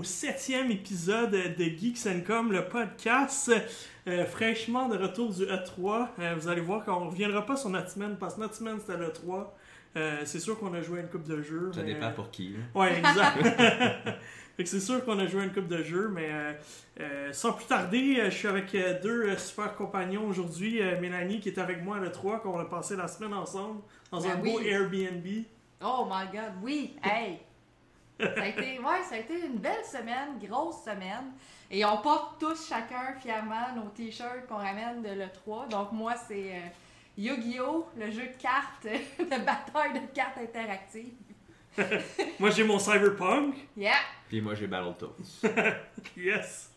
au septième épisode de Geeks and Com, le podcast euh, fraîchement de retour du E3. Euh, vous allez voir qu'on ne reviendra pas sur notre semaine parce que notre semaine c'était l'E3. Euh, c'est sûr qu'on a joué à une coupe de jeux. Ça mais- dépend pour qui. là. Ouais, exact. fait que c'est sûr qu'on a joué à une coupe de jeux, mais euh, euh, sans plus tarder, euh, je suis avec euh, deux euh, super compagnons aujourd'hui. Euh, Mélanie qui est avec moi à l'E3, qu'on a passé la semaine ensemble dans Ben un beau. Airbnb. Oh my god, oui, hey! Ça a été, ouais, ça a été une belle semaine, grosse semaine. Et on porte tous chacun fièrement nos t-shirts qu'on ramène de l'E3. Donc moi, c'est euh, Yu-Gi-Oh! le jeu de cartes, de bataille de cartes interactives. Moi j'ai mon Cyberpunk. Yeah! Puis moi j'ai Battletoads. Yes!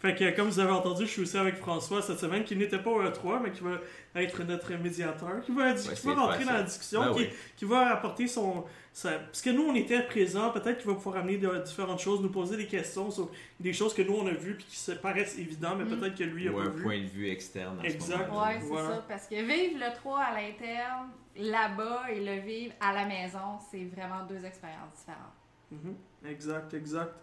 fait que, comme vous avez entendu, je suis aussi avec François cette semaine, qui n'était pas au E3, mais qui va être notre médiateur, qui va, qui va rentrer facile. dans la discussion, Ben qui, oui. qui va apporter son. Sa- parce que nous, on était présents, peut-être qu'il va pouvoir amener de- différentes choses, nous poser des questions sur des choses que nous, on a vues, puis qui se paraissent évidentes, mais Mm. peut-être que lui, il a Ou pas un vu. point de vue externe à Exact. ce Ouais, c'est Voilà. ça. Parce que vivre le 3 à l'interne, là-bas, et le vivre à la maison, c'est vraiment deux expériences différentes. Mhm. Exact, exact.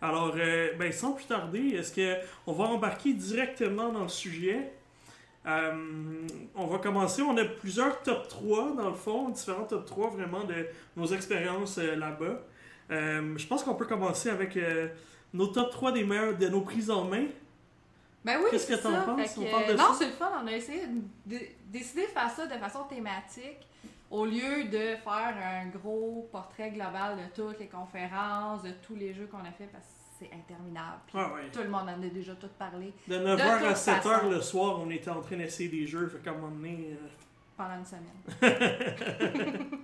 Alors, euh, ben, sans plus tarder, est-ce que on va embarquer directement dans le sujet? Euh, on va commencer. On a plusieurs top 3, dans le fond, différents top 3 vraiment de nos expériences euh, là-bas. Euh, je pense qu'on peut commencer avec nos top 3 des meilleurs, de nos prises en main. Ben oui, Qu'est-ce que t'en ça. penses? On parle de non, c'est le fun. On a essayé de, de- décidé de faire ça de façon thématique au lieu de faire un gros portrait global de toutes les conférences, de tous les jeux qu'on a fait parce que c'est interminable. Puis Ouais, ouais. Tout le monde en a déjà tout parlé De 9h De à toute 7h façon. le soir, on était en train d'essayer des jeux. Fait qu'à un moment donné. euh, pendant une semaine.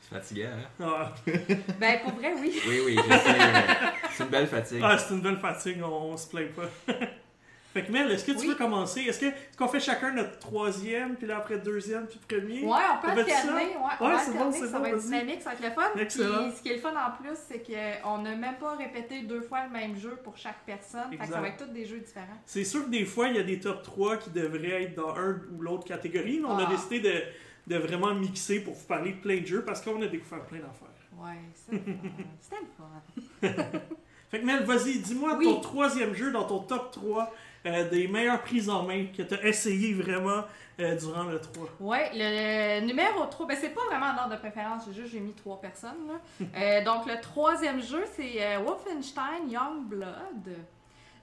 C'est fatigant, hein? ah. ben pour vrai, oui. Oui, oui, je sais. c'est une belle fatigue. Ah, c'est une belle fatigue, on, on se plaint pas. fait que Mel, est-ce que tu Oui. veux commencer? Est-ce que- qu'on fait chacun notre troisième, puis là après deuxième, puis premier? Ouais, on peut alterner. Ouais, Ouais, c'est bon, ça va être dynamique, ça va être le fun. Excellent. Puis ce qui est le fun en plus, c'est qu'on n'a même pas répété deux fois le même jeu pour chaque personne. Fait que Exact. ça va être tous des jeux différents. C'est sûr que des fois, il y a des top 3 qui devraient être dans un ou l'autre catégorie, mais on a Ah. décidé de, de vraiment mixer pour vous parler de plein de jeux parce qu'on a découvert plein d'affaires. Ouais. C'était le fun. Fait que Mel, vas-y, dis-moi Oui. ton troisième jeu dans ton top 3 euh, des meilleures prises en main que tu as essayé vraiment euh, durant le 3. Ouais, le numéro 3, ben c'est pas vraiment en ordre de préférence, j'ai juste j'ai mis trois personnes. Là. Euh, donc le troisième jeu, c'est euh, Wolfenstein Youngblood.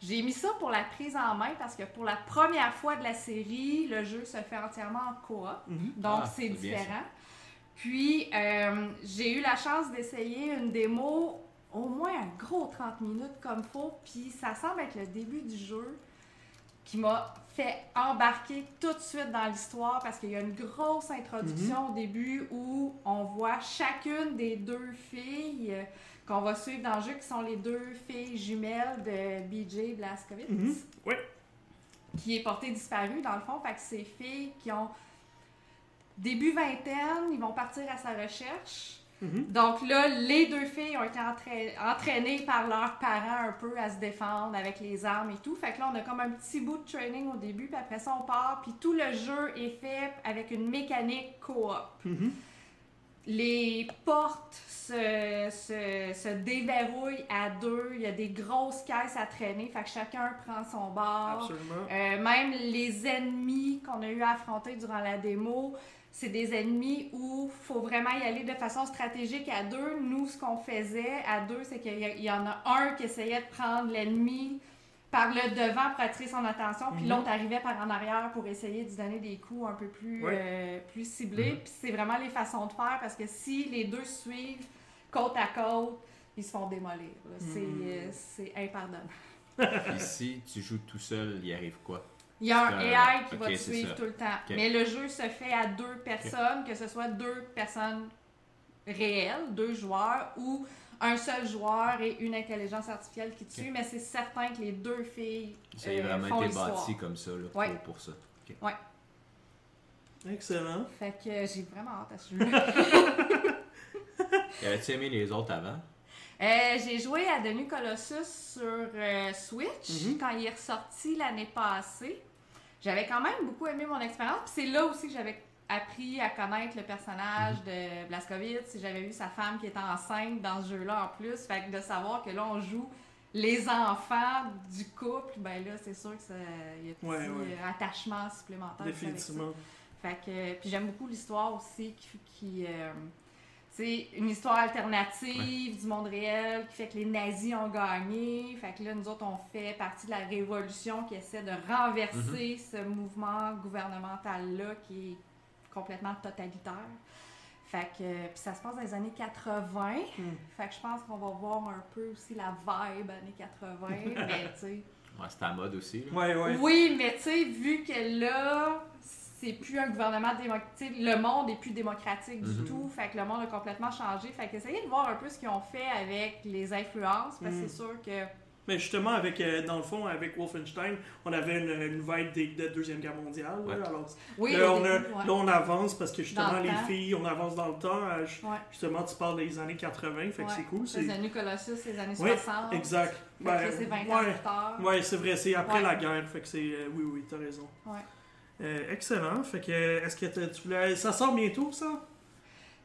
J'ai mis ça pour la prise en main parce que pour la première fois de la série, le jeu se fait entièrement en coop. Mhm. Donc, Ah, c'est différent. Puis, euh, j'ai eu la chance d'essayer une démo au moins un gros 30 minutes comme faut. Puis, ça semble être le début du jeu qui m'a fait embarquer tout de suite dans l'histoire parce qu'il y a une grosse introduction au début où on voit chacune des deux filles euh, qu'on va suivre dans le jeu qui sont les deux filles jumelles de BJ Blazkowicz Mhm. Oui. qui est porté disparu dans le fond. Fait que ces filles qui ont début vingtaine, ils vont partir à sa recherche. Mhm. Donc là, les deux filles ont été entra- entraînées par leurs parents un peu à se défendre avec les armes et tout. Fait que là, on a comme un petit bout de training au début, puis après ça, on part. Puis tout le jeu est fait avec une mécanique coop. Mhm. Les portes se, se, se déverrouillent à deux. Il y a des grosses caisses à traîner. Fait que chacun prend son bord. Absolument. Euh, même les ennemis qu'on a eu à affronter durant la démo, c'est des ennemis où faut vraiment y aller de façon stratégique à deux. Nous, ce qu'on faisait à deux, c'est qu'il y, en a un qui essayait de prendre l'ennemi par le devant pour attirer son attention, puis Mhm. l'autre arrivait par en arrière pour essayer de lui donner des coups un peu plus, euh, plus ciblés. Mhm. Puis c'est vraiment les façons de faire parce que si les deux suivent côte à côte, ils se font démolir. C'est Mhm. euh, c'est impardonnable. Puis si tu joues tout seul, il arrive quoi? Il y a un AI qui va te suivre ça. tout le temps. Mais le jeu se fait à deux personnes, que ce soit deux personnes réelles, deux joueurs, ou un seul joueur et une intelligence artificielle qui te suit. Mais c'est certain que les deux filles Ça a euh, vraiment font été bâti comme ça là, Ouais. pour, pour ça. Ok. Excellent. Fait que euh, j'ai vraiment hâte à ce jeu. Avais-tu aimé les autres avant? Euh, j'ai joué à The New Colossus sur euh, Switch Mhm. quand il est ressorti l'année passée. J'avais quand même beaucoup aimé mon expérience. Puis c'est là aussi que j'avais appris à connaître le personnage de Blaskowitz, j'avais vu sa femme qui était enceinte dans ce jeu-là en plus. Fait que de savoir que là, on joue les enfants du couple, ben là, c'est sûr que ça, il y a un petit Ouais, ouais. attachement supplémentaire. Définitivement. Fait que, puis j'aime beaucoup l'histoire aussi qui, qui euh, c'est une histoire alternative du monde réel qui fait que les nazis ont gagné. Fait que là, nous autres, on fait partie de la révolution qui essaie de renverser ce mouvement gouvernemental-là qui est complètement totalitaire. Fait que, puis ça se passe dans les années 80. Hmm. Fait que je pense qu'on va voir un peu aussi la vibe années 80. mais tu sais. Ouais, c'était à mode aussi. là. Ouais, ouais. Oui, mais tu sais, vu que là, c'est plus un gouvernement démocratique, le monde est plus démocratique du Mhm. tout, fait que le monde a complètement changé. Fait que essayez de voir un peu ce qu'ils ont fait avec les influences, parce que Mhm. c'est sûr que. Mais justement, avec, euh, dans le fond, avec Wolfenstein, on avait une, une vibe des- de Deuxième Guerre mondiale. là. Alors, Oui, là, on a- début, ouais. là, on avance parce que justement, le les temps. filles, on avance dans le temps. euh, Ouais. Justement, tu parles des années 80, fait que c'est cool. Les C'est... années Colossus, les années Ouais, 60. Exact. Ben, c'est 20 ans ouais. plus tard. Ouais, c'est vrai, c'est après Ouais. la guerre, fait que c'est... euh, oui, oui, t'as raison. Ouais. Euh, excellent, fait que, est-ce que tu voulais... Ça sort bientôt, ça?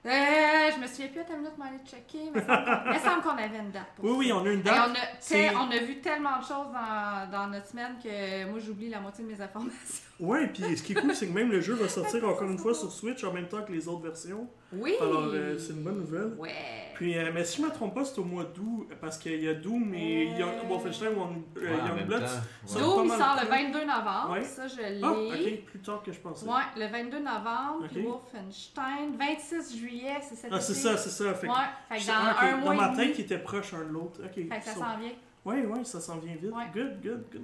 Euh, je me souviens plus, attends une minute, m'aller checker. Mais il me semble qu'on avait une date pour Oui, ça. oui, on a une date. on, a, on a vu tellement de choses dans, dans notre semaine que moi j'oublie la moitié de mes informations. Ouais, puis ce qui est cool, c'est que même le jeu va sortir encore une fois sur Switch en même temps que les autres versions. Oui! Alors, euh, c'est une bonne nouvelle. Ouais! Puis, euh, mais si je me trompe pas, c'est au mois d'août, parce qu'il y a Doom et. Young- Wolfenstein One- euh, Youngblood. Doom, sort le temps. 22 novembre, Ouais. ça je l'ai. Ah, ok, plus tard que je pensais. Ouais, le 22 novembre, puis. Wolfenstein, 26 juillet, c'est cet Ah, c'est ça, c'est ça. Fait que- Ouais, fait que dans ah, ok, un mois dans ma tête, qui était proche un de l'autre. Ok. fait que ça s'en vient. Ouais, ouais, ça s'en vient vite. Ouais. Good, good, good.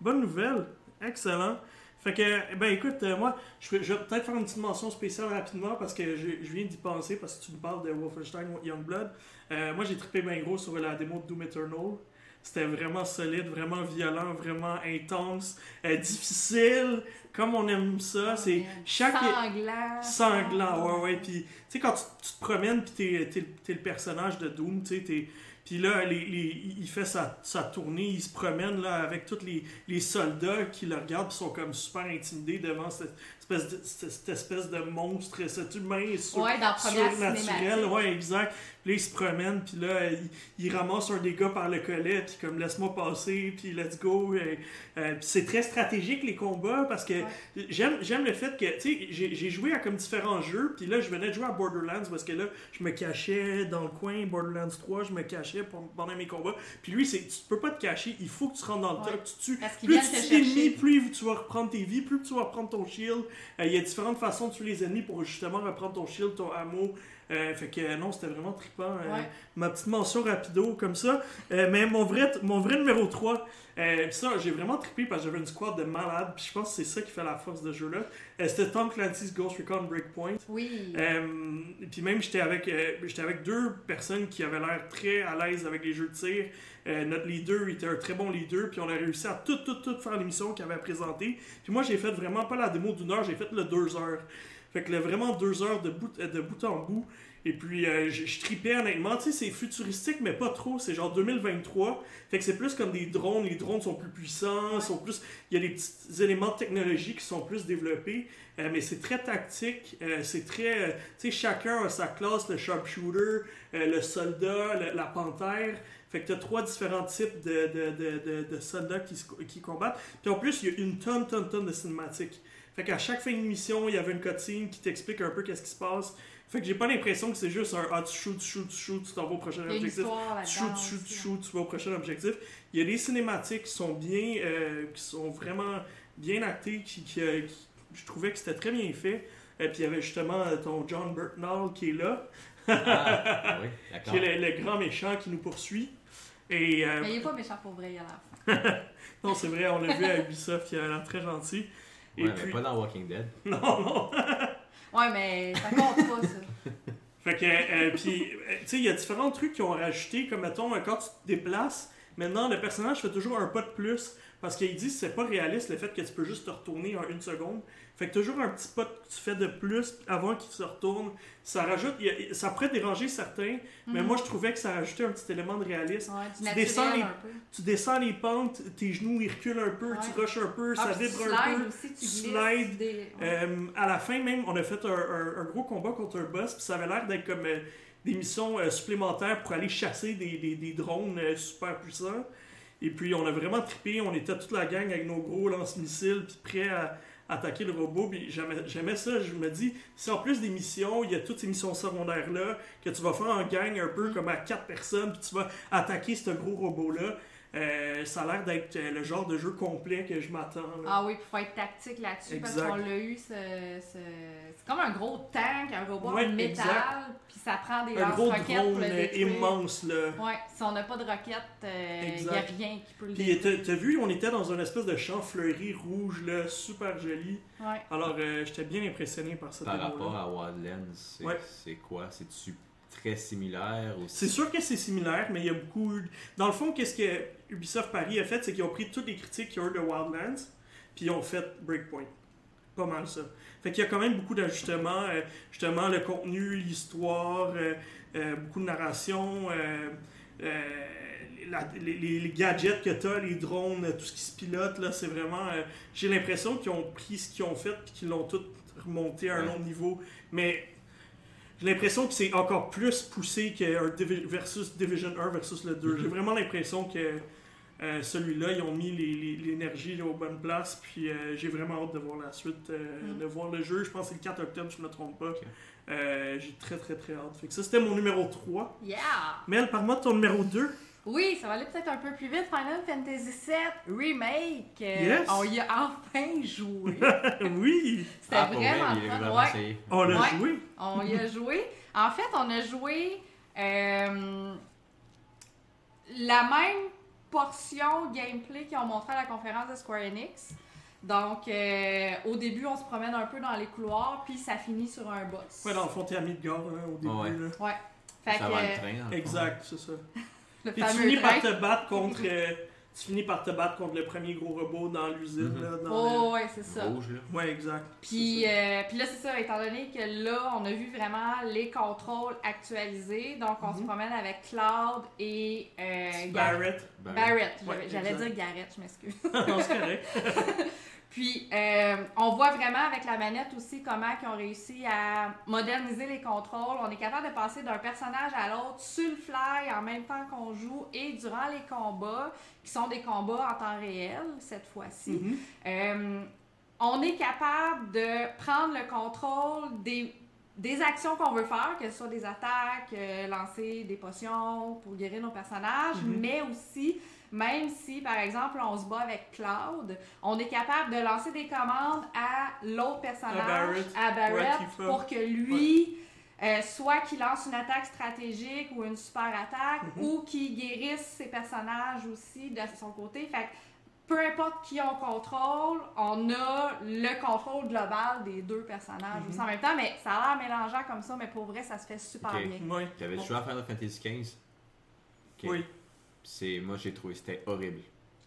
Bonne nouvelle. Excellent. Fait que, ben écoute, euh, moi, je vais, je vais peut-être faire une petite mention spéciale rapidement parce que je, je viens d'y penser parce que tu me parles de Wolfenstein Youngblood. Euh, moi, j'ai trippé bien gros sur la démo de Doom Eternal. C'était vraiment solide, vraiment violent, vraiment intense, euh, difficile, comme on aime ça. C'est chaque Sanglant. sanglant, ouais, ouais. Puis, tu sais, quand tu, tu te promènes, puis t'es, t'es, t'es le personnage de Doom, tu sais, t'es. Puis là, il fait sa, sa tournée, il se promène là, avec tous les, les soldats qui le regardent, puis sont comme super intimidés devant cette espèce de, cette, espèce de monstre, cet humain sur, Ouais, dans surnaturel. Ouais, exact. Puis là, il se promène, puis là, il, il ramasse un des gars par le collet, puis comme laisse-moi passer, puis let's go. Et, euh, puis c'est très stratégique les combats parce que Ouais. j'aime j'aime le fait que, tu sais, j'ai joué à comme différents jeux, puis là, je venais de jouer à Borderlands parce que là, je me cachais dans le coin, Borderlands 3, je me cachais pour- pendant mes combats. Puis lui, c'est tu peux pas te cacher, il faut que tu rentres dans le Ouais. top, tu tues Parce plus tu tues plus tu vas reprendre tes vies, plus tu vas reprendre ton shield. Euh, Il y a différentes façons de tuer les ennemis pour justement reprendre ton shield, ton ammo. Euh, fait que euh, non, c'était vraiment trippant. euh, Ouais. Ma petite mention rapido comme ça. Mais mon vrai, mon vrai numéro 3, euh, pis ça, j'ai vraiment trippé parce que j'avais une squad de malades. Puis je pense que c'est ça qui fait la force de ce jeu-là. C'était Tom Clancy's Ghost Recon Breakpoint. Oui. Puis même, j'étais avec, j'étais avec deux personnes qui avaient l'air très à l'aise avec les jeux de tir. Euh, notre leader était un très bon leader, puis on a réussi à tout, tout, tout faire l'émission qu'il avait présentée. Puis moi, j'ai fait vraiment pas la démo d'une heure, j'ai fait le deux heures. Fait que là, vraiment deux heures de bout, de bout en bout. Et puis, euh, je, je tripais honnêtement. Tu sais, c'est futuristique, mais pas trop. C'est genre 2023. Fait que c'est plus comme des drones. Les drones sont plus puissants, sont plus... Il y a des petits éléments de technologie qui sont plus développés. Euh, mais c'est très tactique. euh, c'est très... euh, tu sais, chacun a sa classe. Le sharpshooter, euh, le soldat, le- la panthère. Fait que tu as trois différents types de, de, de, de, de soldats qui combattent. Puis en plus, il y a une tonne, tonne, tonne de cinématiques. Fait qu'à chaque fin de mission, il y avait une cutscene qui t'explique un peu qu'est-ce qui se passe. Fait que j'ai pas l'impression que c'est juste un ah, tu shoot, tu shoot, tu shoot, tu t'en vas au prochain Il y a une objectif. Tu shoot, tu shoot, tu hein. shoot, tu vas au prochain objectif. Il y a des cinématiques qui sont bien, euh, qui sont vraiment bien actées, qui, qui, euh, qui- je trouvais que c'était très bien fait. Et puis il y avait justement euh, ton John Burtnall qui est là, Ah, oui, d'accord. qui est le, le grand méchant qui nous poursuit. Et euh, Mais il est pas méchant pour vrai, il a l'air. non, c'est vrai, on l'a vu à Ubisoft, il a l'air très gentil. Et Ouais, puis, mais pas dans Walking Dead. non, non. Ouais, mais ça compte pas, ça. Fait que, euh, puis, euh, tu sais, il y a différents trucs qui ont rajouté, comme mettons, quand tu te déplaces, maintenant le personnage fait toujours un pas de plus Parce qu'il dit que c'est pas réaliste le fait que tu peux juste te retourner en une seconde. Fait que toujours un petit pas que tu fais de plus avant qu'il se retourne. Ça rajoute, a- ça pourrait déranger certains, mais Mhm. moi je trouvais que ça rajoutait un petit élément de réalisme. Ouais, tu descends les- un peu. Tu descends les pentes, tes genoux ils reculent un peu, Ouais. tu rushes un peu, Ah, ça vibre un peu. aussi, tu tu slides. des- ouais. Euh, à la fin même, on a fait un, un- un gros combat contre un boss, puis ça avait l'air d'être comme euh, des missions euh, supplémentaires pour aller chasser des, des- des drones euh, super puissants. Et puis on a vraiment trippé, on était toute la gang avec nos gros lance-missiles, puis prêts à attaquer le robot. Puis j'aimais ça, je me dis, si en plus des missions, il y a toutes ces missions secondaires-là, que tu vas faire en gang un peu Mm. comme à quatre personnes, puis tu vas attaquer ce gros robot-là, euh, ça a l'air d'être euh, le genre de jeu complet que je m'attends. Ah oui, il faut être tactique là-dessus parce qu'on l'a eu, ce, ce- c'est comme un gros tank, un robot Ouais, en métal, puis ça prend des un gros lance-roquettes pour drone le euh, détruire. immense, là. Ouais, si on n'a pas de roquettes, il n'y a rien qui peut le Puis t'as t'as vu, on était dans un espèce de champ fleuri rouge, là, super joli. Ouais. Alors, euh, j'étais bien impressionné par cette Par rapport à Wildlands, c'est Ouais. c'est quoi? C'est-tu très similaire ou C'est sûr que c'est similaire, mais il y a beaucoup. Dans le fond, qu'est-ce que Ubisoft Paris a fait, c'est qu'ils ont pris toutes les critiques qu'il y a eu de Wildlands, puis ils ont fait Breakpoint. Pas mal ça. Fait qu'il y a quand même beaucoup d'ajustements. euh, justement, le contenu, l'histoire, euh, euh, beaucoup de narration, la- les, gadgets que tu as, les drones, tout ce qui se pilote, là, c'est vraiment. J'ai l'impression qu'ils ont pris ce qu'ils ont fait puis qu'ils l'ont tout remonté à un Ouais. autre niveau. Mais j'ai l'impression que c'est encore plus poussé que un Divi- versus Division 1 versus le 2. Mhm. J'ai vraiment l'impression que euh, celui-là, ils ont mis l'énergie aux bonnes places. Puis euh, j'ai vraiment hâte de voir la suite, euh, Mhm. de voir le jeu. Je pense que c'est le 4 octobre, je ne me trompe pas. Euh, j'ai très très très hâte. Fait que ça, c'était mon numéro 3. Yeah! Mel, parle-moi de ton numéro 2. Oui, ça va aller peut-être un peu plus vite. Final Fantasy VII Remake. Yes. On y a enfin joué. oui, C'était Ah, vraiment fun. Ouais. on l'a Ouais. joué. On y a joué. En fait, on a joué euh, la même portion gameplay qu'ils ont montré à la conférence de Square Enix. Donc, euh, au début, on se promène un peu dans les couloirs, puis ça finit sur un boss. Ouais, dans le fond, t'es à Midgard hein, au début. Ouais. là. Ouais. Fait Ça que, va euh, le train. dans le. Exact, c'est ça. Le Puis tu finis par te battre contre. euh, tu finis par te battre contre le premier gros robot dans l'usine. Mhm. là, dans Oh, ouais, c'est ça. Rouge, là. le- Ouais, exact. Puis, euh, puis là, c'est ça, étant donné que là, on a vu vraiment les contrôles actualisés. Donc, on se Mhm. promène avec Cloud et euh, Garrett. Barrett. Ben, Barrett. Ouais, J'allais exact. dire Garrett, je m'excuse. non, c'est correct. Puis, euh, on voit vraiment avec la manette aussi comment ils ont réussi à moderniser les contrôles. On est capable de passer d'un personnage à l'autre sur le fly en même temps qu'on joue et durant les combats, qui sont des combats en temps réel cette fois-ci. Mhm. Euh, on est capable de prendre le contrôle des, des actions qu'on veut faire, que ce soit des attaques, euh, lancer des potions pour guérir nos personnages, Mhm. mais aussi, même si par exemple on se bat avec Cloud, on est capable de lancer des commandes à l'autre personnage, Barrett. à Barrett, Ouais, pour que lui. euh, soit qu'il lance une attaque stratégique ou une super attaque, Mhm. ou qu'il guérisse ses personnages aussi de son côté. Fait que peu importe qui on contrôle, on a le contrôle global des deux personnages Mhm. aussi en même temps, mais ça a l'air mélangeant comme ça, mais pour vrai, ça se fait super bien. Ouais. T'avais joué à Final Fantasy XV Ok. Oui. C'est, moi, j'ai trouvé c'était horrible.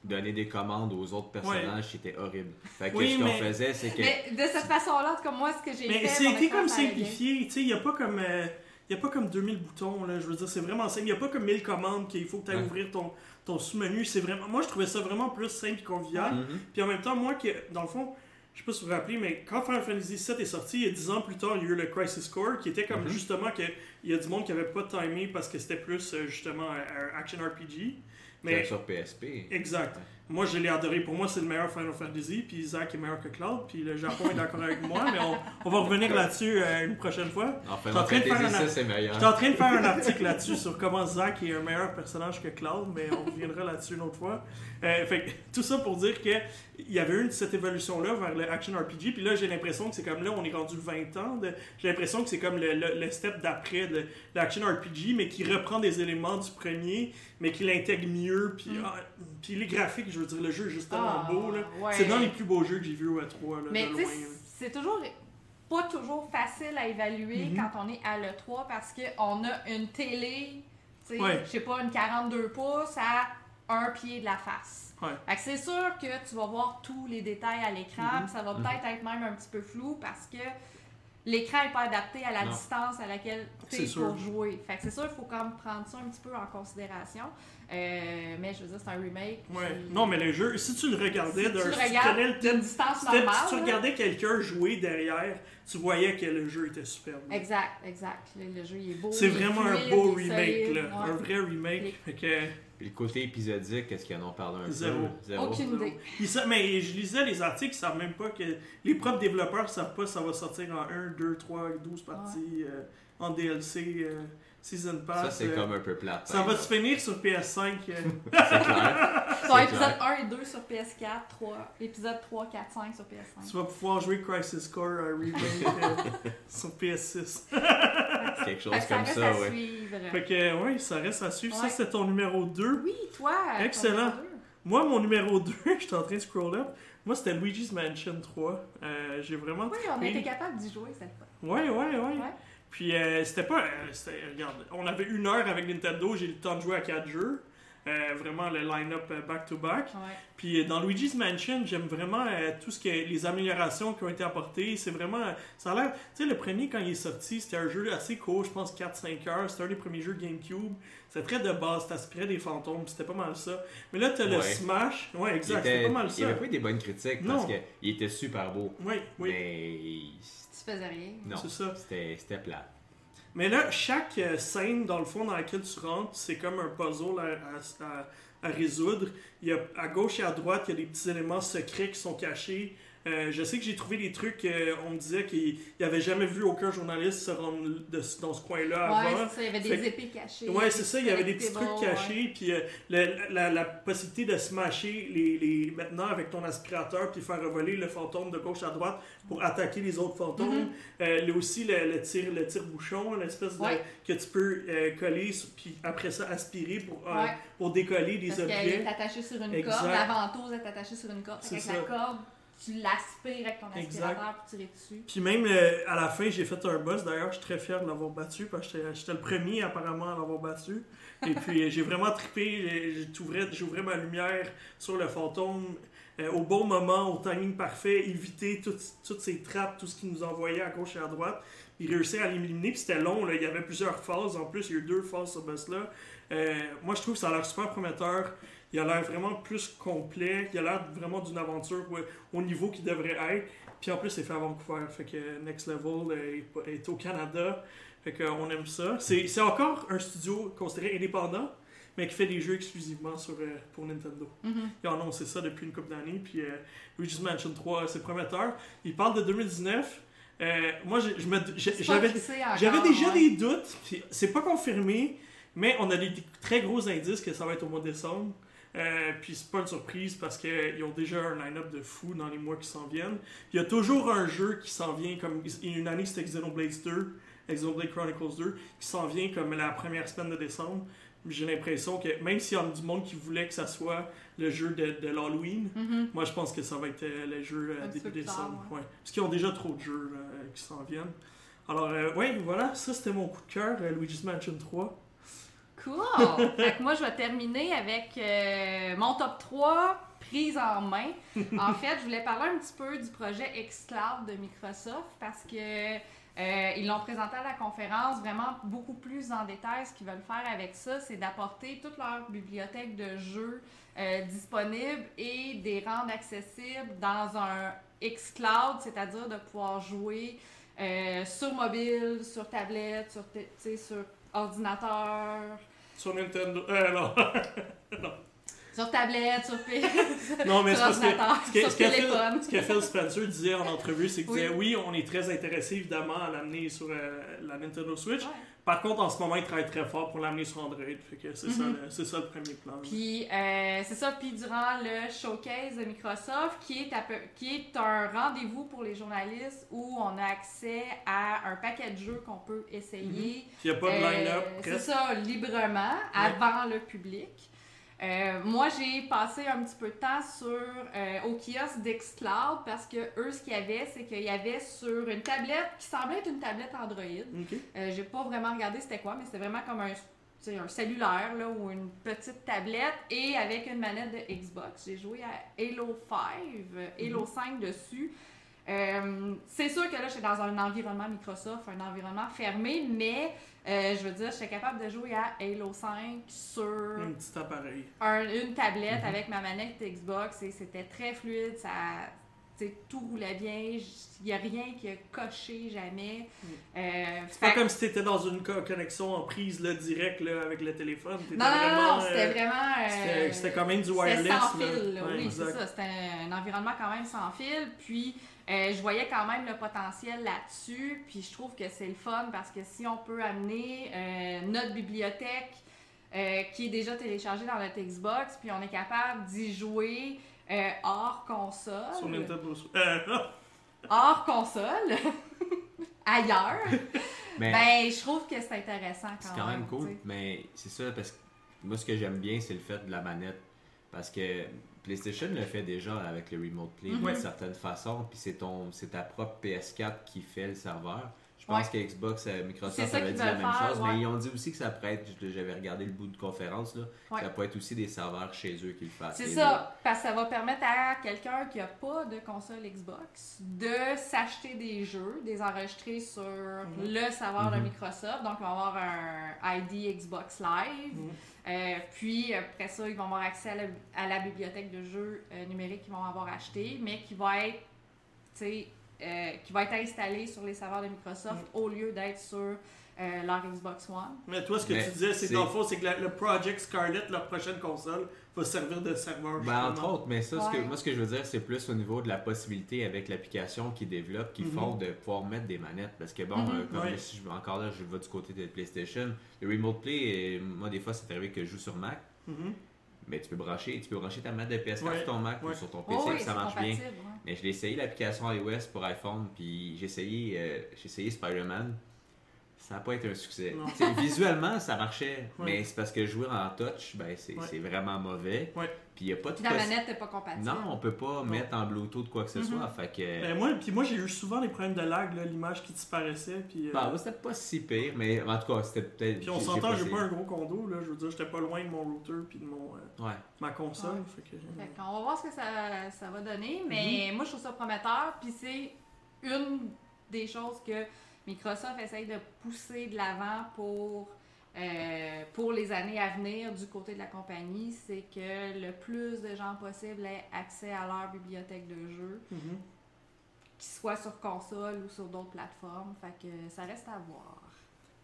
Donner des commandes aux autres personnages, c'était horrible. Fait que Oui, ce qu'on mais- faisait, c'est que. Mais de cette façon-là, cas, moi, ce que j'ai Mais fait. c'est mon été comme simplifié. Tu sais, il n'y a pas comme. euh, y a pas comme 2000 boutons, là. Je veux dire, c'est vraiment simple. Il n'y a pas comme 1000 commandes qu'il faut que tu ailles Ouais. ouvrir ton, ton sous-menu. C'est vraiment. Moi, je trouvais ça vraiment plus simple et convivial. Mhm. Puis en même temps, moi, qui, dans le fond, je sais pas si vous vous rappelez, mais quand Final Fantasy VII est sorti, il y a 10 ans plus tard, il y a eu le Crisis Core, qui était comme Mhm. justement que il y a du monde qui avait pas timé parce que c'était plus euh, justement un, un action RPG. Mais sur PSP. exact. Moi, je l'ai adoré. Pour moi, c'est le meilleur Final Fantasy. Puis Isaac est meilleur que Cloud. Puis le Japon est d'accord avec moi. Mais on, on va revenir là-dessus euh, une prochaine fois. En Final train de faire Fantasy un- 6, c'est meilleur. J'étais en train de faire un article là-dessus sur comment Zack est un meilleur personnage que Cloud, mais on reviendra là-dessus une autre fois. Euh, fait tout ça pour dire que il y avait eu cette évolution-là vers le action RPG, puis là j'ai l'impression que c'est comme là on est rendu 20 ans, de- j'ai l'impression que c'est comme le, le- le step d'après de l'action RPG, mais qui reprend des éléments du premier, mais qui l'intègre mieux, puis Mm. ah, puis les graphiques, je veux dire, le jeu est juste tellement Ah, beau, là. ouais. C'est dans les plus beaux jeux que j'ai vus au E3, là, Mais de tu loin. sais, là. c'est toujours pas toujours facile à évaluer Mhm. quand on est à l'E3 parce qu'on a une télé, Ouais. je sais pas, une 42 pouces à un pied de la face. Ouais. C'est sûr que tu vas voir tous les détails à l'écran, Mhm. puis ça va Mhm. peut-être être même un petit peu flou parce que l'écran n'est pas adapté à la Non. distance à laquelle tu es pour jouer. Fait que c'est sûr, il faut quand même prendre ça un petit peu en considération. Euh, mais je veux dire, c'est un remake. Ouais. puis- Non, mais le jeu, si tu le regardais, si d'un- tu si tu regardes connais le thème, distance normale. si tu regardais quelqu'un jouer derrière, tu voyais que le jeu était superbe. Exact, exact. Le, le jeu, il est beau. C'est vraiment un beau remake, là. Ouais. Un vrai remake. Puis le côté épisodique, est-ce qu'ils en ont parlé un Zéro. peu? Zéro. Aucune idée. Ils sa- mais je lisais les articles, ils savent même pas que. Les propres développeurs savent pas si ça va sortir en 1, 2, 3, 12 parties euh, en DLC, euh, Season Pass. Ça, c'est euh, comme un peu plate. Ça va se finir sur PS5. euh, C'est clair. Sur C'est épisode clair. 1 et 2 sur PS4, 3, épisode 3, 4, 5 sur PS5. tu vas pouvoir jouer Crisis Core euh, Remake euh, sur PS6. Quelque chose ça comme reste ça, à ouais. suivre. Fait que, ouais, ça reste à suivre. Ça, c'est ton numéro 2. Oui, toi. Excellent. Moi, mon numéro 2, je suis en train de scroll up. Moi, c'était Luigi's Mansion 3. Euh, J'ai vraiment Oui, on était capable d'y jouer cette fois. Ouais, ouais, ouais. Ouais. Puis euh, c'était pas. euh, regarde, on avait une heure avec Nintendo, j'ai eu le temps de jouer à 4 jeux. Euh, vraiment le line-up euh, back-to-back. Ouais. Puis euh, dans Luigi's Mansion, j'aime vraiment euh, tout ce que les améliorations qui ont été apportées. C'est vraiment. Ça a l'air. Tu sais, le premier, quand il est sorti, c'était un jeu assez court, je pense 4-5 heures. C'était un des premiers jeux GameCube. C'était très de base, t'aspirais des fantômes, c'était pas mal ça. Mais là, t'as le Ouais. Smash. Ouais, Il, exact, était- c'était pas mal il ça. avait pas eu des bonnes critiques Non. parce qu'il était super beau. Oui, oui. Mais Tu faisais rien. non, C'est ça. c'était plat. Mais là, chaque euh, scène, dans le fond, dans laquelle tu rentres, c'est comme un puzzle à, résoudre. Il y a, à gauche et à droite, il y a des petits éléments secrets qui sont cachés. Euh, je sais que j'ai trouvé des trucs, euh, on me disait qu'il n'y avait jamais vu aucun journaliste se rendre de- dans ce coin-là Ouais, avant. c'est ça, il y avait des Fait épées cachées. Ouais, c'est ça, il y avait des petits trucs cachés, puis euh, la, la possibilité de smasher les, les, maintenant avec ton aspirateur, puis faire revoler le fantôme de gauche à droite pour attaquer les autres fantômes. Mhm. Euh, là aussi, le, le tir, le tire-bouchon, l'espèce de. Ouais. que tu peux coller, puis après ça aspirer pour, pour décoller des Parce objets. est attachée sur une Exact. corde, la ventouse est attachée sur une corde. Avec ça. la corde, tu l'aspires avec ton aspirateur pour tirer dessus. Puis même euh, à la fin, j'ai fait un boss. D'ailleurs, je suis très fier de l'avoir battu parce que j'étais- le premier apparemment à l'avoir battu. Et puis euh, j'ai vraiment trippé. J'ouvrais ma lumière sur le fantôme euh, au bon moment, au timing parfait, éviter toutes, toutes ces trappes, tout ce qui nous envoyait à gauche et à droite. Il réussir à l'éliminer. Puis c'était long. Là. Il y avait plusieurs phases. En plus, il y a eu deux phases sur ce boss-là. Euh, moi, je trouve que ça a l'air super prometteur. Il a l'air vraiment plus complet. Il a l'air vraiment d'une aventure ouais, au niveau qu'il devrait être. Puis en plus, c'est fait à Vancouver. Fait que Next Level euh, est, au Canada. Fait qu'on aime ça. C'est encore un studio considéré indépendant, mais qui fait des jeux exclusivement sur, euh, pour Nintendo. Mhm. Ils ont annoncé ça depuis une couple d'années. Puis euh, Luigi's Mansion 3, c'est prometteur. Il parle de 2019. Euh, moi, j'avais déjà ouais. des doutes. C'est pas confirmé, mais on a des des très gros indices que ça va être au mois de décembre. Euh, puis c'est pas une surprise parce qu'ils ont déjà un line-up de fou dans les mois qui s'en viennent. Il y a toujours un jeu qui s'en vient, comme une année c'était Xenoblade 2, Xenoblade Chronicles 2, qui s'en vient comme la première semaine de décembre. J'ai l'impression que même s'il y a du monde qui voulait que ça soit le jeu de, de l'Halloween, Mhm. moi je pense que ça va être euh, le jeu euh, début décembre. ouais. ouais. Parce qu'ils ont déjà trop de jeux qui s'en viennent. Alors, ouais, voilà, ça c'était mon coup de cœur, Luigi's Mansion 3. Cool! fait que moi, je vais terminer avec euh, mon top 3 prise en main. En fait, je voulais parler un petit peu du projet xCloud de Microsoft parce que euh, ils l'ont présenté à la conférence vraiment beaucoup plus en détail. Ce qu'ils veulent faire avec ça, c'est d'apporter toute leur bibliothèque de jeux euh, disponibles et des rendre accessibles dans un xCloud, c'est-à-dire de pouvoir jouer euh, sur mobile, sur tablette, sur, sur ordinateur, Sur Nintendo. Euh, non. sur tablette, sur, P- non, mais sur que. ordinateur, Ce que, sur ce que Phil, téléphone. ce que Phil Spencer disait en entrevue, c'est qu'il Oui. disait oui, on est très intéressé évidemment à l'amener sur euh, la Nintendo Switch. Ouais. Par contre, en ce moment, il travaille très fort pour l'amener sur Android. Fait que c'est ça, Mhm. le- c'est ça le premier plan. Puis euh, c'est ça, puis durant le showcase de Microsoft, qui est, à peu- qui est un rendez-vous pour les journalistes où on a accès à un paquet de jeux qu'on peut essayer. Puis il n'y a pas de Euh, line-up. c'est ça, librement, avant le public. Euh, moi, j'ai passé un petit peu de temps sur euh, au kiosque d'Xcloud parce que eux, ce qu'il y avait, c'est qu'il y avait sur une tablette qui semblait être une tablette Android. Ok. Euh, j'ai pas vraiment regardé c'était quoi, mais c'était vraiment comme un un cellulaire là, ou une petite tablette et avec une manette de Xbox. J'ai joué à Halo 5, euh, Halo 5 dessus. Euh, c'est sûr que là, j'étais dans un environnement Microsoft, un environnement fermé, mais euh, je veux dire, j'étais capable de jouer à Halo 5 sur Un petit appareil. un- une tablette Mhm. avec ma manette Xbox et c'était très fluide, ça, tout roulait bien, il n'y a rien qui a coché jamais. Euh, C'est pas comme si t'étais dans une co- connexion en prise là, direct là, avec le téléphone. Non, non, non, vraiment, non, c'était euh, vraiment. euh, c'était- quand même du C'était wireless. sans là. fil, là, Ouais, oui, c'est ça. C'était un environnement quand même sans fil. Puis, euh, je voyais quand même le potentiel là-dessus. Puis, je trouve que c'est le fun parce que si on peut amener euh, notre bibliothèque euh, qui est déjà téléchargée dans notre Xbox, puis on est capable d'y jouer euh, hors console. Sur Nintendo Switch. Euh, Hors console. ailleurs. Mais Ben, je trouve que c'est intéressant quand, c'est quand même cool. Mais c'est ça, parce que moi, ce que j'aime bien, c'est le fait de la manette. Parce que PlayStation le fait déjà avec le Remote Play Mhm. d'une certaine façon. Puis c'est ton c'est ta propre PS4 qui fait le serveur. Je pense que Xbox, euh, Microsoft ça avait dit la même faire, chose, ouais. mais ils ont dit aussi que ça pourrait être, j'avais regardé le bout de conférence, là, Ouais. ça pourrait être aussi des serveurs chez eux qui le fassent. C'est ça, parce que ça va permettre à quelqu'un qui n'a pas de console Xbox de s'acheter des jeux, des enregistrer sur le serveur de Mhm. Microsoft. Donc, ils vont avoir un ID Xbox Live. Mhm. Euh, puis, après ça, ils vont avoir accès à la, à la bibliothèque de jeux euh, numériques qu'ils vont avoir acheté, mais qui va être, tu sais, euh, qui va être installé sur les serveurs de Microsoft au lieu d'être sur euh, leur Xbox One. Mais toi, ce que Mais tu disais, c'est c'est- dans le fond, c'est que la- le Project Scarlet, leur prochaine console, va servir de serveur. Ben, entre autres, mais ça, ce que, moi, ce que je veux dire, c'est plus au niveau de la possibilité avec l'application qu'ils développent, qu'ils Mhm. font de pouvoir mettre des manettes. Parce que, bon, euh, comme Ouais. si je, encore là, je vais du côté de PlayStation, le Remote Play, euh, moi, des fois, c'est arrivé que je joue sur Mac, Mhm. mais tu peux brancher, tu peux brancher ta manette de PS4 Ouais. sur ton Mac Ouais. ou sur ton PC, Oh oui, puis ça c'est marche bien. Mais je l'ai essayé l'application iOS pour iPhone, puis j'ai essayé, euh, j'ai essayé Spider-Man. Ça n'a pas été un succès. Visuellement, ça marchait, Ouais. mais c'est parce que jouer en touch, ben, c'est Ouais. vraiment mauvais. Ouais. Puis n'y a pas de la manette n'est pas compatible. Non, on peut pas mettre en Bluetooth quoi que ce Mhm. soit. Fait que. Ben, moi, puis moi, j'ai eu souvent des problèmes de lag, l'image qui disparaissait. Puis, euh, Bah, moi, c'était pas si pire, mais en tout cas, c'était peut-être. puis on s'entend, j'ai pas un gros condo, là. Je veux dire, j'étais pas loin de mon router puis de mon, euh, Ouais. ma console. Ouais. Fait que, Fait qu'on va voir ce que ça, ça va donner, mais Mhm. moi je trouve ça prometteur, puis c'est une des choses que Microsoft essaye de pousser de l'avant pour, euh, pour les années à venir du côté de la compagnie, c'est que le plus de gens possible aient accès à leur bibliothèque de jeux, Mhm. qu'ils soient sur console ou sur d'autres plateformes, fait que ça reste à voir.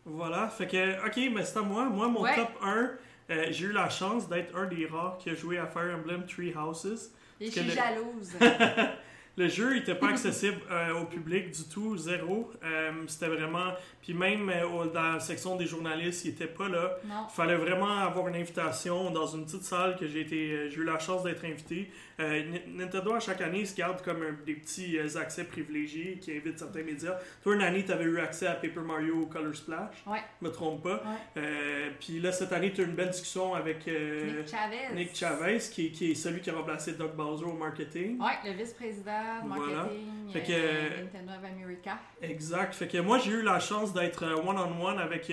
Voilà, fait que, ok, mais c'est à moi. Moi, mon Ouais. top 1, euh, j'ai eu la chance d'être un des rares qui a joué à Fire Emblem Three Houses. Et je suis le- jalouse. Le jeu n'était pas accessible euh, au public du tout, zéro. Euh, C'était vraiment. Puis même euh, dans la section des journalistes, il était pas là. Il fallait vraiment avoir une invitation dans une petite salle que j'ai été, j'ai eu la chance d'être invité. Euh, Nintendo, à chaque année, se garde comme un- des petits euh, accès privilégiés qui invitent certains médias. Toi, une année, tu avais eu accès à Paper Mario Color Splash. Ouais. Je me trompe pas. Ouais. Euh, Puis là, cette année, tu as eu une belle discussion avec Nick Chavez. Nick Chavez, qui, qui est celui qui a remplacé Doug Bowser au marketing. Ouais, le vice-président de Voilà. marketing Fait que- Nintendo of America. Exact. Fait que moi, j'ai eu la chance d'être one-on-one avec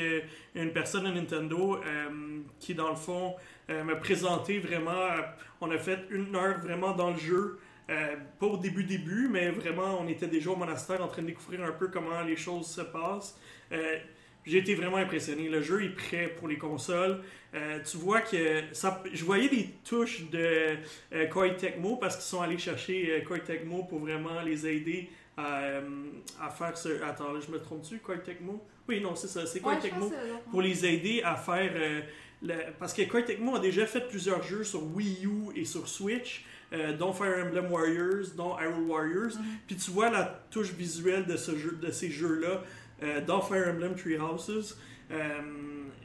une personne de Nintendo qui, dans le fond, me présentait vraiment. euh, on a fait une heure vraiment dans le jeu. Euh, pas au début début, mais vraiment, on était déjà au monastère en train de découvrir un peu comment les choses se passent. Euh, j'ai été vraiment impressionné. Le jeu est prêt pour les consoles. Euh, tu vois que ça, je voyais des touches de euh, Koei Tecmo parce qu'ils sont allés chercher euh, Koei Tecmo pour vraiment les aider à, euh, à faire ce. Attends, là, je me trompe-tu, Koei Tecmo? Oui, non, c'est ça, c'est Koei Ouais, Tecmo pour les aider à faire. Le- Parce que Koei Tecmo a déjà fait plusieurs jeux sur Wii U et sur Switch, euh, dont Fire Emblem Warriors, dont Hyrule Warriors. Mhm. Puis tu vois la touche visuelle de, ce jeu, de ces jeux-là euh, dans Fire Emblem Three Houses. Euh,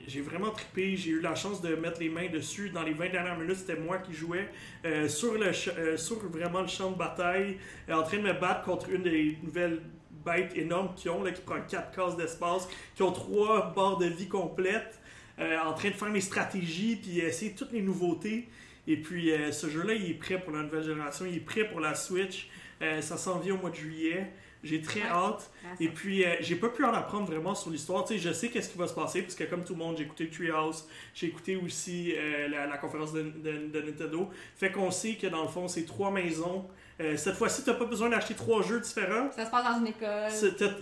j'ai vraiment trippé, j'ai eu la chance de mettre les mains dessus. Dans les 20 dernières minutes, c'était moi qui jouais euh, sur, le ch- sur vraiment le champ de bataille, en train de me battre contre une des nouvelles bêtes énormes qu'ils ont, là, qui prend 4 cases d'espace, qui ont 3 barres de vie complètes, en train de faire mes stratégies, puis essayer toutes les nouveautés. Et puis euh, ce jeu-là, il est prêt pour la nouvelle génération, il est prêt pour la Switch. Euh, ça s'en vient au mois de juillet. J'ai très Ouais. hâte. Ah, Et puis, euh, j'ai pas pu en apprendre vraiment sur l'histoire. Tu sais, je sais qu'est-ce qui va se passer, parce que comme tout le monde, j'ai écouté Treehouse, j'ai écouté aussi euh, la, la conférence de, de- de Nintendo. Fait qu'on sait que dans le fond, c'est trois maisons. Euh, cette fois-ci, t'as pas besoin d'acheter trois jeux différents. Ça se passe dans une école.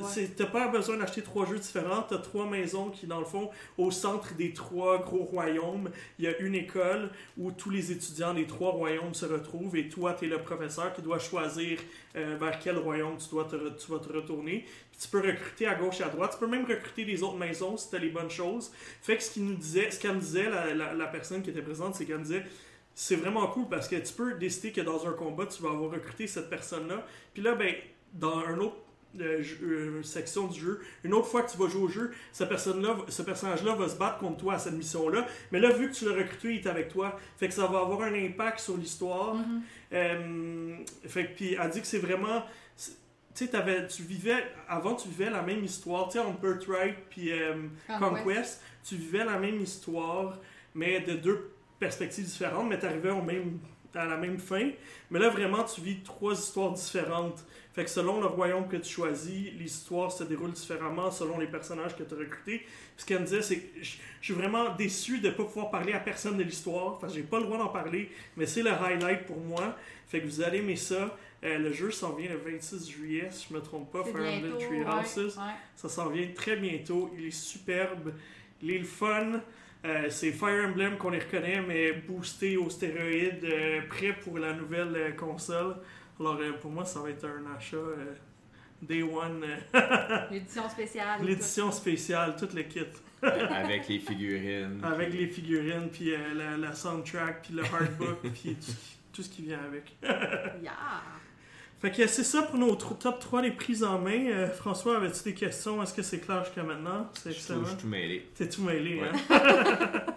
C'est- t'as pas besoin d'acheter trois jeux différents. T'as trois maisons qui, dans le fond, au centre des trois gros royaumes, il y a une école où tous les étudiants des trois royaumes se retrouvent et toi, tu es le professeur qui doit choisir euh, vers quel royaume tu, dois te tu vas te retourner. Puis tu peux recruter à gauche et à droite. Tu peux même recruter les autres maisons si tu les bonnes choses. Fait que ce qu'il nous disait, ce qu'elle me disait, la, la- la personne qui était présente, c'est qu'elle me disait c'est vraiment cool parce que tu peux décider que dans un combat, tu vas avoir recruté cette personne-là. Puis là, ben, dans un autre euh, jeu- euh, section du jeu, une autre fois que tu vas jouer au jeu, cette personne-là, ce personnage-là va se battre contre toi à cette mission-là. Mais là, vu que tu l'as recruté, il est avec toi. Fait que ça va avoir un impact sur l'histoire. Mhm. Euh, fait que, puis elle dit que c'est vraiment. c'est- Tu vivais. Avant, tu vivais la même histoire. Tu sais, en Birthright puis Conquest. Conquest, tu vivais la même histoire, mais de deux perspectives différentes, mais t'arrivais au même, à la même fin. Mais là, vraiment, tu vis trois histoires différentes. Fait que selon le royaume que tu choisis, l'histoire se déroule différemment selon les personnages que tu as recrutés. Puis ce qu'elle me disait, c'est que je suis vraiment déçu de ne pas pouvoir parler à personne de l'histoire. Que j'ai pas le droit d'en parler, mais c'est le highlight pour moi. Fait que vous allez aimer ça. Euh, le jeu s'en vient le 26 juillet, si je me trompe pas, Fire Emblem bientôt. Three ouais, Houses. ouais. Ça s'en vient très bientôt. Il est superbe. Il est le fun. Euh, c'est Fire Emblem qu'on les reconnaît, mais boosté aux stéroïdes, euh, prêt pour la nouvelle euh, console. Alors euh, pour moi, ça va être un achat euh, Day One. L'édition spéciale. L'édition spéciale, tout le kit. Avec les figurines. Avec les figurines, puis euh, la, la soundtrack, puis le hardbook, puis tout, ce qui- tout ce qui vient avec. Yeah. Fait que c'est ça pour nos tr- top 3 des prises en main. Euh, François, avais-tu des questions? Est-ce que c'est clair jusqu'à maintenant? C'est Je suis excellent. tout, je suis tout mêlé. T'es tout mêlé, Ouais. hein?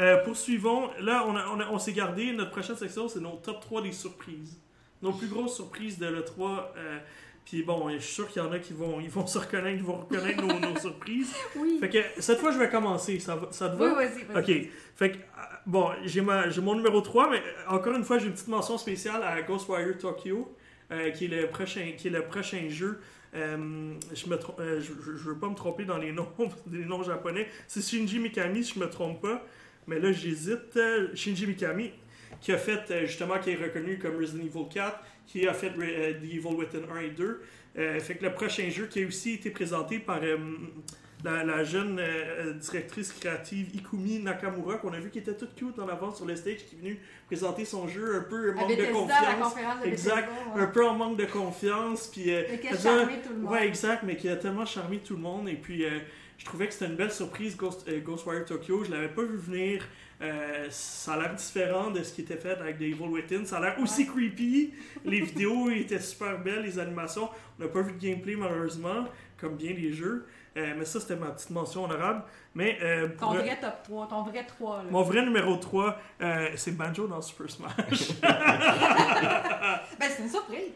Euh, poursuivons. Là, on, a- on, a- on s'est gardé. Notre prochaine section, c'est nos top 3 des surprises. Nos plus grosses surprises de l'E3. Euh, Puis bon, je suis sûr qu'il y en a qui vont, ils vont se reconnaître, ils vont reconnaître nos, nos surprises. Oui. Fait que cette fois, je vais commencer. Ça, va- ça te Oui, va? vas-y, vas-y. Ok. Fait que, euh, bon, j'ai ma- j'ai mon numéro 3, mais encore une fois, j'ai une petite mention spéciale à Ghostwire Tokyo, euh, qui, est le prochain, qui est le prochain jeu. Euh, je, trom- euh, veux pas me tromper dans les noms, des noms japonais. C'est Shinji Mikami, si je me trompe pas. Mais là, j'hésite. Shinji Mikami, qui a fait, justement, qui est reconnu comme Resident Evil 4, qui a fait The Evil Within 1 et 2. Euh, fait que le prochain jeu qui a aussi été présenté par la, la jeune euh, directrice créative Ikumi Nakamura, qu'on a vu qui était toute cute en avant sur le stage, qui est venue présenter son jeu un peu À manque de Bethesda, confiance. de Exact. Bethesda, ouais. Un peu en manque de confiance. Puis, euh, Mais qui a charmé tout le monde. Ouais, exact, mais qui a tellement charmé tout le monde. Et puis, euh, je trouvais que c'était une belle surprise, Ghost, euh, Ghostwire Tokyo. Je l'avais pas vu venir. Euh, ça a l'air différent de ce qui était fait avec The Evil Within. Ça a l'air aussi creepy. Les vidéos étaient super belles, les animations. On n'a pas vu de gameplay, malheureusement, comme bien les jeux. Euh, mais ça, c'était ma petite mention honorable. Mais euh, Ton vrai top 3, ton vrai 3. Là. mon vrai numéro 3, euh, c'est Banjo dans Super Smash. Ben, c'est une surprise.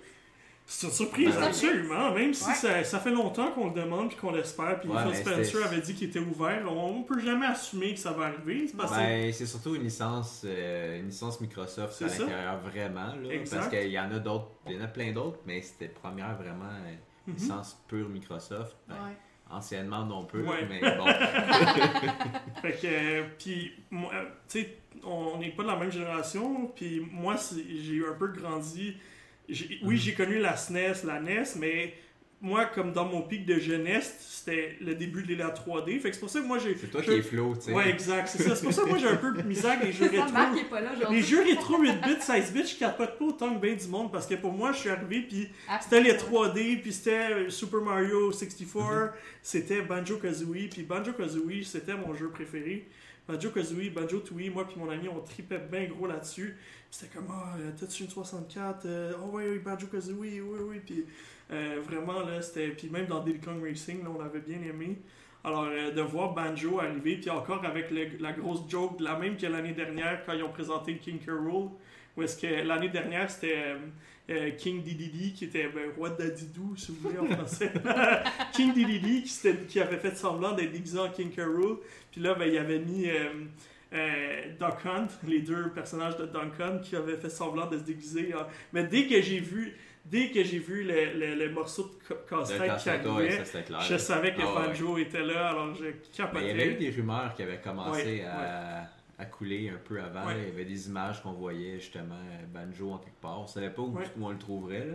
C'est une surprise, absolument. Même si Ouais. ça, ça fait longtemps qu'on le demande puis qu'on l'espère. Puis Ouais, Phil Spencer avait dit qu'il était ouvert. On ne peut jamais assumer que ça va arriver. C'est Ben, c'est surtout une licence, euh, une licence Microsoft C'est à l'intérieur vraiment. Là, parce qu'il y en a d'autres, il y en a plein d'autres, mais c'était première vraiment euh, Mhm. licence pure Microsoft. Ben, Ouais. Anciennement non Ouais. mais bon. Fait que, euh, puis, moi, euh, tu sais, on n'est pas de la même génération, puis moi, j'ai un peu grandi. Oui, Mhm. j'ai connu la SNES, la NES, mais moi, comme dans mon pic de jeunesse, c'était le début de la 3D. Fait que c'est pour ça que moi, j'ai. C'est toi qui es flow, tu sais. Ouais, exact, c'est ça. C'est pour ça que moi, j'ai un peu de misère avec les jeux rétro. Pas là. Les jeux rétro 8 bits, 16 bits, je capote pas autant que bien du monde parce que pour moi, je suis arrivé puis Ah, c'était les ouais. 3D, puis c'était euh, Super Mario 64, Mhm. c'était Banjo Kazooie, puis Banjo Kazooie, c'était mon jeu préféré. Banjo Kazooie, Banjo Tooie, moi puis mon ami, on tripait bien gros là-dessus. C'était comme, ah, euh, t'as-tu une 64 Euh, Oh, ouais, oui, Banjo Kazooie, oui, oui. Puis euh, vraiment, là, c'était. Puis même dans Diddy Racing, là, on avait bien aimé. Alors, de voir Banjo arriver, puis encore avec la grosse joke, la même que l'année dernière quand ils ont présenté King K. Rool, où est-ce que l'année dernière c'était euh, euh, King Dididi qui était ben, roi de Dadidou, si vous voulez en français. King Dididi qui, avait fait semblant d'être déguisé en King. Rool, puis là ben, il avait mis euh, euh, Duck Hunt, les deux personnages de Duck Hunt qui avaient fait semblant de se déguiser. Mais dès que j'ai vu dès que j'ai vu le, le, le morceau de ca- De casse-tête qui arrivait, je savais que ouais. Banjo était là, alors je Mais il y avait eu des rumeurs qui avaient commencé Ouais, à, à couler un peu avant. Ouais. Il y avait des images qu'on voyait justement euh, Banjo en quelque part. On savait pas où, Ouais. où on le trouverait. Là.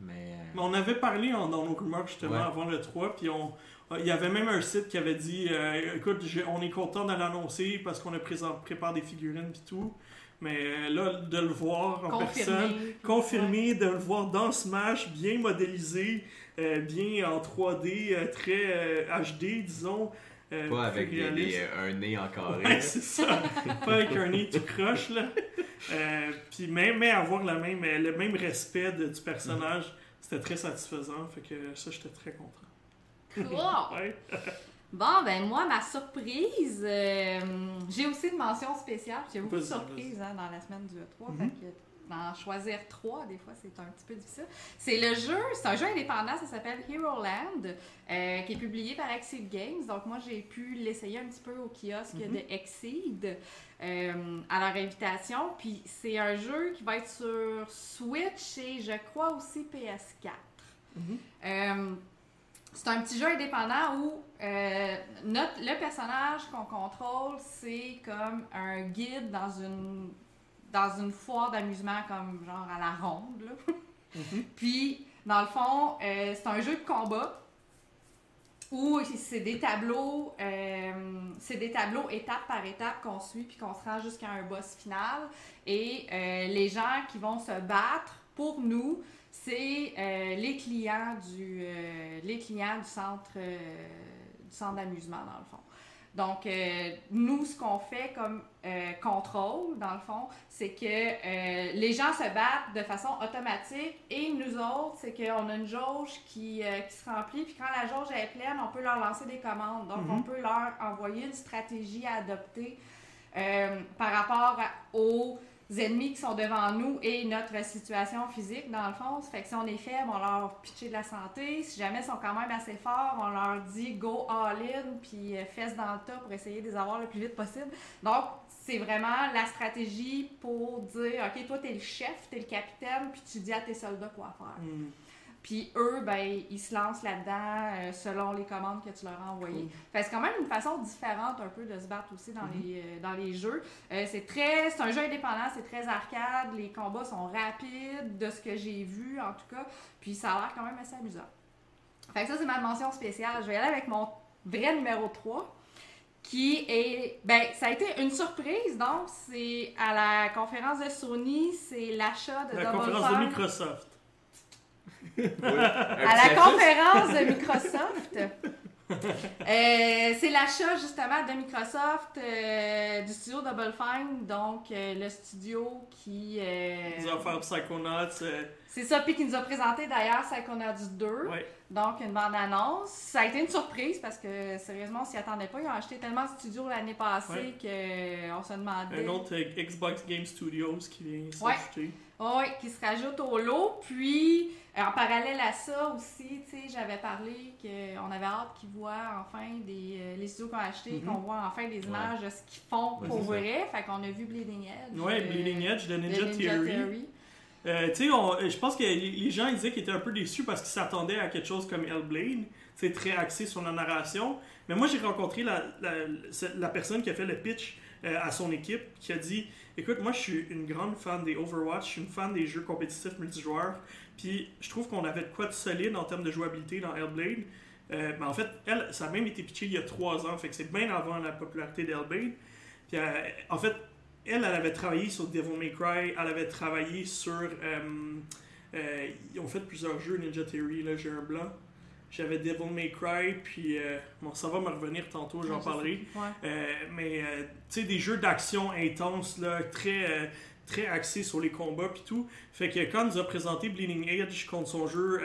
Mais euh, Mais on avait parlé en- dans nos rumeurs justement Ouais. avant le 3, puis on, il y avait même un site qui avait dit euh, écoute, j'ai- on est content de l'annoncer parce qu'on a présent, prépare des figurines et tout. Mais euh, là, de le voir en personne, Confirmé. de le voir dans Smash, bien modélisé, euh, bien en 3D, euh, très euh, HD, disons. Euh, pas avec des, des- un nez en carré. Ouais, c'est ça. pas avec un nez tout croche, là. Euh, puis même, mais avoir la même, le même respect de- du personnage, c'était très satisfaisant. Fait que ça, j'étais très content. Cool. Ouais. Bon, ben moi, ma surprise, euh, j'ai aussi une mention spéciale. J'ai beaucoup de surprises hein, dans la semaine du E3. Mhm. fait que d'en choisir trois, des fois, c'est un petit peu difficile. C'est le jeu, c'est un jeu indépendant, ça s'appelle Hero Land, euh, qui est publié par Exceed Games. Donc moi, j'ai pu l'essayer un petit peu au kiosque Mhm. de Exceed euh, à leur invitation. Puis c'est un jeu qui va être sur Switch et je crois aussi PS4. Mhm. Euh, c'est un petit jeu indépendant où euh, notre, le personnage qu'on contrôle, c'est comme un guide dans une, dans une foire d'amusement, comme genre à la ronde. là. Mhm. Puis, dans le fond, euh, c'est un jeu de combat où c'est des tableaux, euh, c'est des tableaux étape par étape qu'on suit puis qu'on se rend jusqu'à un boss final. Et euh, les gens qui vont se battre pour nous, c'est les clients du les clients du centre du centre d'amusement dans le fond. Donc euh, nous ce qu'on fait comme euh, contrôle dans le fond, c'est que euh, les gens se battent de façon automatique et nous autres, c'est qu'on a une jauge qui, qui se remplit puis quand la jauge est pleine, on peut leur lancer des commandes. Donc Mhm. on peut leur envoyer une stratégie à adopter par rapport à- aux ennemis qui sont devant nous et notre situation physique, dans le fond. Ça fait que si on est faible, on leur pitcher de la santé. Si jamais ils sont quand même assez forts, on leur dit go all-in, puis euh, fesses dans le tas pour essayer de les avoir le plus vite possible. Donc, c'est vraiment la stratégie pour dire, OK, toi, t'es le chef, t'es le capitaine, puis tu dis à tes soldats quoi faire. Mhm. Puis eux, ben, ils se lancent là-dedans euh, selon les commandes que tu leur as envoyées. Cool. Fait que c'est quand même une façon différente un peu de se battre aussi dans, Mhm. les, euh, dans les jeux. Euh, c'est très, c'est un jeu indépendant, c'est très arcade, les combats sont rapides de ce que j'ai vu en tout cas, puis ça a l'air quand même assez amusant. Fait que ça c'est ma mention spéciale. Je vais y aller avec mon vrai numéro 3 qui est ben ça a été une surprise donc c'est à la conférence de Sony, c'est l'achat de La Double conférence de Fine. À la conférence de Microsoft. Euh, c'est l'achat justement de Microsoft euh, du studio Double Fine, donc euh, le studio qui. Ils ont fait Psychonauts. c'est ça, puis qui nous a présenté d'ailleurs Psychonauts 2, ouais. donc une bande-annonce. Ça a été une surprise parce que sérieusement, on s'y attendait pas. Ils ont acheté tellement de studios l'année passée qu'on se demandait. Un autre Xbox Game Studios qui vient Ouais. Oui, qui se rajoute au lot. Puis, en parallèle à ça aussi, tu sais, j'avais parlé qu'on avait hâte qu'ils voient enfin des, euh, les studios qu'on a achetés, Mhm. qu'on voit enfin des images de ce qu'ils font Ouais, pour c'est ça. vrai. Fait qu'on a vu Bleeding Edge. Ouais, euh, Bleeding Edge de de Ninja, Theory. Euh, tu sais, on- je pense que les les gens ils disaient qu'ils étaient un peu déçus parce qu'ils s'attendaient à quelque chose comme Hellblade, c'est très axé sur la narration. Mais moi, j'ai rencontré la, la, la personne qui a fait le pitch euh, à son équipe qui a dit Écoute, moi, je suis une grande fan des Overwatch, je suis une fan des jeux compétitifs multijoueurs, puis je trouve qu'on avait de quoi de solide en termes de jouabilité dans Hellblade. Euh, mais en fait, elle, ça a même été pitché il y a trois ans, c'est bien avant la popularité d'Hellblade. Puis euh, en fait, elle, elle avait travaillé sur Devil May Cry, elle avait travaillé sur. euh, ils ont fait plusieurs jeux Ninja Theory, là, j'ai un blanc. J'avais Devil May Cry, puis euh, bon, ça va me revenir tantôt, j'en parlerai. Ouais. Euh, mais euh, tu sais, des jeux d'action intenses, là, très, très axés sur les combats puis tout. Fait que quand nous a présenté Bleeding Edge contre son jeu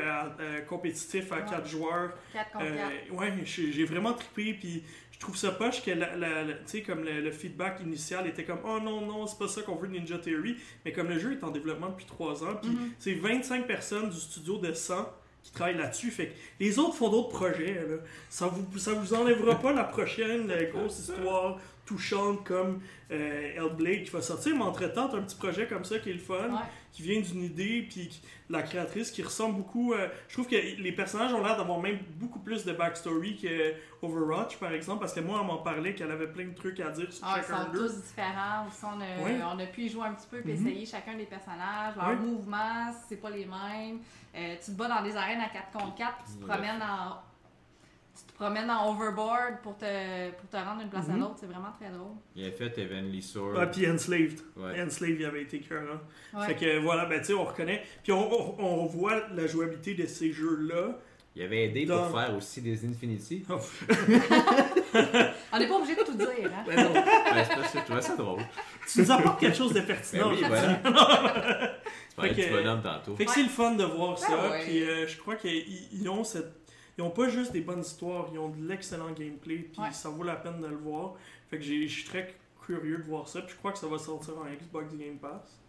compétitif à Ouais. 4 joueurs, 4 contre 4. ouais, j'ai vraiment trippé, puis je trouve ça poche que la, la- la- tu sais, comme le, le feedback initial était comme oh non non c'est pas ça qu'on veut de Ninja Theory, mais comme le jeu est en développement depuis 3 ans, puis Mhm. c'est 25 personnes du studio de 100 qui travaillent là-dessus, fait que les autres font d'autres projets, là. ça vous ça vous enlèvera pas la prochaine euh, grosse histoire touchante comme euh, Hellblade qui va sortir, mais entre-temps, un petit projet comme ça qui est le fun. Qui vient d'une idée, puis la créatrice qui ressemble beaucoup. euh, je trouve que les personnages ont l'air d'avoir même beaucoup plus de backstory que Overwatch, par exemple, parce que moi, on m'en parlait qu'elle avait plein de trucs à dire sur Ah, ils chacun sont d'eux. tous différents. Aussi, on, a, Ouais. on a pu y jouer un petit peu puis Mhm. essayer chacun des personnages. Leurs Ouais. mouvements, c'est pas les mêmes. Euh, tu te bats dans des arènes à 4 contre 4 puis tu te Ouais. promènes en. Te promènes en overboard pour te, pour te rendre d'une place Mhm. à l'autre. C'est vraiment très drôle. Il a fait Heavenly Sword. Ah, puis Enslaved. Ouais. Enslaved, il avait été cœur. Ouais. Fait que voilà, ben tu sais, on reconnaît. Puis on, on, on voit la jouabilité de ces jeux-là. Il avait aidé Dans- pour faire aussi des Infinity. Oh, On n'est pas obligé de tout dire. Hein? ben non. Ouais, c'est pas ça, je trouvais ça drôle. tu nous apportes quelque chose de Ben pertinent. oui, je voilà. Tu parlais du bonhomme tantôt. Fait que Ouais. c'est le fun de voir ça. Ben ouais. Puis euh, je crois qu'ils ils ont cette. Ils ont pas juste des bonnes histoires, ils ont de l'excellent gameplay, puis Ouais. ça vaut la peine de le voir. Fait que je suis très curieux de voir ça, puis je crois que ça va sortir en Xbox Game Pass.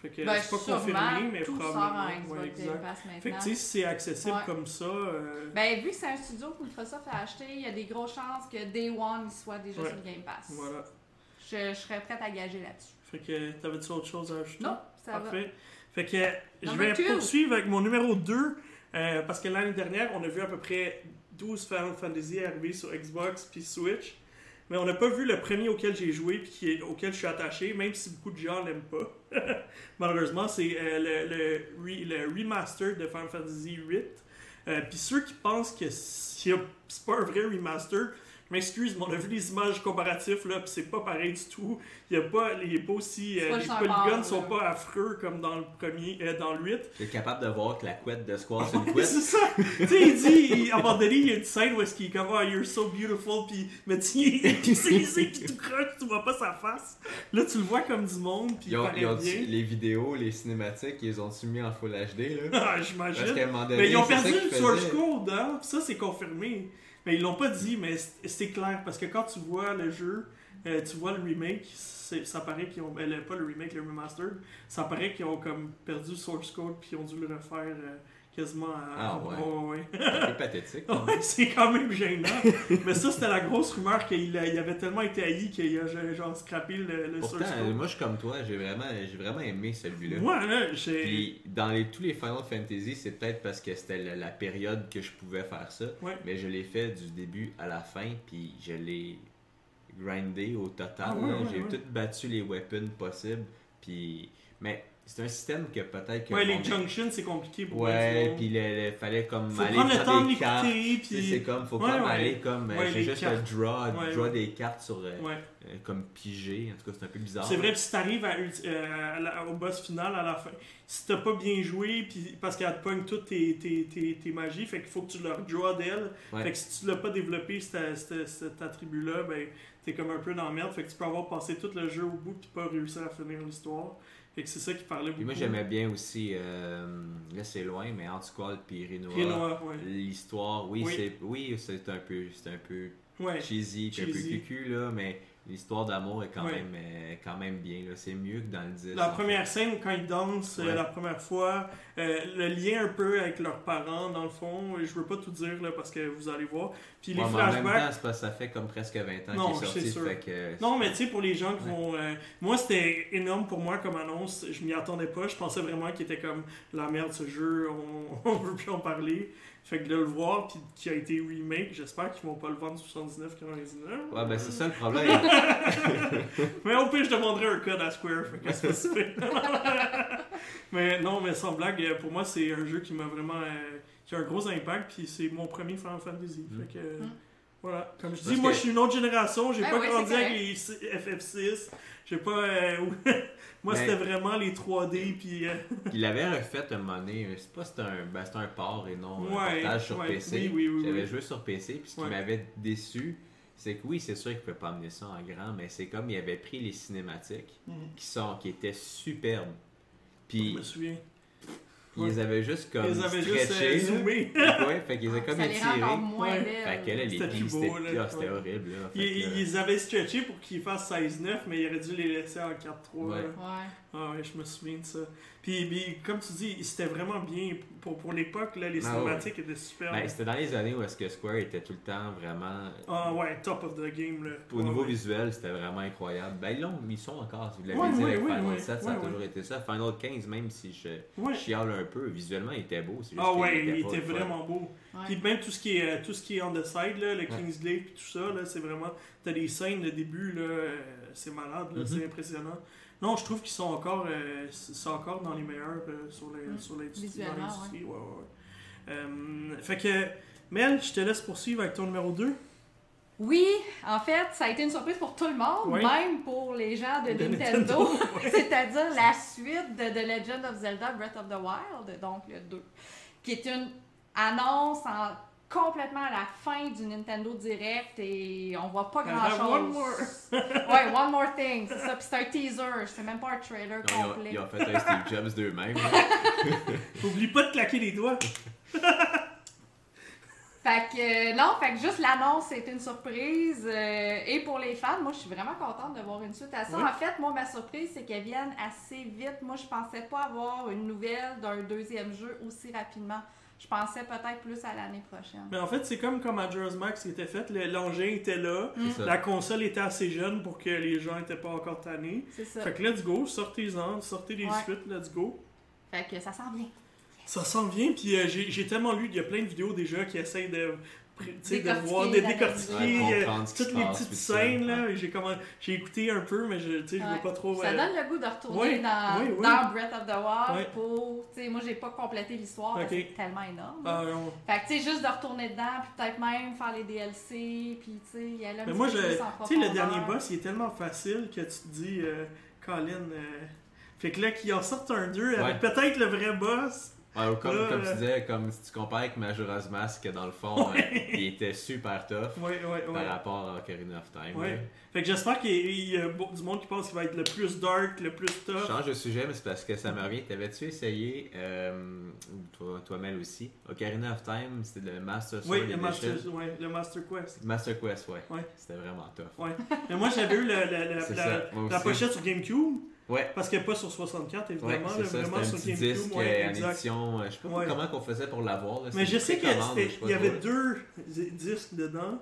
Fait que Ben, c'est pas confirmé, mais tout probablement. sort en Xbox ouais, Game exact. Pass Fait que maintenant. tu sais, si c'est accessible Ouais. comme ça, euh, Ben, vu que c'est un studio que Microsoft a acheté, il y a des grosses chances que Day One il soit déjà sur le Game Pass. voilà. Je, je serais prête à gager là-dessus. Fait que t'avais-tu autre chose à ajouter? Non, ça va. Fait que je vais two. poursuivre avec mon numéro 2. Parce que l'année dernière, on a vu à peu près 12 Final Fantasy arriver sur Xbox puis Switch. Mais on n'a pas vu le premier auquel j'ai joué puis auquel je suis attaché, même si beaucoup de gens l'aiment pas. Malheureusement, c'est euh, le, le, re- le remaster de Final Fantasy VIII. Euh, puis ceux qui pensent que c'est pas un vrai remaster, m'excuse, mais on a vu les images comparatives là, puis c'est pas pareil du tout. Il y a pas, il est pas aussi, euh, les polygones sont pas affreux comme dans le premier, euh, dans le 8. J'étais capable de voir que la couette de Squall, c'est une couette. c'est ça. tu sais, il dit, il- à un moment donné, il y a une scène où est-ce qu'il est comme, oh, you're so beautiful, puis, mais tu il est pixelisé, puis tout croche, tu vois pas sa face. Là, tu le vois comme du monde, puis il Ils ont, paraît ils ont bien. les vidéos, les cinématiques, ils ont mis en Full HD là? Ah, Parce j'imagine. qu'à un moment donné, Mais ils ont perdu le source code, hein? Ça, c'est confirmé. Mais ils l'ont pas dit, mais c'est clair. Parce que quand tu vois le jeu, euh, tu vois le remake, ça paraît qu'ils ont. le- pas le remake, le remastered. Ça paraît qu'ils ont comme perdu source code, puis ils ont dû le refaire euh, quasiment à. Ah, ouais. ouais. C'est pathétique. Ouais, c'est quand même gênant. mais ça, c'était la grosse rumeur qu'il il avait tellement été haï qu'il a genre scrappé le, le Pourtant, source moi je suis comme toi, j'ai vraiment, j'ai vraiment aimé celui-là. Moi, là, j'ai. Puis dans les, tous les Final Fantasy, c'est peut-être parce que c'était la, la période que je pouvais faire ça. Ouais. Mais je l'ai fait du début à la fin, puis je l'ai grindé au total. Ah ouais, là. ouais, J'ai tout battu les weapons possibles. Puis... Mais c'est un système que peut-être que. Ouais, les junctions, c'est compliqué pour Ouais, puis le- fallait comme Faut aller prendre le temps de l'écouter, puis. C'est comme, faut Ouais, comme ouais. aller comme, euh, Ouais, j'ai juste le draw, Ouais, draw ouais. des cartes sur, euh, Ouais. euh, comme pigé, en tout cas c'est un peu bizarre. C'est vrai, puis si t'arrives à, euh, au boss final à la fin, si t'as pas bien joué, puis parce qu'elle te pogne toutes tes, tes, tes, tes magies, fait qu'il faut que tu leur draw d'elle. Ouais. Fait que si tu l'as pas développé, cet attribut-là, ben t'es comme un peu dans la merde. Fait que tu peux avoir passé tout le jeu au bout, puis pas réussir à finir l'histoire. Fait que c'est ça qui parlait beaucoup. Puis moi j'aimais bien aussi, euh, là c'est loin, mais Antiqual puis Renoir. Renoir, ouais. L'histoire, oui, Oui. c'est oui, c'est un peu un peu Ouais. cheesy, puis un peu Cheesy. cucu là, mais l'histoire d'amour est quand même euh, quand même bien c'est mieux que dans le 10. La première scène, quand ils dansent euh, Ouais. la première fois, euh, le lien un peu avec leurs parents, dans le fond, je veux pas tout dire là, parce que vous allez voir. Puis les mais en même flashbacks. temps, c'est parce que ça fait comme presque 20 ans Non, qu'il est sorti, sûr. fait que Non, mais tu sais, pour les gens qui Ouais. vont. moi, c'était énorme pour moi comme annonce. Je m'y attendais pas. Je pensais vraiment qu'il était comme la merde ce jeu. On, on veut plus en parler. Fait que de le voir, puis qui a été remake, j'espère qu'ils vont pas le vendre 79,99. Ouais, ben c'est ça le problème. Mais au pire, je demanderai un code à Square. Fait que c'est pas si pire. mais non, mais sans blague, euh, pour moi, c'est un jeu qui m'a vraiment. euh, qui a un gros impact, puis c'est mon premier Final Fantasy. Mm. Fait que. euh, Mm. Voilà, comme je dis, Parce moi que- je suis une autre génération, j'ai Ben pas ouais, grandi avec les C- FF6, j'ai pas. euh, moi Mais- c'était vraiment les 3D, puis. euh, Il avait refait un moment donné, c'est pas c'était un, ben, c'était un port et non un portage sur ouais, PC. oui, oui, oui, J'avais oui. joué sur PC, puis ce qui Ouais. m'avait déçu, c'est que oui, c'est sûr qu'il ne pouvait pas amener ça en grand, mais c'est comme il avait pris les cinématiques qui sont qui étaient superbes. je Puis me souviens. Ils avaient juste comme Ils avaient juste euh, zoomé. ouais, fait qu'ils avaient comme ça étirés. moins Ouais. Fait que là, les c'était là. ah, c'était Ouais. horrible. Là. Fait Ils, que, là, ils avaient stretché pour qu'ils fassent 16-9, mais ils auraient dû les laisser en 4-3. Ouais. Ah ouais, je me souviens de ça. Puis, puis, comme tu dis, c'était vraiment bien. Pour, pour l'époque, là, les Ah cinématiques étaient super. ben, c'était dans les années où est-ce que Square était tout le temps vraiment... ah ouais, top of the game. Là. Au Ouais, niveau ouais. visuel, c'était vraiment incroyable. Ben ils, l'ont- ils sont encore, si vous l'avez Ouais, dit ouais, avec ouais, Final ouais. 7, ça Ouais, a ouais. toujours été ça. Final 15, même si je Ouais. chiale un peu, visuellement il était beau. juste Ah ouais, il était vraiment beau. Ouais. Puis même tout ce qui est, euh, tout ce qui est on the side, là, le Kingsglaive et tout ça, là, c'est vraiment. T'as des scènes, le début, là, euh, c'est malade, là, Mhm. c'est impressionnant. Non, je trouve qu'ils sont encore, euh, c'est encore dans les meilleurs euh, sur les- sur l'industrie. L'industrie, ouais, ouais, ouais. Euh, fait que, Mel, je te laisse poursuivre avec ton numéro 2. Oui, en fait, ça a été une surprise pour tout le monde, Oui. même pour les gens de, De Nintendo. Nintendo, ouais. C'est-à-dire la suite de The Legend of Zelda Breath of the Wild, donc le 2, qui est une annonce en complètement à la fin du Nintendo Direct et on voit pas grand chose. one more. ouais, one more thing, c'est ça. Puis c'est un teaser, c'est même pas un trailer Non, ils, ont, complet. ils ont fait un Steve Jobs d'eux-mêmes. là. Oublie pas de claquer les doigts. Fait que euh, non, fait que juste l'annonce c'était une surprise euh, et pour les fans, moi je suis vraiment contente de voir une suite à ça. Oui. En fait, moi ma surprise c'est qu'elle vienne assez vite. Moi je pensais pas avoir une nouvelle d'un deuxième jeu aussi rapidement. Je pensais peut-être plus à l'année prochaine. Mais en fait, c'est comme quand Majora's Max était fait, le- l'engin était là, ça. la console était assez jeune pour que les gens étaient pas encore tannés. C'est ça. Fait que let's go, sortez-en, sortez les Ouais. suites, let's go. Fait que ça sent bien. Ça s'en vient, puis euh, j'ai tellement lu, il y a plein de vidéos déjà qui essayent de, de Décortiquer, voir, de décortiquer Ouais, euh, toutes les passe, petites scènes, là. ouais. et J'ai comment- j'ai écouté un peu, mais je, sais, je veux Ouais. pas trop... Ça euh, donne le goût de retourner ouais, dans, ouais, ouais. dans Breath of the Wild Ouais. pour. Moi j'ai pas complété l'histoire parce que c'est tellement énorme. ah, non. Fait que tu sais, juste de retourner dedans, puis peut-être même faire les DLC, puis tu sais, y aller un Mais petit moi, peu je, plus en tu sais, le dernier boss, il est tellement facile que tu te dis, euh, Colin... euh, Fait que là, qu'ils en sortent un 2 avec Ouais. peut-être le vrai boss. Ouais, ou comme, Là, comme tu disais, comme si tu compares avec Majora's Mask, que dans le fond, euh, il était super tough Ouais, par rapport à Ocarina of Time. Fait que j'espère qu'il y a- du monde qui pense qu'il va être le plus dark, le plus Je tough. change de sujet, mais c'est parce que ça me revient. T'avais-tu essayé, euh, toi, toi Mel aussi, Ocarina of Time, c'était le Master Sword Oui, le. Master, ouais, le Master Quest. Master Quest, ouais. C'était vraiment tough. Ouais. Mais moi, j'avais eu le- la, pochette sur GameCube, Ouais. parce qu'elle n'est pas sur 64, Ouais, évidemment, c'est là, ça, vraiment sur GameCube. disque ouais, euh, en exact. édition. euh, Je sais pas Ouais. comment qu'on faisait pour l'avoir. Mais je sais qu'il y avait deux di- disques dedans.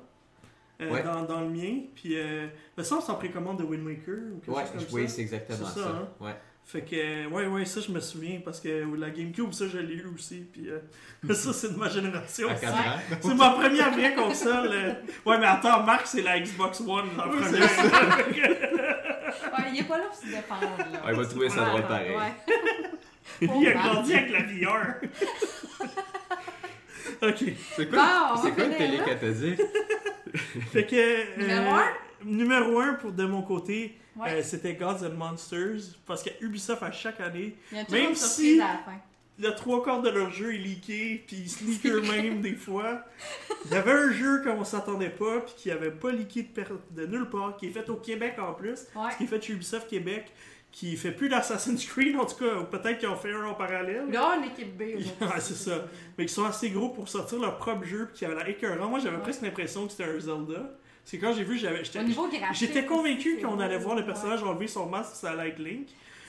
euh, Ouais. dans, dans le mien, puis euh, me semble que c'est en précommande de Wind Waker ou quelque Ouais, chose comme oui, ça. c'est exactement C'est ça. ça, hein. Ouais. Fait que, euh, ouais, ouais, ça je me souviens parce que la GameCube, ça je l'ai eu aussi, puis euh, ça c'est de ma génération. À ça. 4 ans. C'est ma première vraie console. euh. Ouais, mais attends, Marc, c'est la Xbox One, la Oui, première. Ouais, il est pas là pour se défendre. Là. Ouais, il va trouver ça drôle pareil. Ouais. Et puis il a grandi avec la VR. ok. C'est Bon, quoi, on c'est quoi une finir télé là. qu'elle t'a dit? Fait que. euh, Numéro un? Numéro un pour de mon côté, Ouais. euh, c'était Gods and Monsters. Parce que Ubisoft, à chaque année, Il y a toujours même une si- surprise à la fin. Le trois quarts de leur jeu est leaké, puis ils se leakent eux-mêmes des fois. Il y avait un jeu qu'on s'attendait pas, puis qui avait pas leaké de, per- de nulle part, qui est fait au Québec en plus, Ouais. qui est fait chez Ubisoft Québec, qui fait plus d'Assassin's Creed en tout cas, ou peut-être qu'ils ont fait un en parallèle. Là, une équipe B. Ouais, c'est ça. Mais qui sont assez gros pour sortir leur propre jeu, puis qui avaient l'air écœurant. Moi, j'avais Ouais. presque l'impression que c'était un Zelda. C'est quand j'ai vu, j'avais, j'étais, convaincu qu'on allait voir le personnage enlever son masque, ça allait être Link.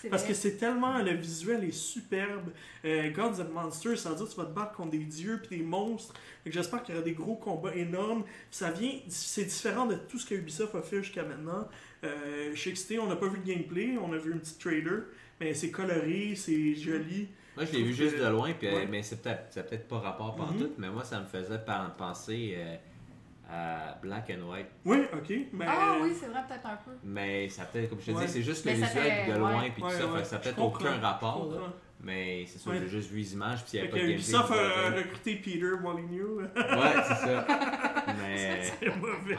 Parce vrai. que c'est tellement. Le visuel est superbe. Euh, Gods and Monsters, ça veut dire que tu vas te battre contre des dieux puis des monstres. J'espère qu'il y aura des gros combats énormes. Ça vient. C'est différent de tout ce que Ubisoft a fait jusqu'à maintenant. Euh, je suis excité, on n'a pas vu le gameplay, on a vu un petit trailer. Mais c'est coloré, c'est joli. Moi, je l'ai vu juste de loin, puis, euh, Ouais. mais c'est peut-être ça peut-être pas rapport par Mhm. tout, mais moi, ça me faisait pen- penser euh, à Black and White. Oui, ok. Mais, Ah oui, c'est vrai, peut-être un peu. Mais ça peut-être, comme je te Ouais. dis, c'est juste le ça visuel fait- de loin, ouais. puis Ouais, tout ça, ouais. fait ça peut-être aucun rapport. là. Mais c'est sûr, Ouais. j'ai juste vu les images, puis s'il n'y avait pas de Ubisoft gameplay. a recruté Peter Molyneux. Ouais, c'est ça. Mais, c'est mauvais.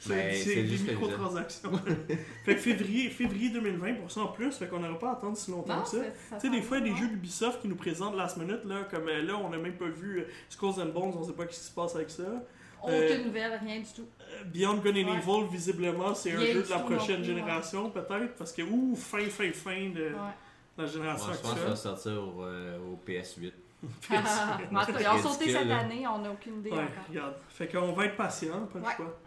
C'est des microtransactions. fait que février, février 2020 pour ça en plus, fait qu'on n'aura pas à attendre si longtemps Non, que ça. Tu sais, des fois, il y a des jeux d'Ubisoft qui nous présentent last minute, là, comme euh, là, on n'a même pas vu euh, Skulls and Bones, on sait pas ce qui se passe avec ça. Aucune Euh, nouvelle, rien du tout. Euh, Beyond Good and Ouais. Evil, visiblement, c'est un jeu de la prochaine génération, peut-être, parce que, ouh, fin, fin, fin de Ouais. la Ouais, génération je pense que ça actuelle. va sortir au, euh, au PS8. Ah, en tout cas, ils ont sauté cette là. année, on n'a aucune idée Ouais, encore. regarde. Fait qu'on va être patient, pas le Ouais. choix.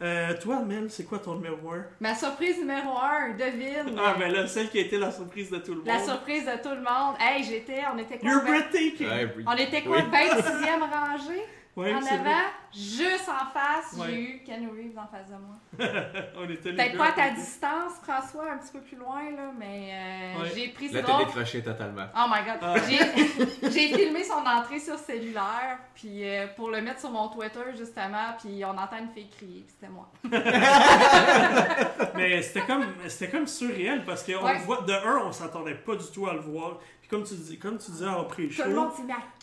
Euh, toi, Mel, c'est quoi ton numéro 1? Ma surprise numéro 1, devine. Ah, ben là, celle qui a été la surprise de tout le monde. La surprise de tout le monde. Hey, j'étais, on était quoi? You're breathtaking! On était quoi? Oui. 26e rangée? Ouais, en avant, juste en face, Ouais. j'ai eu Ken Reeves en face de moi. On était les Peut-être pas à ta distance, François, un petit peu plus loin, là, mais euh, Ouais. j'ai pris Là, t'as décroché totalement. Oh my god. Ah. J'ai- filmé son entrée sur cellulaire, puis euh, pour le mettre sur mon Twitter, justement, puis on entend une fille crier, puis c'était moi. Mais c'était comme, c'était comme surréel parce que on Ouais. le voit, de un, on s'attendait pas du tout à le voir. Puis comme tu, dis, comme tu disais en Tout pré-show, le monde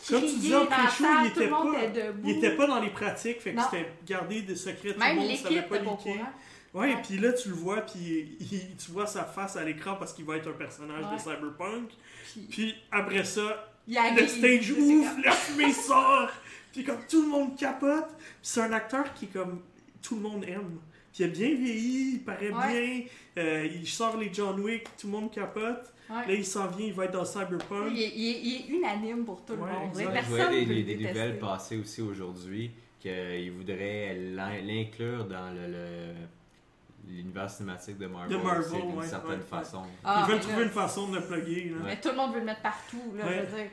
Comme tu disais en pré-show, il tout le était pas- il était pas dans les pratiques, fait que c'était gardé des secrets, tout Même le monde savait pas courant. Ouais, Ouais. puis là tu le vois, puis tu vois sa face à l'écran parce qu'il va être un personnage de Ouais. Cyberpunk. Puis, après ça, le stage ouvre, comme- la fumée sort, puis comme tout le monde capote. Puis c'est un acteur qui comme tout le monde aime. Puis il a bien vieilli, il paraît Ouais. bien, euh, il sort les John Wick, tout le monde capote. Là il s'en vient, il va être dans Cyberpunk. Il est, il est- il est unanime pour tout le monde. exact. Je Personne voyais des, des- des nouvelles passer aussi aujourd'hui qu'ils voudraient l'in- l'inclure dans le- le- l'univers cinématique de Marvel, De Marvel, d'une ouais, certaine ouais, ouais. façon. Ah, Ils veulent trouver là, une façon de le plugger. Là. Mais tout le monde veut le mettre partout, là, Ouais. je veux dire.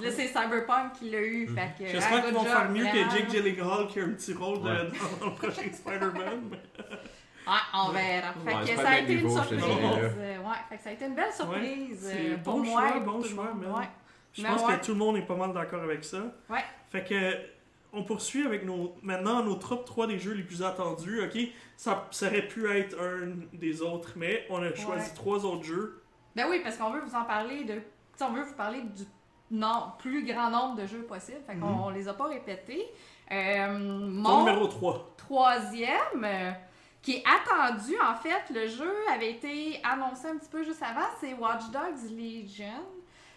Là, c'est Cyberpunk qui l'a eu, fait que... J'espère ah, qu'ils vont job, faire mieux vraiment. que Jake Gyllenhaal qui a un petit rôle de- dans le prochain Spider-Man. Ah, on verra. Fait Ouais, que ça a été une niveau, surprise. euh, ouais, fait que ça a été une belle surprise Ouais, euh, pour bon moi choix, bon choix. Ouais. Je Mais pense ouais. que tout le monde est pas mal d'accord avec ça. Ouais. Fait que on poursuit avec nos maintenant nos top 3 des jeux les plus attendus. Ok, ça, ça aurait pu être un des autres, mais on a choisi Ouais. trois autres jeux. Ben oui, parce qu'on veut vous en parler de. t'sais, on veut vous parler du non, plus grand nombre de jeux possible. Fait qu'on Mhm. on les a pas répétés. Euh, Ton mon numéro 3. troisième, euh, qui est attendu, en fait, le jeu avait été annoncé un petit peu juste avant, c'est Watch Dogs Legion.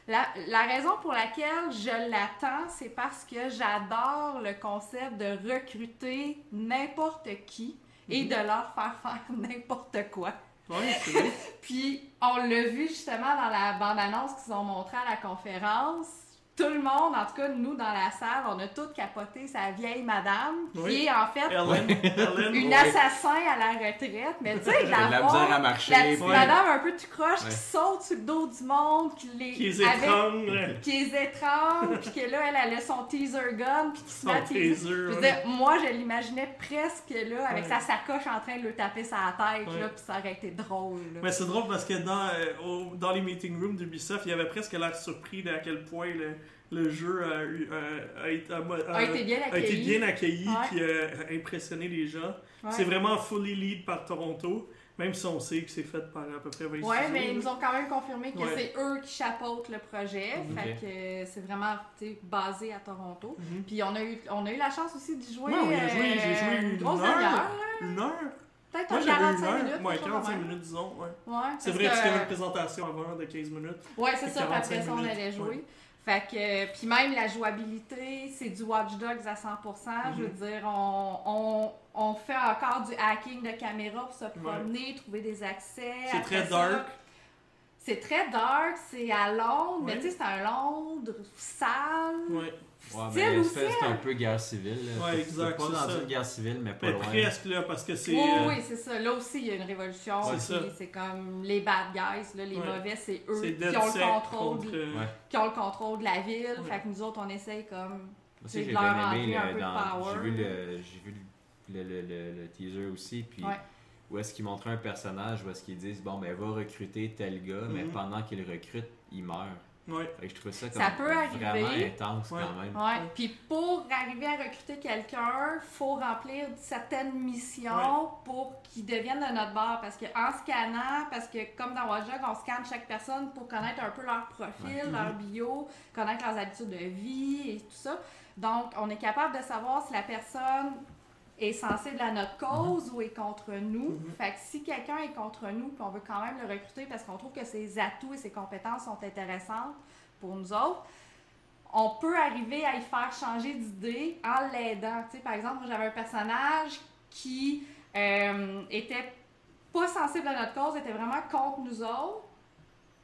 La, la raison pour laquelle je l'attends, c'est parce que j'adore le concept de recruter n'importe qui et Mhm. de leur faire faire n'importe quoi. Ouais. Puis on l'a vu justement dans la bande-annonce qu'ils ont montré à la conférence. Tout le monde, en tout cas nous dans la salle, on a tous capoté sa vieille madame, qui Oui. est en fait Ellen, Ellen, une assassin à la retraite. Mais tu sais, De la la misère à marcher. la petite Ouais. madame un peu tout croche Ouais. qui saute sur le dos du monde, qui les, qui est avec- étrange. qui les étrangle, puis que là, elle, elle a son teaser gun, puis qui se met à teaser. taser, Je veux ouais. dire, moi, je l'imaginais presque là, avec Ouais. sa sacoche en train de le taper sa tête, Ouais. là, puis ça aurait été drôle. là. Mais c'est drôle parce que dans, euh, au- dans les meeting rooms d'Ubisoft, il y avait presque l'air surpris de à quel point le, le jeu a, eu- a- a été- a- a- a été bien a été accueilli. bien accueilli Ouais. puis euh, a impressionné les gens. Ouais. C'est vraiment fully lead par Toronto, même si on sait que c'est fait par à peu près 20 Ouais, mais ils nous ont quand même confirmé que Ouais. c'est eux qui chapeautent le projet. Ok. Fait que euh, c'est vraiment basé à Toronto. Mhm. Puis on a eu, on a eu la chance aussi d'y jouer. A joué, j'ai joué euh, une grosse heure. là. Une heure? Peut-être j'avais 45 une heure. minutes. ouais, quelque chose de 45 même. minutes, disons. Ouais. Ouais, C'est vrai, parce qu'il y avait que- une présentation avant de 15 minutes. Ouais, c'est ça. Puis 45 après ça, on allait jouer. Fait que, puis même la jouabilité, c'est du Watch Dogs à 100%. Je veux dire, on, on, on fait encore du hacking de caméra pour se promener, trouver des accès. C'est très ça, dark. C'est très dark, c'est à Londres, mais tu sais, c'est un Londres sale. Ouais. Ouais, aussi, c'est un peu guerre civile. là. Ouais, C'est- exact, C'est pas dans une guerre civile, mais pas Mais loin. presque là, parce que c'est. Oui, euh, oui, c'est ça. Là aussi, il y a une révolution. C'est comme les bad guys, là, les Ouais. mauvais, c'est eux qui ont, le contrôle, contre. de- euh, Ouais. qui ont le contrôle de la ville. Ouais. Fait que nous autres, on essaye comme. Moi C'est aussi, j'ai de leur bien aimé enlever un le- peu de dans- power. J'ai vu, le, vu le, le, le- le teaser aussi, puis Ouais. où est-ce qu'ils montraient un personnage, où est-ce qu'ils disent, bon, ben, va recruter tel gars, mais Mhm. pendant qu'il recrute, il meurt. Ouais. Fait que je trouve ça comme Ça peut vraiment arriver. intense Ouais. quand même. Ouais. Puis pour arriver à recruter quelqu'un, faut remplir certaines missions pour qu'il devienne de notre bord. Parce que en scannant, parce que comme dans Watch Dogs, on scanne chaque personne pour connaître un peu leur profil, Ouais. leur bio, connaître leurs habitudes de vie et tout ça. Donc, on est capable de savoir si la personne est sensible à notre cause ou est contre nous. Mhm. Fait que si quelqu'un est contre nous, puis on veut quand même le recruter parce qu'on trouve que ses atouts et ses compétences sont intéressantes pour nous autres, on peut arriver à y faire changer d'idée en l'aidant. Tu sais, par exemple, moi, j'avais un personnage qui euh, était pas sensible à notre cause, était vraiment contre nous autres.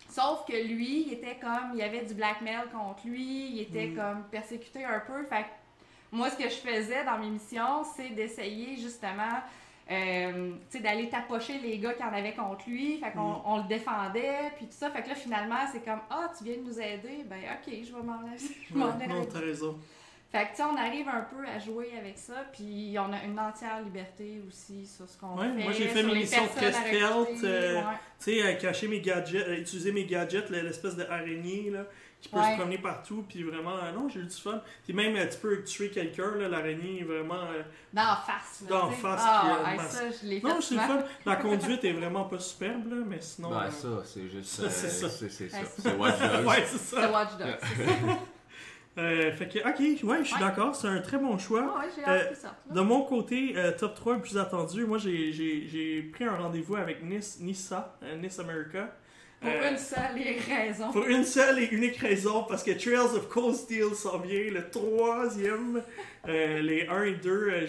Sauf que lui, il était comme, il y avait du blackmail contre lui, il était Mm. comme persécuté un peu. Fait moi, ce que je faisais dans mes missions, c'est d'essayer justement, euh, d'aller tapocher les gars qui en avaient contre lui. Fait qu'on Mm. on le défendait, puis tout ça. Fait que là, finalement, c'est comme, ah, tu viens de nous aider, ben ok, je vais m'en aller. non, t'as raison. fait que, tu sais, on arrive un peu à jouer avec ça, puis on a une entière liberté aussi sur ce qu'on Ouais, fait. moi, j'ai fait mes missions très euh. Tu sais, cacher mes gadgets, euh, utiliser mes gadgets, l'espèce d'araignée, là, qui peut Ouais. se promener partout, puis vraiment, euh, non, j'ai eu du fun. Puis même, euh, tu peux tuer quelqu'un, là, l'araignée est vraiment... euh, D'en face. là, D'en face, Ah, puis, euh, hey, ça, je l'ai fait Non, c'est le fun. La conduite est vraiment pas superbe, là, mais sinon... Ben, euh, ça, c'est juste. ça, euh, c'est ça. C'est c'est ça. C'est Watch Dogs. ouais, c'est C'est ça. Watch Dogs. c'est ça. Euh, fait que, ok, ouais, je suis Ouais. d'accord, c'est un très bon choix. Ah ouais, j'ai Euh, hâte là. De mon côté, euh, top 3 le plus attendu, moi j'ai- j'ai j'ai pris un rendez-vous avec Nice, Nissa, euh, Nice America. Pour Euh, une seule et raison. Pour une seule et unique raison, parce que Trails of Cold Steel s'en vient, le troisième. Euh, les 1 et 2, euh,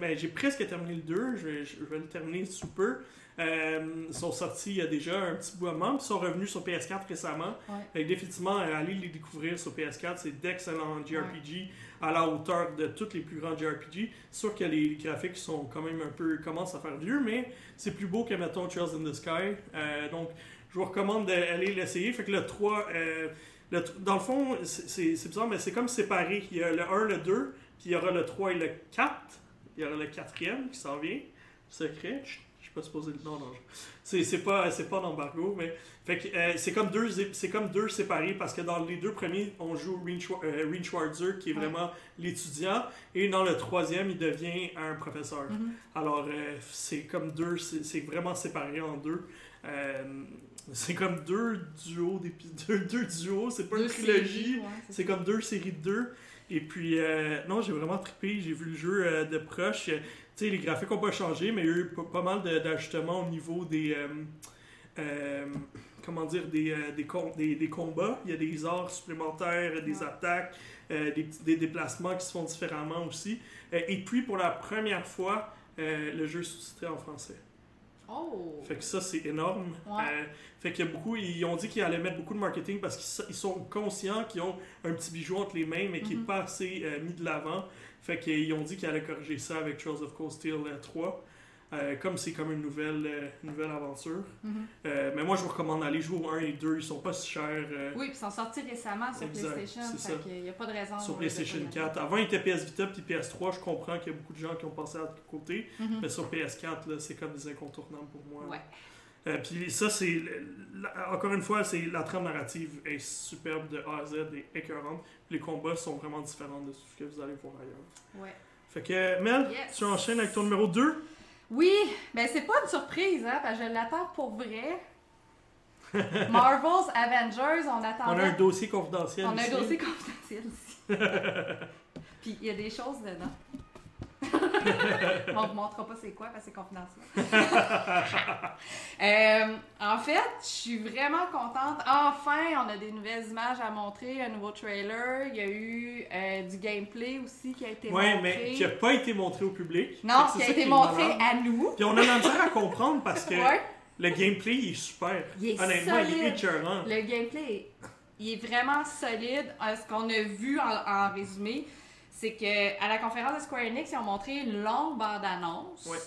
ben, j'ai presque terminé le 2, je vais, je vais le terminer sous peu. Euh, ils sont sortis il y a déjà un petit bout de moment, puis ils sont revenus sur PS4 récemment. Ouais. Définitivement, allez les découvrir sur PS4, c'est d'excellents JRPG à la hauteur de tous les plus grands JRPG. Sûr que les graphiques sont quand même un peu, commencent à faire vieux, mais c'est plus beau que, mettons, Trails in the Sky. Euh, donc, je vous recommande d'aller l'essayer. Fait que le 3, euh, le dans le fond, c'est- bizarre, mais c'est comme séparé. Il y a le 1, le 2, puis il y aura le 3 et le 4. Il y aura le quatrième qui s'en vient. Secret. Je je suis pas supposé le nom, non. C'est pas, pas d'embargo, mais. Fait que euh, c'est comme, deux c'est comme deux séparés parce que dans les deux premiers, on joue Schwa- euh, Schwarzer qui est Ouais. vraiment l'étudiant, et dans le troisième, il devient un professeur. Mhm. Alors, euh, c'est comme deux, c'est c'est vraiment séparé en deux. C'est comme deux duos, deux, deux duos, c'est pas Deux une trilogie, ouais, c'est comme deux séries de deux. Et puis, euh, non, j'ai vraiment trippé, j'ai vu le jeu euh, de proche. Euh, tu sais, les graphiques n'ont pas changé, mais il y a eu pas, mal d'ajustements au niveau des. euh, comment dire, des, des, des, des combats. Il y a des arts supplémentaires, des Ouais. attaques, des, des déplacements qui se font différemment aussi. Et puis, pour la première fois, le jeu est sous-titré en français. Oh! Fait que ça, c'est énorme. Ouais. Euh, fait qu'il y a beaucoup, ils ont dit qu'ils allaient mettre beaucoup de marketing parce qu'ils so- ils sont conscients qu'ils ont un petit bijou entre les mains, mais qui n'est Mhm. pas assez euh, mis de l'avant. Fait qu'ils ont dit qu'ils allaient corriger ça avec Trails of Cold Steel euh, 3. Euh, comme c'est comme une nouvelle, euh, une nouvelle aventure. Mhm. Euh, mais moi, je vous recommande d'aller jouer au 1 et 2. Ils sont pas si chers. Oui, puis ils sont sortis récemment sur Exact, PlayStation, ça. qu'il n'y a pas de raison. sur de PlayStation pas y 4. Avant, il était PS Vita puis PS3. Je comprends qu'il y a beaucoup de gens qui ont passé à côté. aller. Mhm. Mais sur PS4, là, c'est comme des incontournables pour moi. Ouais. Puis ça, c'est. Encore une fois, c'est la trame narrative est superbe de A à Z et écœurante. Les combats sont vraiment différents de ce que vous allez voir ailleurs. Ouais. Fait que, Mel, Yes. tu enchaînes avec ton numéro 2. Oui, mais c'est pas une surprise, hein, parce que je l'attends pour vrai. Marvel's Avengers, on On a un dossier confidentiel. On a ici. un dossier confidentiel ici. Puis il y a des choses dedans. on ne vous montrera pas c'est quoi parce que c'est confidentiel. Euh, en fait, je suis vraiment contente. Enfin, on a des nouvelles images à montrer, un nouveau trailer. Il y a eu euh, du gameplay aussi qui a été Ouais, montré. mais qui n'a pas été montré au public. Non, qui a été montré à nous. Puis on a la misère à comprendre parce que Ouais. le gameplay il est super. Il est Honnêtement, il est solide. écœurant. Le gameplay, il est vraiment solide. Euh, ce qu'on a vu en, en résumé, c'est que à la conférence de Square Enix, ils ont montré une longue bande-annonce. Ouais.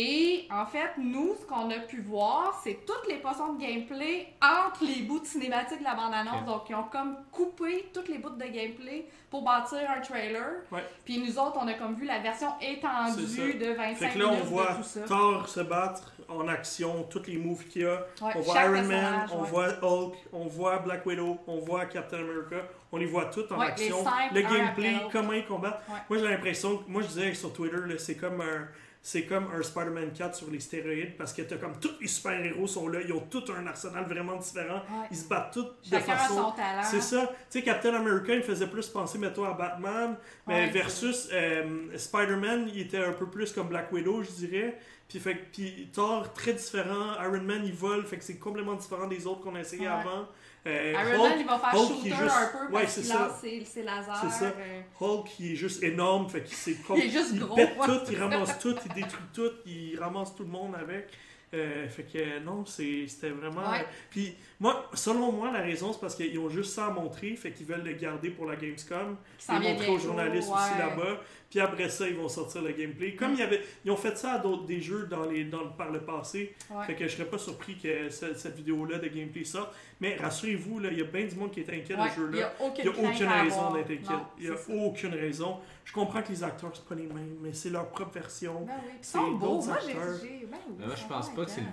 Et en fait, nous, ce qu'on a pu voir, c'est toutes les portions de gameplay entre les bouts de cinématique de la bande-annonce. Donc, ils ont comme coupé toutes les bouts de gameplay pour bâtir un trailer. Ouais. Puis nous autres, on a comme vu la version étendue de 25 Fait que là, on voit de tout ça. Thor se battre en action, tous les moves qu'il y a. Ouais, on voit Iron Man, on ouais. voit Hulk, on voit Black Widow, on voit Captain America. On les voit tous en action. Le gameplay, comment ils combattent. Moi, j'ai l'impression, moi je disais sur Twitter, c'est comme un. C'est comme un Spider-Man 4 sur les stéroïdes parce que t'as comme tous les super-héros sont là, ils ont tout un arsenal vraiment différent, Ouais. ils se battent tous de façon son talent. c'est ça. Tu sais, Captain America, il me faisait plus penser, mettons, à Batman. Mais Ouais, versus euh, Spider-Man, il était un peu plus comme Black Widow, je dirais. Puis, fait, puis Thor, très différent. Iron Man, il vole, fait que c'est complètement différent des autres qu'on a essayé Ouais. avant. Euh, Iron Hulk, Man, il va faire Hulk, shooter il juste- un peu ouais, parce c'est qu'il lance ses, ses lasers. C'est ça. euh, Hulk, il est juste énorme, fait qu'il s'est Il est juste gros, pète tout, il ramasse tout, il détruit tout, il ramasse tout le monde avec. Euh, fait que non, c'était vraiment. Ouais. Puis moi, selon moi, la raison, c'est parce qu'ils ont juste ça à montrer, fait qu'ils veulent le garder pour la Gamescom. Vient montrer aux journalistes aussi là-bas. Puis après ça, ils vont sortir le gameplay. Comme Mm. il y avait, ils ont fait ça à d'autres des jeux dans les, dans, par le passé. Ouais. Fait que je serais pas surpris que ce- cette vidéo-là de gameplay sorte. Mais rassurez-vous, il y a bien du monde qui est inquiet de ce jeu-là. Il n'y a aucune, Il n'y a aucune raison d'être inquiet. Il n'y a aucune raison. Je comprends que les acteurs, c'est pas les mêmes, mais c'est leur propre version. Ben oui, ils c'est sont beaux. Moi, j'ai. ben oui, moi, je pense pas que c'est le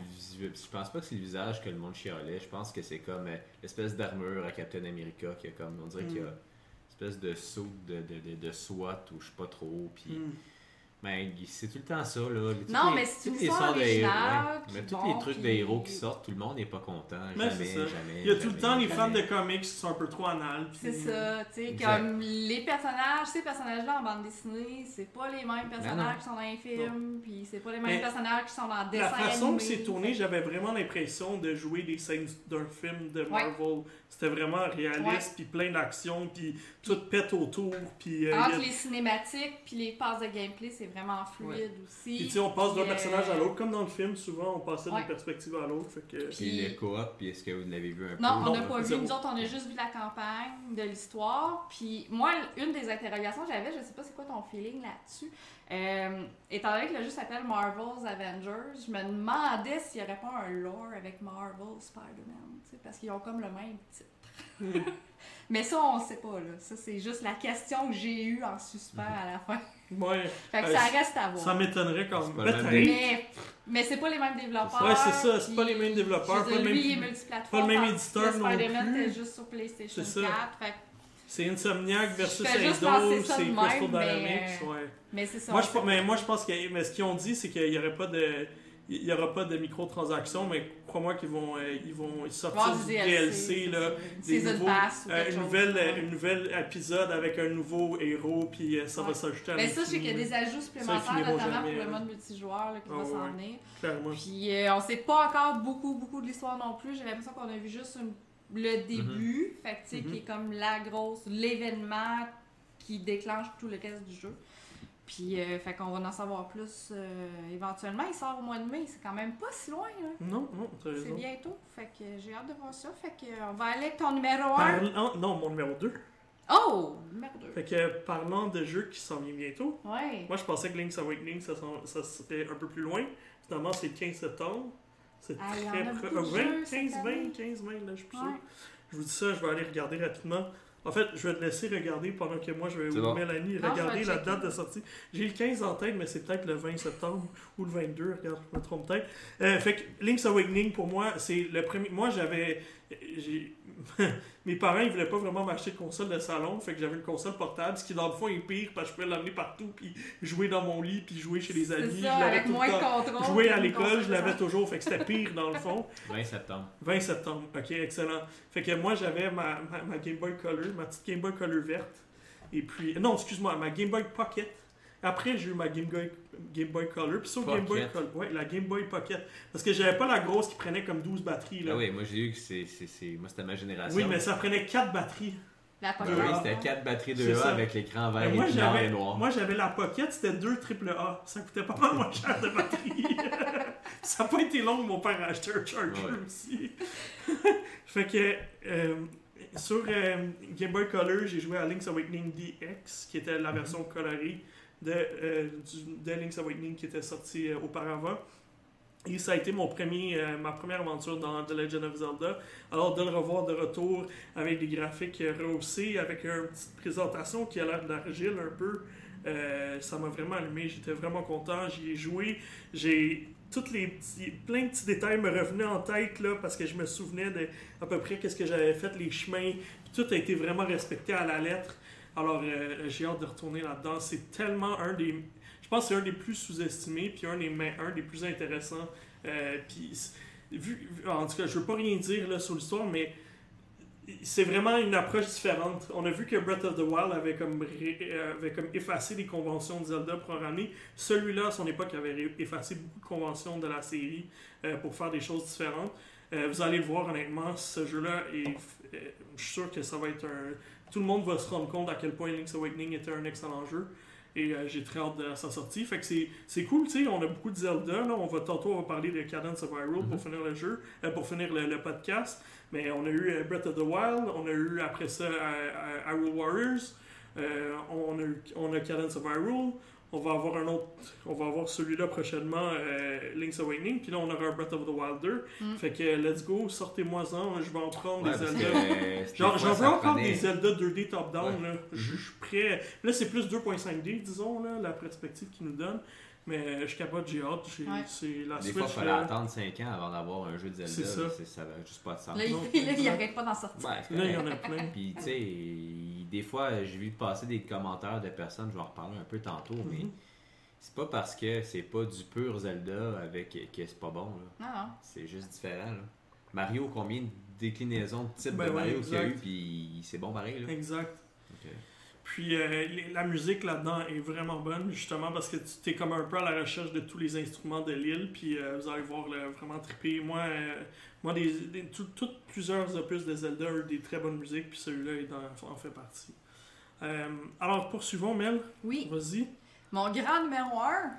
je pense pas que c'est le visage que le monde chialait. Je pense que c'est comme euh, l'espèce d'armure à Captain America qui a comme on dirait qu'il y a Mm. une espèce de saut de, de, de, de SWAT ou je sais pas trop. Puis Hmm. Ben, c'est tout le temps ça là. Toutes Non, les- mais c'est une histoire de héros, ouais. Mais tous bon, les trucs de puis- héros qui sortent, tout le monde n'est pas content. Mais jamais, c'est ça. jamais. Il y a tout le jamais, temps les fans de comics qui sont un peu trop anal. puis- C'est ça, tu sais, comme les personnages, ces personnages-là en bande dessinée, c'est pas les mêmes personnages non. qui sont dans les films, puis c'est pas les mêmes Mais personnages qui sont dans le dessin La façon animé, que c'est tourné, j'avais vraiment l'impression de jouer des scènes d'un film de Marvel. C'était vraiment réaliste, puis plein d'action, puis tout pète autour, puis... euh, a- Entre les cinématiques puis les passes de gameplay, c'est vraiment fluide aussi. Puis tu sais, on passe d'un personnage à euh, l'autre, comme dans le film, souvent on passait Ouais. d'une perspective à l'autre, fait que... Puis le coop, puis est-ce que vous l'avez vu un Non, peu? on n'a Non, pas vu. Nous autres, on a juste vu la campagne de l'histoire. Puis moi, une des interrogations que j'avais, je sais pas c'est quoi ton feeling là-dessus. Euh, étant donné que le jeu s'appelle Marvel's Avengers, je me demandais s'il n'y aurait pas un lore avec Marvel Spider-Man. tu sais, Parce qu'ils ont comme le même titre. Mais ça, on sait pas. là. Ça, c'est juste la question que j'ai eue en suspens à la fin. Ouais, Fait que Euh, ça reste à voir. ça m'étonnerait quand même. Mais, mais c'est pas les mêmes développeurs. Ouais, c'est ça, c'est pas les mêmes développeurs, pas dire, lui, même... pas le même éditeur non Spider-Man plus. était juste sur PlayStation C'est 4. ça. Fait que- C'est Insomniac versus ça c'est Crystal Dynamics, ouais. mais c'est ça. Moi je, sait mais pas. moi, je pense que mais ce qu'ils ont dit, c'est qu'il n'y aurait pas de. Il y aura pas de microtransactions, mais crois-moi qu'ils vont, euh, ils vont sortir du DLC, là, des nouveaux- pass euh, quelque une, nouvelle, épisode avec un nouveau héros, puis euh, ça va s'ajouter à Mais ça, je sais qu'il y a des ajouts supplémentaires, notamment jamais, pour le là. mode multijoueur là, qui va s'en ouais. venir. clairement. Puis euh, on sait pas encore beaucoup, beaucoup de l'histoire non plus. J'ai l'impression qu'on a vu juste une- le début, fait tu sais, Mhm. qui est comme la grosse, l'événement qui déclenche tout le reste du jeu. Puis, euh, fait qu'on va en savoir plus euh, éventuellement. Il sort au mois de mai, c'est quand même pas si loin, là. Non, non, C'est bientôt. Fait que j'ai hâte de voir ça. Fait que euh, on va aller avec ton numéro 1. Parlant- non, mon numéro 2. Oh! Numéro 2. Fait que parlant de jeux qui s'en viennent bientôt, Ouais. moi je pensais que Link's Awakening ça, ça serait un peu plus loin. Finalement, c'est le 15 septembre. C'est Ah, très près. beaucoup de 20, jeux cette 15, 20, année. 15, 20, là, je suis plus sûr. Ouais. Je vous dis ça, je vais aller regarder rapidement. En fait, je vais te laisser regarder pendant que moi, je vais, ou bon. Mélanie, Non, regarder la date de sortie. J'ai le 15 en tête, mais c'est peut-être le 20 septembre ou le 22, regarde, je me trompe peut-être. Euh, fait que Link's Awakening, pour moi, c'est le premier... Moi, j'avais... Mes parents, ils voulaient pas vraiment m'acheter de console de salon, fait que j'avais une console portable, ce qui dans le fond est pire, parce que je pouvais l'amener partout, puis jouer dans mon lit, puis jouer chez les amis. Je avec tout le moins de temps. contrôle. Jouer à l'école, je l'avais toujours, fait que c'était pire dans le fond. 20 septembre. 20 septembre, ok, excellent. Fait que moi, j'avais ma, ma, ma Game Boy Color, ma petite Game Boy Color verte. Et puis, non, excuse-moi, ma Game Boy Pocket. Après, j'ai eu ma Game Boy, Game Boy Color. Puis sur Game Boy Pocket. Color, ouais, la Game Boy Pocket. Parce que j'avais pas la grosse qui prenait comme 12 batteries. Là. Ah oui, moi j'ai eu que c'est. c'est- c'est- Moi c'était ma génération. oui, mais ça prenait 4 batteries. La Oui, pochette. oui, c'était 4 batteries 2A ça. avec l'écran vert et moi, puis noir j'avais, et noir. moi, j'avais la Pocket, c'était 2 AAA. Ça coûtait pas mal moins cher de batterie. ça n'a pas été long que mon père a acheté un Charger Ouais. aussi. fait que euh, sur euh, Game Boy Color, j'ai joué à Link's Awakening DX, qui était la Mhm. version colorée de, euh, du- Link's Awakening qui était sortie euh, auparavant. Et ça a été mon premier, euh, ma première aventure dans The Legend of Zelda. Alors de le revoir de retour avec des graphiques rehaussés, avec une petite présentation qui a l'air d'argile un peu, ça m'a vraiment allumé. J'étais vraiment content. J'y ai joué. J'ai toutes les petits, plein de petits détails me revenaient en tête là parce que je me souvenais de à peu près qu'est-ce que j'avais fait, les chemins. Tout a été vraiment respecté à la lettre. Alors euh, j'ai hâte de retourner là-dedans. C'est tellement un des, je pense que c'est un des plus sous-estimés puis un des un des plus intéressants. Euh, puis en tout cas, je veux pas rien dire sur l'histoire, mais c'est vraiment une approche différente. On a vu que Breath of the Wild avait comme, euh, effacé les conventions de Zelda pour en ramener. Celui-là, à son époque, avait effacé beaucoup de conventions de la série pour faire des choses différentes. Vous allez le voir, honnêtement, ce jeu-là, est- euh, je suis sûr que ça va être un... Tout le monde va se rendre compte à quel point Link's Awakening était un excellent jeu. Et euh, j'ai très hâte de sa sortie. Fait que c'est- cool, tu sais, on a beaucoup de Zelda. Là. On va, tantôt, on va parler de Cadence of Hyrule pour Mhm. finir le jeu, euh, pour finir le, le podcast. Mais on a eu euh, Breath of the Wild, on a eu après ça Hyrule Warriors, on, a on a Cadence of Hyrule. On va avoir un autre, on va avoir celui-là prochainement, euh, Link's Awakening, puis là on aura Breath of the Wild 2. Mm. Fait que let's go, sortez-moi-en, je vais en prendre Ouais, des que, Zelda. Genre, j'en veux encore des Zelda 2D top-down, Ouais. là. Je suis prêt. Là, c'est plus 2.5D, disons, là, la perspective qu'ils nous donnent. Mais je capote, j'ai hâte. j'ai- Ouais. C'est la Des Switch. fois, il fallait là. attendre 5 ans avant d'avoir un jeu de Zelda. C'est ça. là, c'est- Ça n'a juste pas de sens. Là, il, Non, là, il exact. arrête pas d'en sortir. Ouais, Là, il y en a plein. Puis, tu sais, des fois, j'ai vu passer des commentaires de personnes, je vais en reparler un peu tantôt, mais Mhm. c'est pas parce que c'est pas du pur Zelda avec que c'est pas bon. là. Non, non. C'est juste différent. là. Mario, combien de déclinaisons de type Ben de ouais, Mario qu'il y a eu, puis c'est bon pareil. Là. Exact. Puis euh, la musique là-dedans est vraiment bonne, justement, parce que tu es comme un peu à la recherche de tous les instruments de l'île, puis euh, vous allez voir là, vraiment triper. Moi, euh, moi des, des- tout- plusieurs opus de Zelda ont des très bonnes musiques, puis celui-là en fait partie. Euh, alors, poursuivons, Mel. Oui, Vas-y. mon grand numéro 1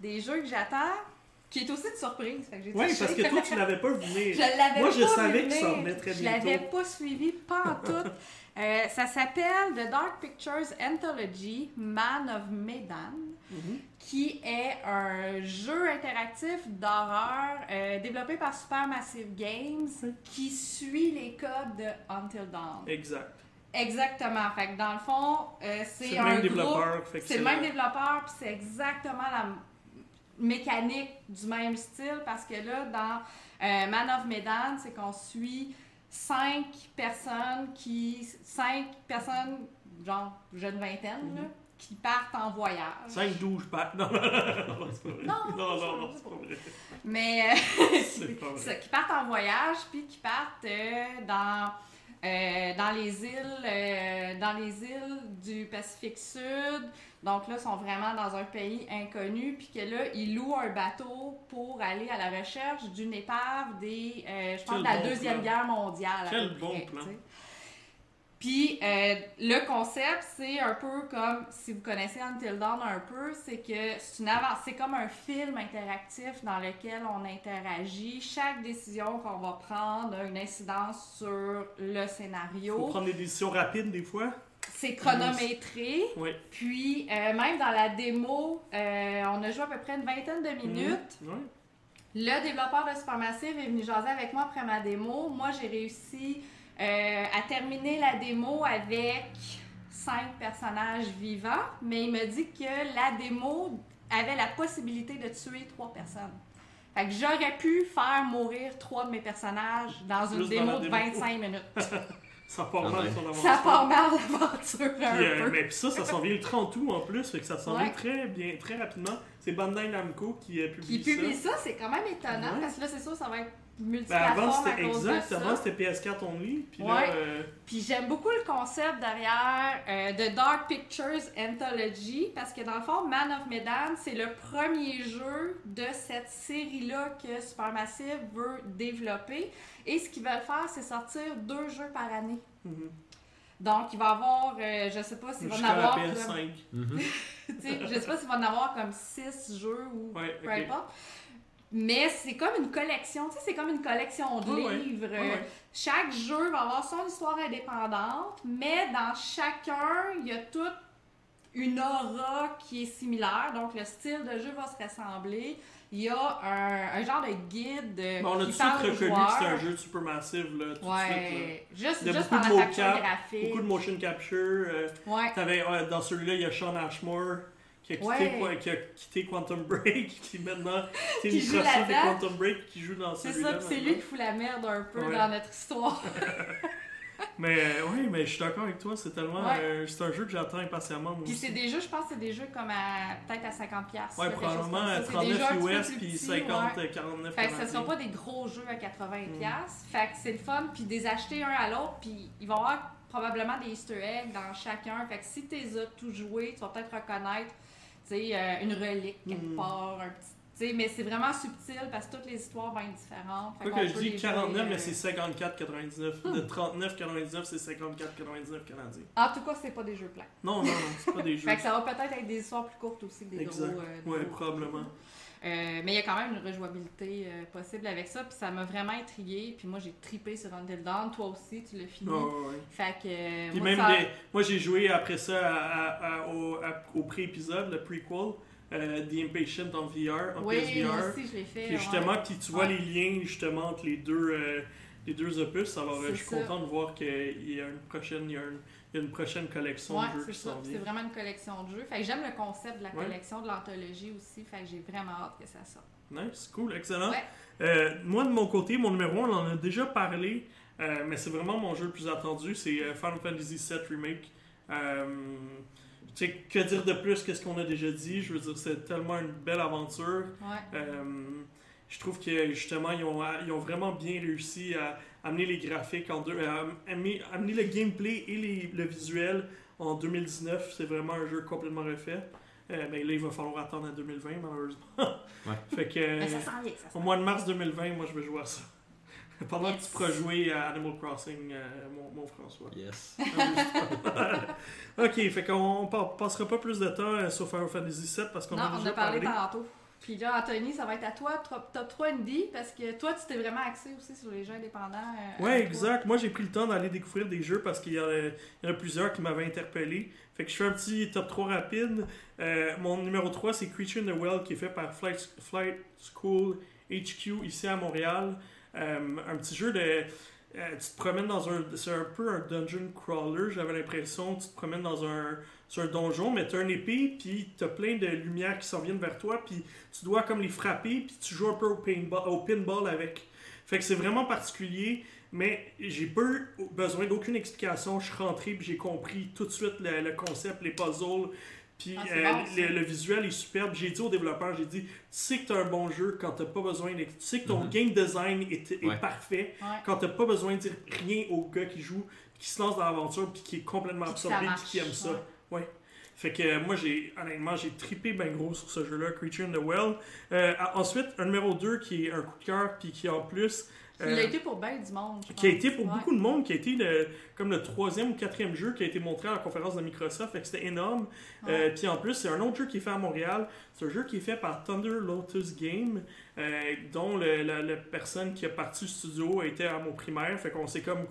des jeux que j'attends, qui est aussi de surprise. Oui, parce que toi, tu l'avais pas vu Je l'avais Moi, pas je savais que ça revenait très Je l'avais bientôt. pas suivi, pas en tout. Euh, ça s'appelle The Dark Pictures Anthology Man of Medan, Mhm. qui est un jeu interactif d'horreur euh, développé par Supermassive Games qui suit les codes de Until Dawn. Exact. Exactement. Fait que dans le fond, euh, C'est un même développeur. c'est le même développeur, puis c'est exactement la mécanique du même style, parce que là, dans euh, Man of Medan, c'est qu'on suit cinq personnes qui. cinq personnes, genre jeune vingtaine, là, qui partent en voyage. 5 12 pas. Non, non, non, c'est pas vrai. Non, non, c'est non, pas- non, c'est pas vrai. Mais. euh, C'est pas vrai. qui partent en voyage, puis qui partent euh, dans, euh, dans les îles euh, dans les îles du Pacifique Sud. Donc là, ils sont vraiment dans un pays inconnu, puis que là, ils louent un bateau pour aller à la recherche d'une épave des, euh, je pense, de la bon Deuxième plan. Guerre mondiale. Quel bon près, plan. Puis euh, le concept, c'est un peu comme, si vous connaissez Until Dawn un peu, c'est que c'est une avance, c'est comme un film interactif dans lequel on interagit. Chaque décision qu'on va prendre a une incidence sur le Faut scénario. prendre des décisions rapides des fois. C'est chronométré. Oui. Puis euh, même dans la démo, euh, on a joué à peu près une vingtaine de minutes. Oui. Le développeur de Supermassive est venu jaser avec moi après ma démo. Moi, j'ai réussi euh, à terminer la démo avec cinq personnages vivants, mais il me dit que la démo avait la possibilité de tuer trois personnes. Fait que j'aurais pu faire mourir trois de mes personnages dans une Juste dans démo de démo. 25 minutes. Ça part mal avancement. Ça part mal l'aventure un Puis, euh, peu. mais puis ça, ça s'en vient le 30 août en plus, fait que ça s'en Ouais. vient très bien, très rapidement. C'est Bandai Namco qui euh, publie Qui publie ça. ça, c'est quand même étonnant Ouais. parce que là, c'est sûr, ça va être Ben, avant, c'était exact. Avant, c'était PS4 only. Puis Ouais. là, euh, Puis j'aime beaucoup le concept derrière euh, de Dark Pictures Anthology parce que dans le fond, Man of Medan, c'est le premier jeu de cette série-là que Supermassive veut développer. Et ce qu'ils veulent faire, c'est sortir deux jeux par année. mhm. Donc, il va y avoir, euh, je sais pas s'il va en avoir, comme, PS5. tu sais, je sais pas s'il va en avoir comme six jeux ou Ouais, peu importe. Mais c'est comme une collection, tu sais, c'est comme une collection de Ouais, ouais. livres. Ouais, ouais. Chaque jeu va avoir son histoire indépendante, mais dans chacun, il y a toute une aura qui est similaire. Donc, le style de jeu va se ressembler. Il y a un, un genre de guide euh, Bon, on a tout qui parle reconnu que c'était un jeu de Supermassive, là, tout de suite. là. Ouais, juste, Il y a juste beaucoup par de la graphique. Beaucoup de motion capture. euh, Ouais. ouais, dans celui-là, il y a Sean Ashmore qui a quitté, Ouais. quoi- qui a quitté Quantum Break, qui maintenant qui joue crossée de. Quantum Break qui joue dans C'est celui-là. ça, puis c'est lui qui fout la merde un peu Ouais. dans notre histoire. Mais euh, oui, mais je suis d'accord avec toi, c'est tellement. Ouais. euh, c'est un jeu que j'attends impatiemment. Puis c'est des jeux, je pense que c'est des jeux comme à peut-être à 50$. piastres, Ouais, probablement ça. euh, C'est un 39 petit peu US puis petits, 50, ouais. euh, 49 Fait que ce ne sont pas des gros jeux à 80$. Mm. Fait que c'est le fun, puis des acheter un à l'autre, puis il va y avoir probablement des easter eggs dans chacun. Fait que si tu les as tout joué, tu vas peut-être reconnaître euh, une relique quelque Mm. part, un petit mais c'est vraiment subtil parce que toutes les histoires vont être différentes. Fait Pourquoi que je dis les 49, jouer, mais euh, c'est 54,99. De 39,99, c'est 54,99 canadiens. En tout cas, c'est pas des jeux plans. Non, non, non, c'est pas des jeux. Fait que ça va peut-être être des histoires plus courtes aussi que des Exact. gros. euh, des Ouais, gros- probablement. Euh, mais il y a quand même une rejouabilité euh, possible avec ça, puis ça m'a vraiment intriguée. Puis moi, j'ai tripé sur Until Dawn. Toi aussi, tu l'as fini. Ouais. Fait que. euh, Puis moi, même, ça- moi j'ai joué après ça à- à- à- au, pré-épisode, le prequel, euh, The Impatient en VR, en Oui, moi PSVR. aussi, je l'ai fait. Puis justement, ouais. puis tu vois Ouais. les liens justement entre les deux, euh, les deux opus. Alors euh, je suis ça. content de voir qu'il y a une prochaine, il y a une, il y a une prochaine collection Ouais, de jeux c'est qui vraiment une collection de jeux. Fait que j'aime le concept de la Ouais. collection, de l'anthologie aussi. Fait que j'ai vraiment hâte que ça sorte. Nice, cool, excellent. Ouais. Euh, moi de mon côté, mon numéro 1, on en a déjà parlé, euh, mais c'est vraiment mon jeu le plus attendu, c'est Final Fantasy VII Remake. Euh, tu sais, que dire de plus que ce qu'on a déjà dit? Je veux dire, c'est tellement une belle aventure. Ouais. Je trouve que justement, ils ont, ils ont vraiment bien réussi à amener les graphiques en deux, à amener, amener le gameplay et les- le visuel en 2019. C'est vraiment un jeu complètement refait. Euh, mais là, il va falloir attendre à 2020, malheureusement. fait que, Mais ça sent bien, ça sent au mois de mars 2020, moi, je vais jouer à ça. Pendant Yes. que tu pourras jouer à Animal Crossing, euh, mon, mon François. Yes. ok, fait qu'on pa- passera pas plus de temps euh, sur Final Fantasy VII parce qu'on Non, a on déjà a parlé parlé. tantôt. Puis là, Anthony, ça va être à toi, top, top 3 indie, parce que toi, tu t'es vraiment axé aussi sur les jeux indépendants. euh, Ouais, exact. Moi, j'ai pris le temps d'aller découvrir des jeux parce qu'il y, en a- plusieurs qui m'avaient interpellé. Fait que je fais un petit top 3 rapide. Euh, mon numéro 3, c'est Creature in the Well qui est fait par Flight, Flight School HQ ici à Montréal. Euh, un petit jeu de. tu te promènes dans un. C'est un peu un dungeon crawler, j'avais l'impression. Tu te promènes dans un, sur un donjon, mais tu as une épée, puis tu as plein de lumières qui s'en viennent vers toi, puis tu dois comme les frapper, puis tu joues un peu au, au pinball avec. Fait que c'est vraiment particulier, mais j'ai pas eu besoin d'aucune explication. Je suis rentré, puis j'ai compris tout de suite le, le concept, les puzzles. Puis Ah, euh, bon, le, le visuel est superbe. J'ai dit aux développeurs, j'ai dit, tu sais que tu as un bon jeu quand t'as pas besoin, d'ex- tu sais que ton Mhm. game design est, est Ouais. parfait Ouais. quand t'as pas besoin de dire rien au gars qui joue, puis qui se lance dans l'aventure, puis qui est complètement Puis absorbé, puis qui aime ça. Ouais. Fait que euh, moi, j'ai honnêtement, j'ai trippé ben gros sur ce jeu-là, Creature in the Well. Euh, ensuite, un numéro 2 qui est un coup de cœur, puis qui en plus. Il euh, a été pour bien du monde. je qui a été pour Ouais. beaucoup de monde, qui a été le, comme le troisième ou quatrième jeu qui a été montré à la conférence de Microsoft, fait que c'était énorme. Euh, Puis en plus, c'est un autre jeu qui est fait à Montréal. C'est un jeu qui est fait par Thunder Lotus Game, euh, dont le- la, la personne qui a parti du studio était à mon primaire. Fait qu'on s'est comme,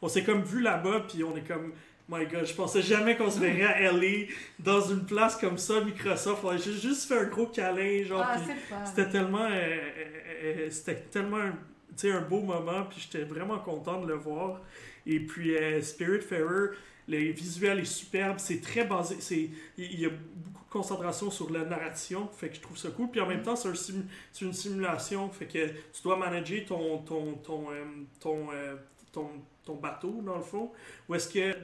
on s'est comme vu là-bas, puis on est comme, my god, je pensais jamais qu'on se verrait à LA dans une place comme ça, Microsoft. A juste, fait un gros câlin, genre. Ah, c'était tellement, euh, euh, euh, c'était tellement un, un beau moment, puis j'étais vraiment content de le voir. Et puis euh, Spirit Fairer, le visuel est superbe, c'est très basé, c'est, il y a beaucoup de concentration sur la narration, fait que je trouve ça cool. Puis en même temps, c'est, un simu- c'est une simulation, fait que tu dois manager ton, ton, ton, ton, ton, ton bateau, dans le fond, ou est-ce que,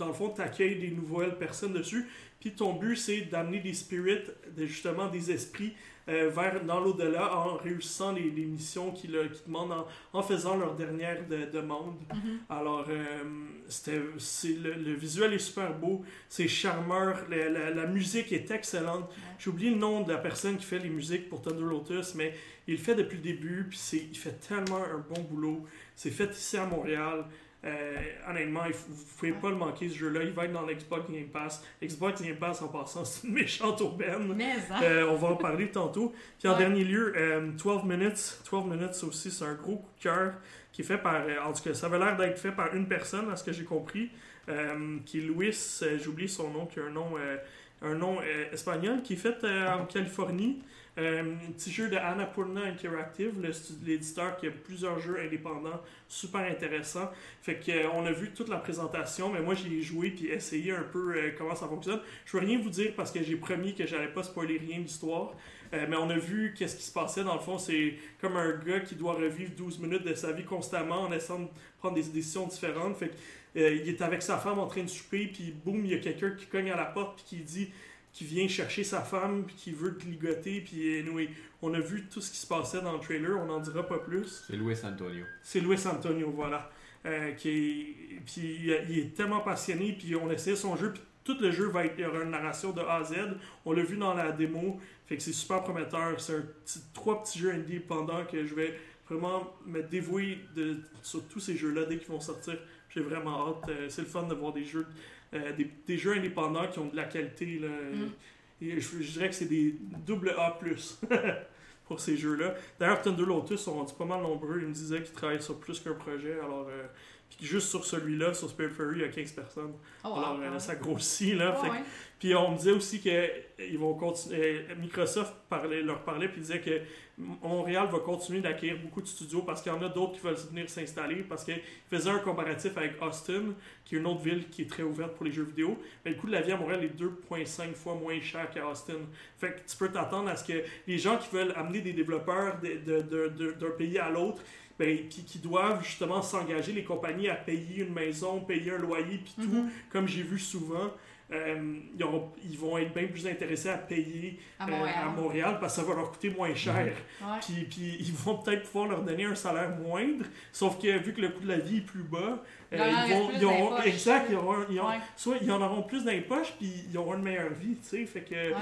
dans le fond, tu accueilles des nouvelles personnes dessus, puis ton but, c'est d'amener des spirits, de- justement des esprits, euh, vers dans l'au-delà en réussissant les, les missions qu'ils le- qu'ils demandent, en, en faisant leur dernière de- demande. Mhm. Alors, euh, c'était, c'est, le, le visuel est super beau, c'est charmeur, la, la- la musique est excellente. J'ai oublié le nom de la personne qui fait les musiques pour Thunder Lotus, mais il le fait depuis le début, puis il fait tellement un bon boulot. C'est fait ici à Montréal. Euh, honnêtement, vous ne pouvez pas le manquer ce jeu-là. Il va être dans l'Xbox Game Pass. Xbox Game Pass, en passant, c'est une méchante aubaine. Mais, hein? Euh, on va en parler tantôt. Puis en Ouais. dernier lieu, euh, 12 Minutes. 12 Minutes aussi, c'est un gros coup de cœur qui est fait par. euh, en tout cas, ça avait l'air d'être fait par une personne, à ce que j'ai compris, euh, qui est Luis, euh, j'ai oublié son nom, qui a un nom, euh, un nom euh, espagnol, qui est fait euh, en Californie. Euh, un petit jeu de Annapurna Interactive, l'éditeur qui a plusieurs jeux indépendants super intéressants. Fait que euh, on a vu toute la présentation, mais moi j'y ai joué puis essayé un peu euh, comment ça fonctionne. Je veux rien vous dire parce que j'ai promis que j'allais pas spoiler rien de l'histoire. Mais on a vu qu'est-ce qui se passait. Dans le fond, c'est comme un gars qui doit revivre 12 minutes de sa vie constamment en essayant de prendre des décisions différentes. Fait que, il est avec sa femme en train de souper, puis boum, il y a quelqu'un qui cogne à la porte puis qui dit qui vient chercher sa femme puis qui veut te ligoter puis anyway, on a vu tout ce qui se passait dans le trailer, on n'en dira pas plus. C'est Luis Antonio. C'est Luis Antonio, voilà. Euh, qui est, puis il, est tellement passionné, puis on essayait son jeu, puis tout le jeu va être, il y aura une narration de A à Z. On l'a vu dans la démo, fait que c'est super prometteur. C'est un petit, trois petits jeux indie pendant que je vais vraiment me dévouer de, sur tous ces jeux-là dès qu'ils vont sortir. J'ai vraiment hâte. Euh, c'est le fun de voir des jeux, euh, des, des jeux indépendants qui ont de la qualité. Là. Mm. Et je, je dirais que c'est des double A+. pour ces jeux-là. D'ailleurs, Thunder Lotus sont rendus pas mal nombreux. Ils me disaient qu'ils travaillent sur plus qu'un projet. Alors, euh, puis juste sur celui-là, sur Spirit Fairy, il y a 15 personnes. Oh, Alors, euh, ça grossit, là. Fait ouais. puis on me disait aussi que ils vont continuer. Microsoft parlait, leur parlait puis disait que Montréal va continuer d'acquérir beaucoup de studios parce qu'il y en a d'autres qui veulent venir s'installer parce qu'ils faisaient un comparatif avec Austin, qui est une autre ville qui est très ouverte pour les jeux vidéo. Mais le coût de la vie à Montréal est 2,5 fois moins cher qu'à Austin. Fait que tu peux t'attendre à ce que les gens qui veulent amener des développeurs de- de- de- de- d'un pays à l'autre ben, qui, qui doivent justement s'engager, les compagnies, à payer une maison, payer un loyer, puis tout, Mhm. comme j'ai vu souvent, euh, ils, auront- ils vont être bien plus intéressés à payer À euh, Montréal. à Montréal parce que ça va leur coûter moins cher. Ouais. Puis, puis ils vont peut-être pouvoir leur donner un salaire moindre, sauf que vu que le coût de la vie est plus bas, euh, ils vont, ils auront, poches. exact, ils auront, ils auront- Ouais. soit ils en auront plus dans les poches, puis ils auront une meilleure vie, tu sais. Fait que Ouais.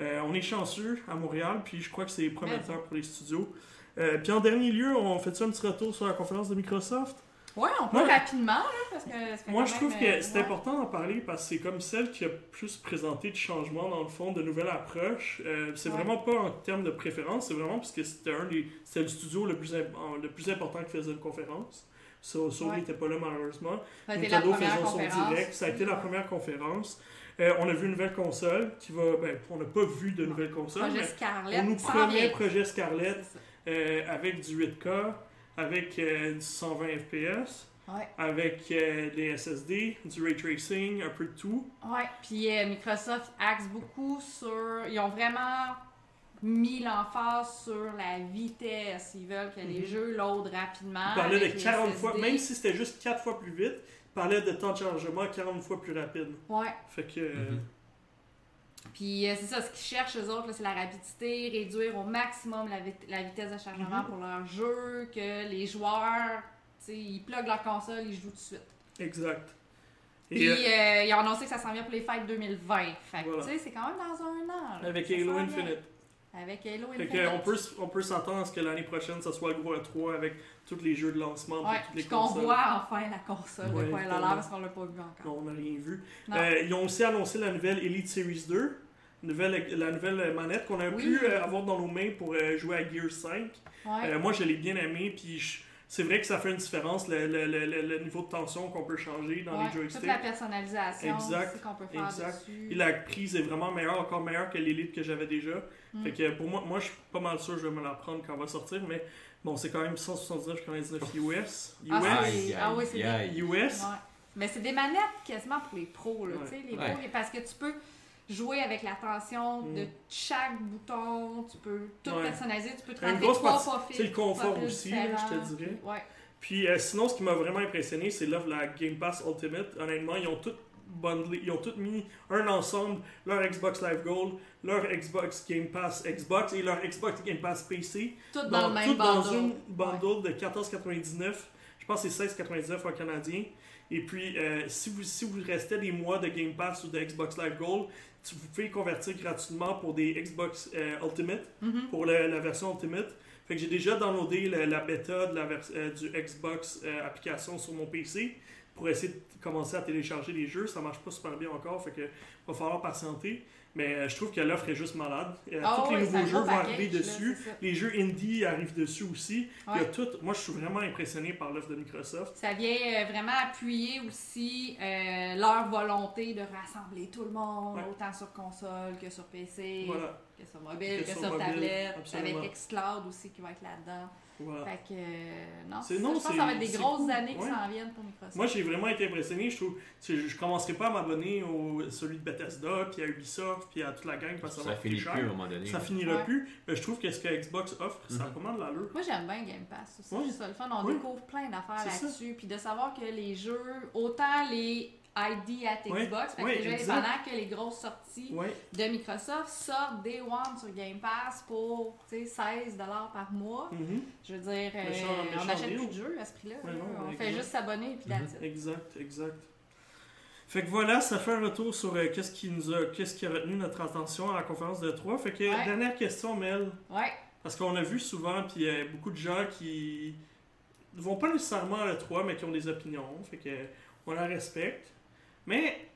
euh, on est chanceux à Montréal, puis je crois que c'est prometteur pour les studios. Euh, puis en dernier lieu, on fait ça un petit retour sur la conférence de Microsoft. Ouais, on peut Moi- rapidement, là, parce que ça fait Moi, je trouve que euh, c'est ouais. important d'en parler parce que c'est comme celle qui a plus présenté de changements dans le fond, de nouvelles approches. Euh, c'est Ouais. vraiment pas en termes de préférence, c'est vraiment parce que c'était un des, le studio le plus, le plus important qui faisait une conférence. So- Sony Ouais. n'était pas là malheureusement. Ça a été la première faisant son conférence. direct. Ça a été la première conférence. Euh, on a vu une nouvelle console qui va. Ben, on n'a pas vu de nouvelle console, Projet Scarlett. on nous promet projet Scarlett euh, avec du 8K, avec euh, du 120 FPS, Ouais. avec euh, des SSD, du ray tracing, un peu de tout. Ouais, puis euh, Microsoft axe beaucoup sur. Ils ont vraiment mis l'emphase sur la vitesse. Ils veulent que les Mhm. jeux loadent rapidement. Il parlait avec de les 40 fois, même si c'était juste 4 fois plus vite, il parlait de temps de chargement 40 fois plus rapide. Ouais. Fait que. euh, Mhm. Puis euh, c'est ça, ce qu'ils cherchent, eux autres, c'est la rapidité, réduire au maximum la, vit- la vitesse de chargement Mhm. pour leur jeu, que les joueurs, tu sais, ils pluguent leur console, ils jouent tout de suite. Exact. Puis Et, euh, euh, ils ont annoncé que ça s'en vient pour les fêtes 2020. Fait Voilà. tu sais, c'est quand même dans un an. là. avec Halo. Infinite. Avec Halo Infinite. on peut, on peut s'attendre à ce que l'année prochaine, ça soit le gros E3 avec tous les jeux de lancement pour Ouais, toutes les puis qu'on voit enfin la console Ouais, de quoi elle a l'air parce qu'on l'a pas vu encore. Non, on n'a rien vu. Euh, ils ont aussi annoncé la nouvelle Elite Series 2, nouvelle, la nouvelle manette qu'on a Oui. pu euh, avoir dans nos mains pour euh, jouer à Gear 5. Ouais. Euh, moi, je l'ai bien aimé, puis je- c'est vrai que ça fait une différence, le, le- le- le- le niveau de tension qu'on peut changer dans Ouais, les joysticks. Toute la personnalisation Exact, aussi qu'on peut faire exact. dessus. Et la prise est vraiment meilleure, encore meilleure que l'élite que j'avais déjà. Mm. Fait que pour moi, moi, je suis pas mal sûr que je vais me la prendre quand elle va sortir, mais bon, c'est quand même 179,99 US. US. Ah, Aïe, ah oui, c'est. US. Ouais. Mais c'est des manettes quasiment pour les pros, là, Ouais. tu sais, les Ouais. pros, parce que tu peux jouer avec la tension de Mm. chaque bouton, tu peux tout Ouais. personnaliser, tu peux grosse trois profils. c'est le confort aussi, là, je te dirais. puis- Ouais. Puis euh, sinon, ce qui m'a vraiment impressionné, c'est l'offre de la Game Pass Ultimate. Honnêtement, ils ont tout bundlé, ils ont tout mis un ensemble, leur Xbox Live Gold, leur Xbox Game Pass Xbox et leur Xbox Game Pass PC. Tout dans, dans, le même tout dans bundle. une bundle de 14,99. Je pense que c'est 16,99 en canadien. Et puis, euh, si, vous, si vous restez des mois de Game Pass ou de Xbox Live Gold, tu, vous pouvez convertir gratuitement pour des Xbox euh, Ultimate, Mhm. pour la, la version Ultimate. Fait que j'ai déjà downloadé la, la bêta de la euh, du Xbox euh, application sur mon PC pour essayer de commencer à télécharger les jeux. Ça marche pas super bien encore, fait que va falloir patienter. Mais euh, je trouve que l'offre est juste malade. Euh, Ah tous les nouveaux jeux vont arriver là, dessus. Les jeux indie arrivent dessus aussi. Il y a tout. Moi, je suis vraiment impressionné par l'offre de Microsoft. Ça vient euh, vraiment appuyer aussi euh, leur volonté de rassembler tout le monde, Ouais. autant sur console que sur PC, Voilà. que sur mobile, Que que, sur sur, mobile, tablette, absolument. avec Xcloud aussi qui va être là-dedans. Voilà. Fait que, euh, non, C'est- non, je pense que ça va être des grosses cool. années qui Ouais. s'en viennent pour Microsoft. Moi, j'ai vraiment été impressionné. Je trouve, je commencerai pas à m'abonner au celui de Bethesda, puis à Ubisoft, puis à toute la gang parce que ça, Ça finit plus à un moment donné. Ça là. finira Ouais. plus. Mais je trouve que ce que Xbox offre, ça a Mhm. pas mal d'allure. Moi, j'aime bien Game Pass aussi. Ouais. C'est ça le fun. On Ouais. découvre plein d'affaires C'est ça. là-dessus. Puis de savoir que les jeux, autant les ID at Ouais. Xbox, fait que indépendants que les grosses sorties de Microsoft sortent Day One sur Game Pass pour tu sais, 16$ par mois. mhm, Je veux dire, euh, on n'achète plus de jeux à ce prix-là. On exact. fait juste s'abonner et puis it. exact, exact. Fait que voilà, ça fait un retour sur euh, qu'est-ce qui nous a, qu'est-ce qui a retenu notre attention à la conférence de 3. Fait que Ouais. dernière question, Mel, Ouais. parce qu'on a vu souvent, puis il y a beaucoup de gens qui ne vont pas nécessairement à l'E3, mais qui ont des opinions. Fait que on la respecte. Mais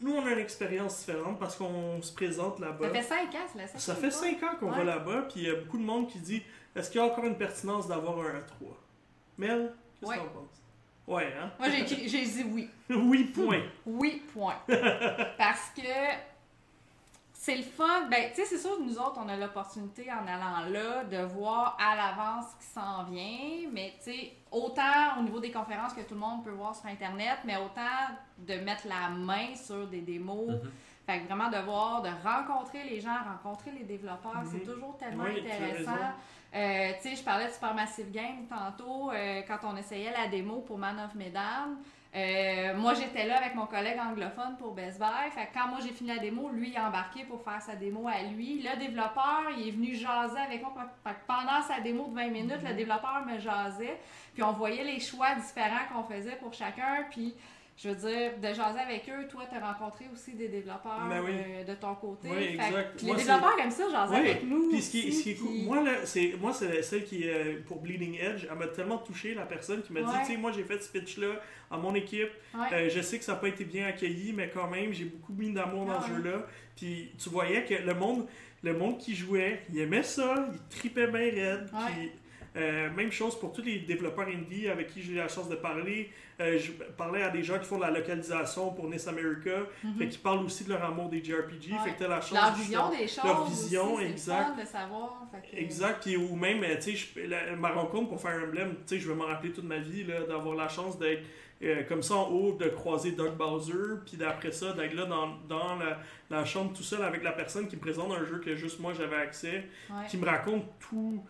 nous, on a une expérience différente parce qu'on se présente là-bas. Ça fait 5 ans, c'est la Ça fait fois. 5 ans qu'on Ouais. va là-bas, puis il y a beaucoup de monde qui dit est-ce qu'il y a encore une pertinence d'avoir un E3 Mel, qu'est-ce Ouais. t'en penses? Ouais, hein? Moi, j'ai dit oui. Oui, point. Oui, point. Parce que c'est le fun. Ben, tu sais, c'est sûr que nous autres, on a l'opportunité en allant là de voir à l'avance ce qui s'en vient. Mais, tu sais, autant au niveau des conférences que tout le monde peut voir sur Internet, mais autant de mettre la main sur des démos. Mhm. Fait que vraiment de voir, de rencontrer les gens, rencontrer les développeurs, c'est toujours tellement Oui, intéressant. Euh, tu sais, je parlais de Supermassive Game tantôt, euh, quand on essayait la démo pour Man of Medan. Euh, moi, j'étais là avec mon collègue anglophone pour Best Buy. Fait que quand moi j'ai fini la démo, lui il est embarqué pour faire sa démo à lui. Le développeur, il est venu jaser avec moi. Fait que pendant sa démo de 20 minutes, Mhm. le développeur me jasait. Puis on voyait les choix différents qu'on faisait pour chacun. Puis je veux dire, de jaser avec eux, toi, tu as rencontré aussi des développeurs Ben oui. euh, de ton côté. Oui, exact. Moi, les développeurs aiment ça, jaser Oui, avec nous. Puis ce qui, aussi, ce qui est cool, puis- moi, c'est, moi, c'est celle qui est euh, pour Bleeding Edge. Elle m'a tellement touché, la personne qui m'a dit, tu sais, moi, j'ai fait ce pitch-là à mon équipe. Ouais. Euh, je sais que ça n'a pas été bien accueilli, mais quand même, j'ai beaucoup mis d'amour dans Ah ce jeu-là. Puis tu voyais que le monde, le monde qui jouait, il aimait ça, il tripait bien raide. Ouais. Puis, euh, même chose pour tous les développeurs indie avec qui j'ai eu la chance de parler. Euh, je parlais à des gens qui font de la localisation pour NIS America, fait qui parlent aussi de leur amour des JRPG. Ouais. Fait que t'as la chance Leur vision des choses. leur vision, aussi, exact. Le fun de savoir. Fait que- Exact, puis ou même, euh, tu sais, ma rencontre pour Fire Emblem, tu sais, je vais m'en rappeler toute ma vie, d'avoir la chance d'être euh, comme ça en haut, de croiser Doug Bowser, puis d'après ça, d'être là dans, dans la, la chambre tout seul avec la personne qui me présente un jeu que juste moi j'avais accès, Ouais. qui me raconte tout,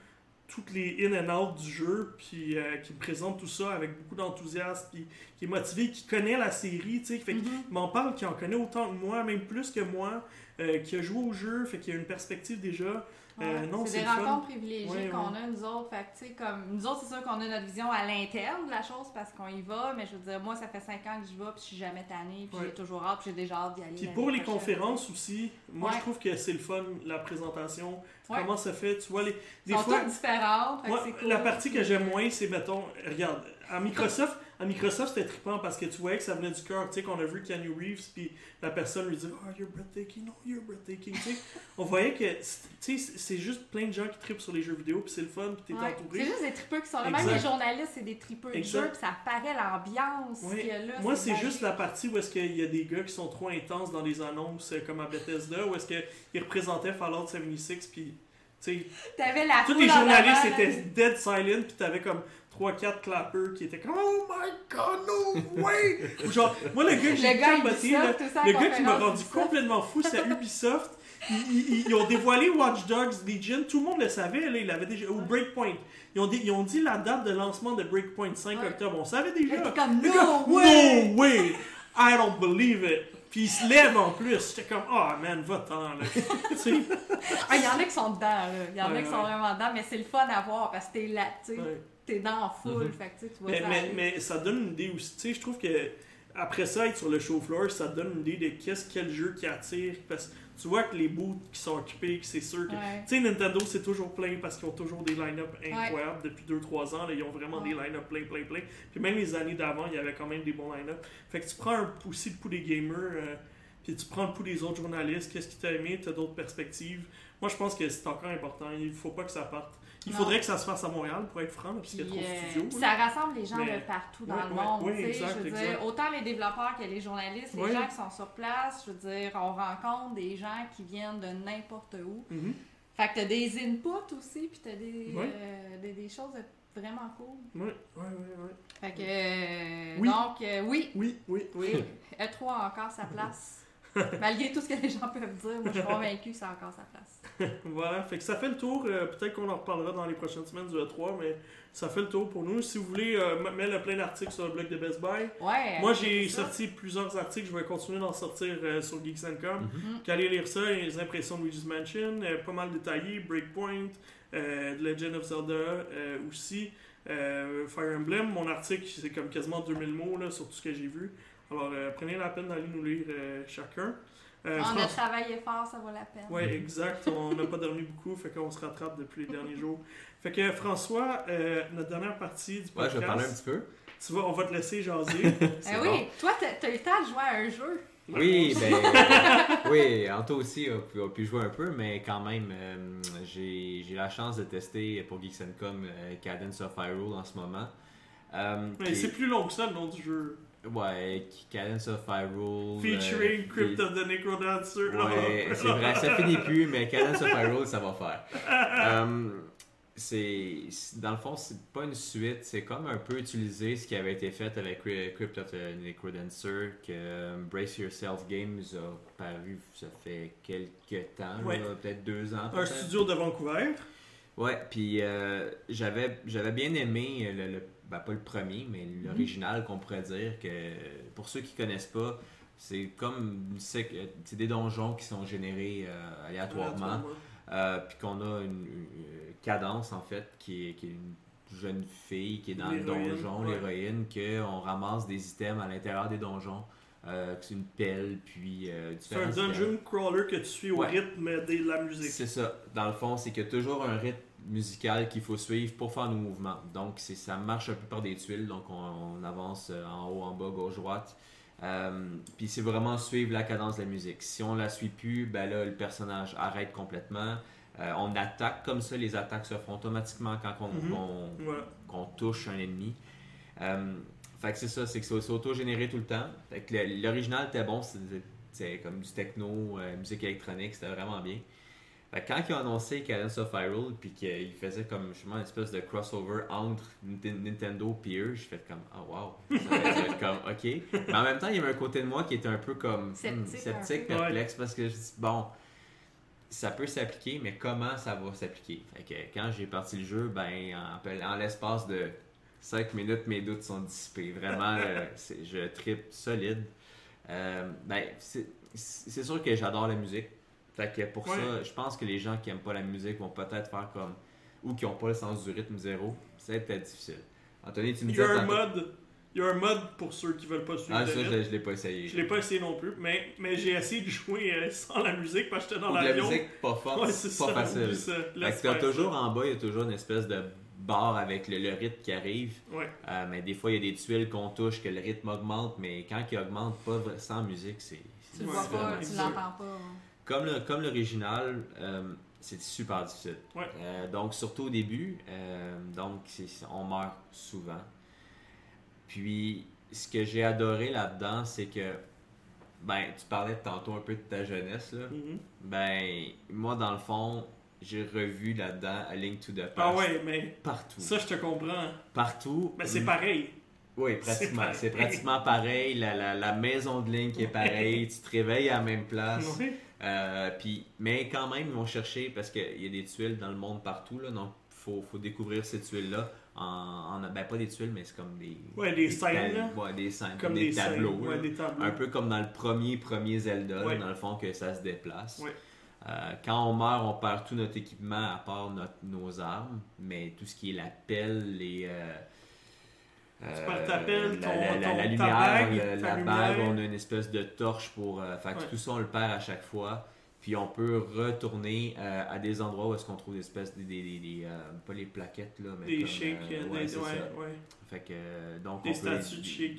toutes les in and out du jeu, puis euh, qui me présente tout ça avec beaucoup d'enthousiasme, puis qui est motivé, qui connaît la série, tu sais, fait Mhm. il m'en parle, qui en connaît autant que moi, même plus que moi, euh, qui a joué au jeu, fait qu'il a une perspective déjà. Ouais. Euh, non, c'est des rencontres privilégiées Ouais, qu'on ouais. a, nous autres. Fait que, tu sais, comme, nous autres, c'est sûr qu'on a notre vision à l'interne de la chose parce qu'on y va, mais je veux dire, moi, ça fait 5 ans que j'y vais, puis je suis jamais tannée, puis j'ai toujours hâte, puis j'ai déjà hâte d'y aller. Puis pour les prochaine. conférences aussi, moi je trouve que c'est le fun, la présentation. Comment ça fait, tu vois, les, des Elles sont fois, toutes différentes. moi, cool. la partie que j'aime moins, c'est, mettons, regarde, à Microsoft, à Microsoft c'était trippant parce que tu voyais que ça venait du cœur, tu sais, qu'on a vu Keanu Reeves, puis la personne lui dit « Oh, you're breathtaking, oh, you're breathtaking », tu sais. On voyait que, c'est- tu sais, c'est juste plein de gens qui trippent sur les jeux vidéo, puis c'est le fun, puis t'es Ouais. entouré. C'est juste des tripeux qui sont là. Même les journalistes, c'est des tripeux de Exact. jeu, puis ça paraît l'ambiance Ouais. qu'il y a là. Moi, c'est juste la partie où est-ce qu'il y a des gars qui sont trop intenses dans les annonces, euh, comme à Bethesda, où est-ce qu'ils représentaient Fallout 76, puis, tu sais, T'avais la Tous les journalistes étaient dead silent, puis t'avais comme 3-4 clappers qui étaient comme Oh my god, no way! Ou genre, moi, le gars que j'ai Le gars capoté, le gars qui m'a rendu Ubisoft. complètement fou, c'était Ubisoft. Ils, ils- ils ont dévoilé Watch Dogs Legion, tout le monde le savait, là, il avait déjà. Ou. Breakpoint. Ils ont, dit, ils ont dit la date de lancement de Breakpoint 5 Ouais. octobre, on savait déjà. comme No gars, way! No way! I don't believe it! Puis il se lève en plus. J'étais comme, oh man, va-t'en, là. tu sais, Ah, Il y en a qui sont dedans, là. Il y en Ouais, a qui sont vraiment dedans, mais c'est le fun à voir parce que t'es là, tu sais. ouais. T'es dans la foule, Mhm. fait que tu vois Mais, ça mais, aller. mais ça donne une idée aussi. Tu sais, je trouve que après ça, être sur le show floor, ça donne une idée de qu'est-ce quel jeu qui attire. Parce que tu vois que les booths qui sont occupés, que c'est sûr que. Ouais. Tu sais, Nintendo, c'est toujours plein parce qu'ils ont toujours des line-up incroyables. Depuis 2-3 ans, là, ils ont vraiment Ouais. des line-up plein, plein, plein. Puis même les années d'avant, il y avait quand même des bons line-up. Fait que tu prends un, aussi le pouls des gamers, euh, puis tu prends le pouls des autres journalistes. Qu'est-ce qui t'a aimé T'as d'autres perspectives. Moi, je pense que c'est encore important. Il faut pas que ça parte. Il Non. faudrait que ça se fasse à Montréal pour être franc, parce qu'il y a trop de euh, studios. puis ça rassemble les gens Mais- de partout dans le monde. exact, je veux exact. dire, autant les développeurs que les journalistes, les gens qui sont sur place, je veux dire, on rencontre des gens qui viennent de n'importe où. Mhm. Fait que t'as des inputs aussi, puis t'as des, euh, des, des choses vraiment cool. Ouais, ouais, ouais. Fait que, euh, Oui. donc, euh, oui, Oui, oui, oui. E3 a encore sa place. Malgré tout ce que les gens peuvent dire, moi je suis convaincue que ça a encore sa place. voilà, fait que ça fait le tour. euh, Peut-être qu'on en reparlera dans les prochaines semaines du E3, mais ça fait le tour pour nous. Si vous voulez euh, mettre plein d'articles sur le blog de Best Buy, Ouais. moi j'ai sorti plusieurs articles, je vais continuer d'en sortir euh, sur Geeks and Com. Mhm. Qu'allez lire ça, les impressions de Luigi's Mansion, euh, pas mal détaillé, Breakpoint, euh, The Legend of Zelda euh, aussi, euh, Fire Emblem. Mon article, c'est comme quasiment 2000 mots là, sur tout ce que j'ai vu. Alors, euh, prenez la peine d'aller nous lire euh, chacun. Euh, On a travaillé fort, ça vaut la peine. Ouais, exact. On n'a pas dormi beaucoup, fait qu'on se rattrape depuis les derniers jours. Fait que François, euh, notre dernière partie du Ouais, podcast, je vais parler un petit peu. tu vas, on va te laisser jaser. Eh bon. oui, toi, t'as t'as eu le temps de jouer à un jeu. Oui, ben, oui, Anto aussi a pu, a pu jouer un peu, mais quand même, euh, j'ai j'ai la chance de tester pour Geeks Com euh, Cadence of Hyrule en ce moment. Euh, c'est plus long que ça le nom du jeu. Ouais, Cadence of Hyrule. Featuring euh, Crypt of the Necrodancer. Ouais, c'est vrai, ça finit plus, mais Cadence of Hyrule, ça va faire. Euh, c'est dans le fond c'est pas une suite c'est comme un peu utiliser ce qui avait été fait avec Cry- Crypt of the Necrodancer que euh, Brace Yourself Games a paru ça fait quelques temps Ouais. peut-être deux ans Un studio de Vancouver. ouais puis euh, j'avais j'avais bien aimé le, le- ben, pas le premier mais l'original qu'on pourrait dire que pour ceux qui connaissent pas c'est comme c'est des donjons qui sont générés euh, aléatoirement euh, puis qu'on a une, une cadence en fait qui est, qui est une jeune fille qui est dans le donjon, ouais. l'héroïne, qu'on ramasse des items à l'intérieur des donjons. Euh, que c'est une pelle, puis euh, C'est un dungeon crawler que tu suis au Ouais. rythme de la musique. C'est ça. Dans le fond, c'est a toujours un rythme musical qu'il faut suivre pour faire nos mouvements. Donc, c'est, ça marche un peu par des tuiles. Donc, on, on avance euh, en haut, en bas, gauche, droite. Euh, puis c'est vraiment suivre la cadence de la musique. Si on la suit plus, ben là, le personnage arrête complètement. Euh, on attaque comme ça. Les attaques se font automatiquement quand on, Mhm. touche un ennemi. Euh, fait que c'est ça, c'est que c'est c'est auto-généré tout le temps. Fait que l'original était bon, c'était c'était comme du techno, musique électronique, c'était vraiment bien. Fait quand ils ont annoncé Cadence of Hyrule, puis qu'ils faisaient comme justement une espèce de crossover entre Nint- Nintendo et eux, j'ai fait comme, oh wow, ça comme, ok. Mais en même temps, il y avait un côté de moi qui était un peu comme hmm, Sceptique, peu. perplexe, parce que je dis, bon, ça peut s'appliquer, mais comment ça va s'appliquer? Fait que quand j'ai parti le jeu, ben, en, en l'espace de 5 minutes, mes doutes sont dissipés. Vraiment, euh, je tripe solide. Euh, ben, c'est sûr que j'adore la musique. Fait que pour Ouais. ça, je pense que les gens qui aiment pas la musique vont peut-être faire comme. ou qui ont pas le sens du rythme zéro. C'est peut-être difficile. Anthony, tu me Il y a disais un mode. Il y a un mode pour ceux qui veulent pas suivre Ah, ça, rythme. je, je l'ai pas essayé. Je l'ai pas essayé non plus, mais, mais j'ai essayé de jouer euh, sans la musique parce que j'étais dans de la l'avion. musique pas forte, Ouais, pas ça, facile. ça. Fait que toujours ça. en bas, il y a toujours une espèce de barre avec le, le rythme qui arrive. Ouais. Euh, mais des fois, il y a des tuiles qu'on touche, que le rythme augmente, mais quand il augmente pas sans musique, c'est. Tu le vois pas, tu l'entends pas. hein. Comme le- comme l'original, euh, c'est super difficile. Ouais. Euh, donc, surtout au début, euh, donc on meurt souvent. Puis, ce que j'ai adoré là-dedans, c'est que, ben, tu parlais tantôt un peu de ta jeunesse, là. Mhm. Ben, moi, dans le fond, j'ai revu là-dedans A Link to the Past. Ah ouais, mais Partout. ça, je te comprends. Partout. Mais c'est pareil. Oui, pratiquement. C'est pratiquement pareil. La, la, la maison de Link est pareille. tu te réveilles à la même place. Ouais. Euh, puis, mais quand même, ils vont chercher parce qu'il y a des tuiles dans le monde partout. Là, donc, il faut, faut découvrir ces tuiles-là. En, en- ben, pas des tuiles, mais c'est comme des. Ouais, des scènes, là. ouais, des scènes. Comme des, des, tableaux. scènes. là. Ouais, des tableaux. Un peu comme dans le premier, premier Zelda, Ouais. dans le fond, que ça se déplace. Ouais. Euh, quand on meurt, on perd tout notre équipement à part notre- nos armes, mais tout ce qui est la pelle, les. euh, Tu la, ton- la- la- ton- la ta lumière, bague, ta la lumière? bague, on a une espèce de torche pour. euh, fait que Ouais. tout ça, on le perd à chaque fois. Puis on peut retourner euh, à des endroits où est-ce qu'on trouve des espèces des, des, des- des, euh, pas les plaquettes là, mais Des comme, shakes, euh, des, ouais, c'est ouais, ça. ouais. Fait que, euh, donc, Des on peut- de.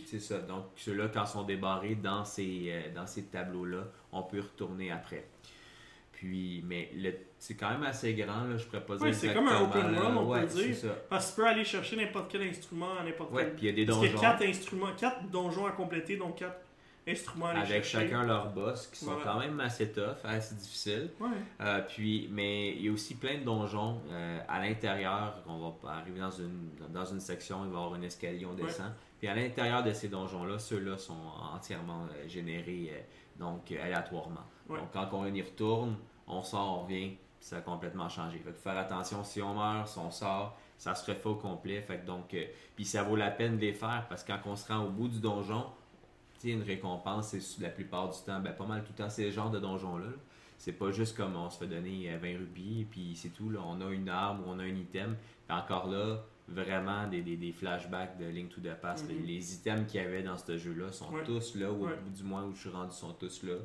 C'est ça. Donc, ceux-là, quand ils sont débarrés dans ces, euh, dans ces tableaux-là, on peut retourner après. Puis, mais c'est quand même assez grand, là, je pourrais pas dire Ouais, c'est comme un open world, on Ouais, peut dire. ça. Parce que tu peux aller chercher n'importe quel instrument à n'importe Ouais, quel. puis il y a des Parce qu'il y a donjons quatre instruments, quatre donjons à compléter, donc quatre instruments à aller avec chercher. chacun leur boss qui sont quand même assez tough, assez difficiles. Ouais. Euh, puis, mais il y a aussi plein de donjons euh, à l'intérieur. On va arriver dans une, dans une section, il va y avoir un escalier, on descend. Puis à l'intérieur de ces donjons-là, ceux-là sont entièrement euh, générés euh, donc aléatoirement. Donc quand on y retourne, on sort, on revient, puis ça a complètement changé. Fait que faire attention, si on meurt, si on sort, ça se refait au complet. Fait que donc, euh, puis ça vaut la peine de les faire parce que quand on se rend au bout du donjon, une récompense, c'est la plupart du temps, ben, pas mal tout le temps, ces genres de donjons-là. là. C'est pas juste comme on se fait donner euh, 20 rubis et puis c'est tout. Là. On a une arme ou on a un item. Puis encore là, vraiment des, des, des flashbacks de Link to the Past. Mhm. Les, les items qu'il y avait dans ce jeu-là sont Ouais. tous là, ou Ouais. du moins où je suis rendu, sont tous là.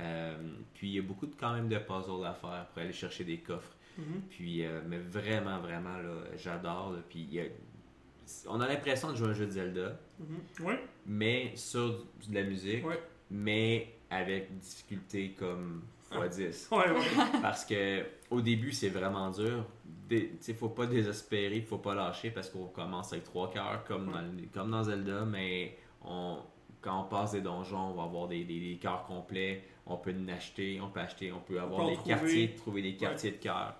Euh, puis il y a beaucoup de, quand même de puzzles à faire pour aller chercher des coffres. Mhm. Puis, euh, mais vraiment, vraiment, là, j'adore. Puis, il y a- on a l'impression de jouer un jeu de Zelda, Mhm. Ouais, mais sur de la musique, Ouais. mais avec difficulté comme x10. ouais. Parce que au début, c'est vraiment dur. Sais, faut pas désespérer, faut pas lâcher parce qu'on commence avec trois cœurs comme, dans, comme dans Zelda, mais on, quand on passe des donjons, on va avoir des, des, des cœurs complets, on peut en acheter, on peut acheter, on peut avoir peut des trouver. quartiers, trouver des quartiers de cœurs.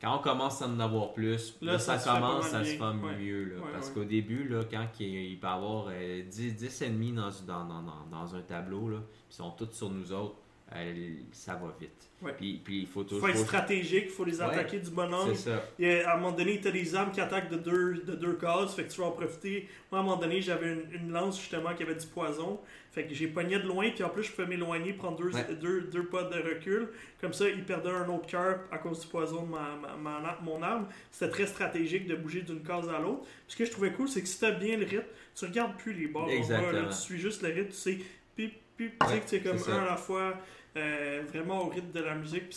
Quand on commence à en avoir plus, Là, là, ça commence à se faire Ouais. mieux. Là, Ouais, parce qu'au début, là, quand il, peut y avoir euh, 10, 10 ennemis dans, dans, dans, dans, un tableau, là, ils sont tous sur nous autres, euh, ça va vite. Ouais. Puis, puis il faut toujours. faut être stratégique, il faut les Ouais. attaquer du bon angle. C'est ça. À un moment donné, tu as des armes qui attaquent de deux, de deux cases, fait que tu vas en profiter. Moi, à un moment donné, j'avais une, une lance justement qui avait du poison, fait que j'ai pogné de loin, puis en plus, je pouvais m'éloigner, prendre deux, Ouais. deux, deux pas de recul. Comme ça, il perdait un autre cœur à cause du poison de ma, ma- ma- mon arme. C'était très stratégique de bouger d'une case à l'autre. Ce que je trouvais cool, c'est que si tu as bien le rythme, tu regardes plus les bords. en bas, là. Exactement. tu suis juste le rythme, tu sais, pip, pip, tu sais que c'est comme un ça. à la fois. Euh, vraiment au rythme de la musique,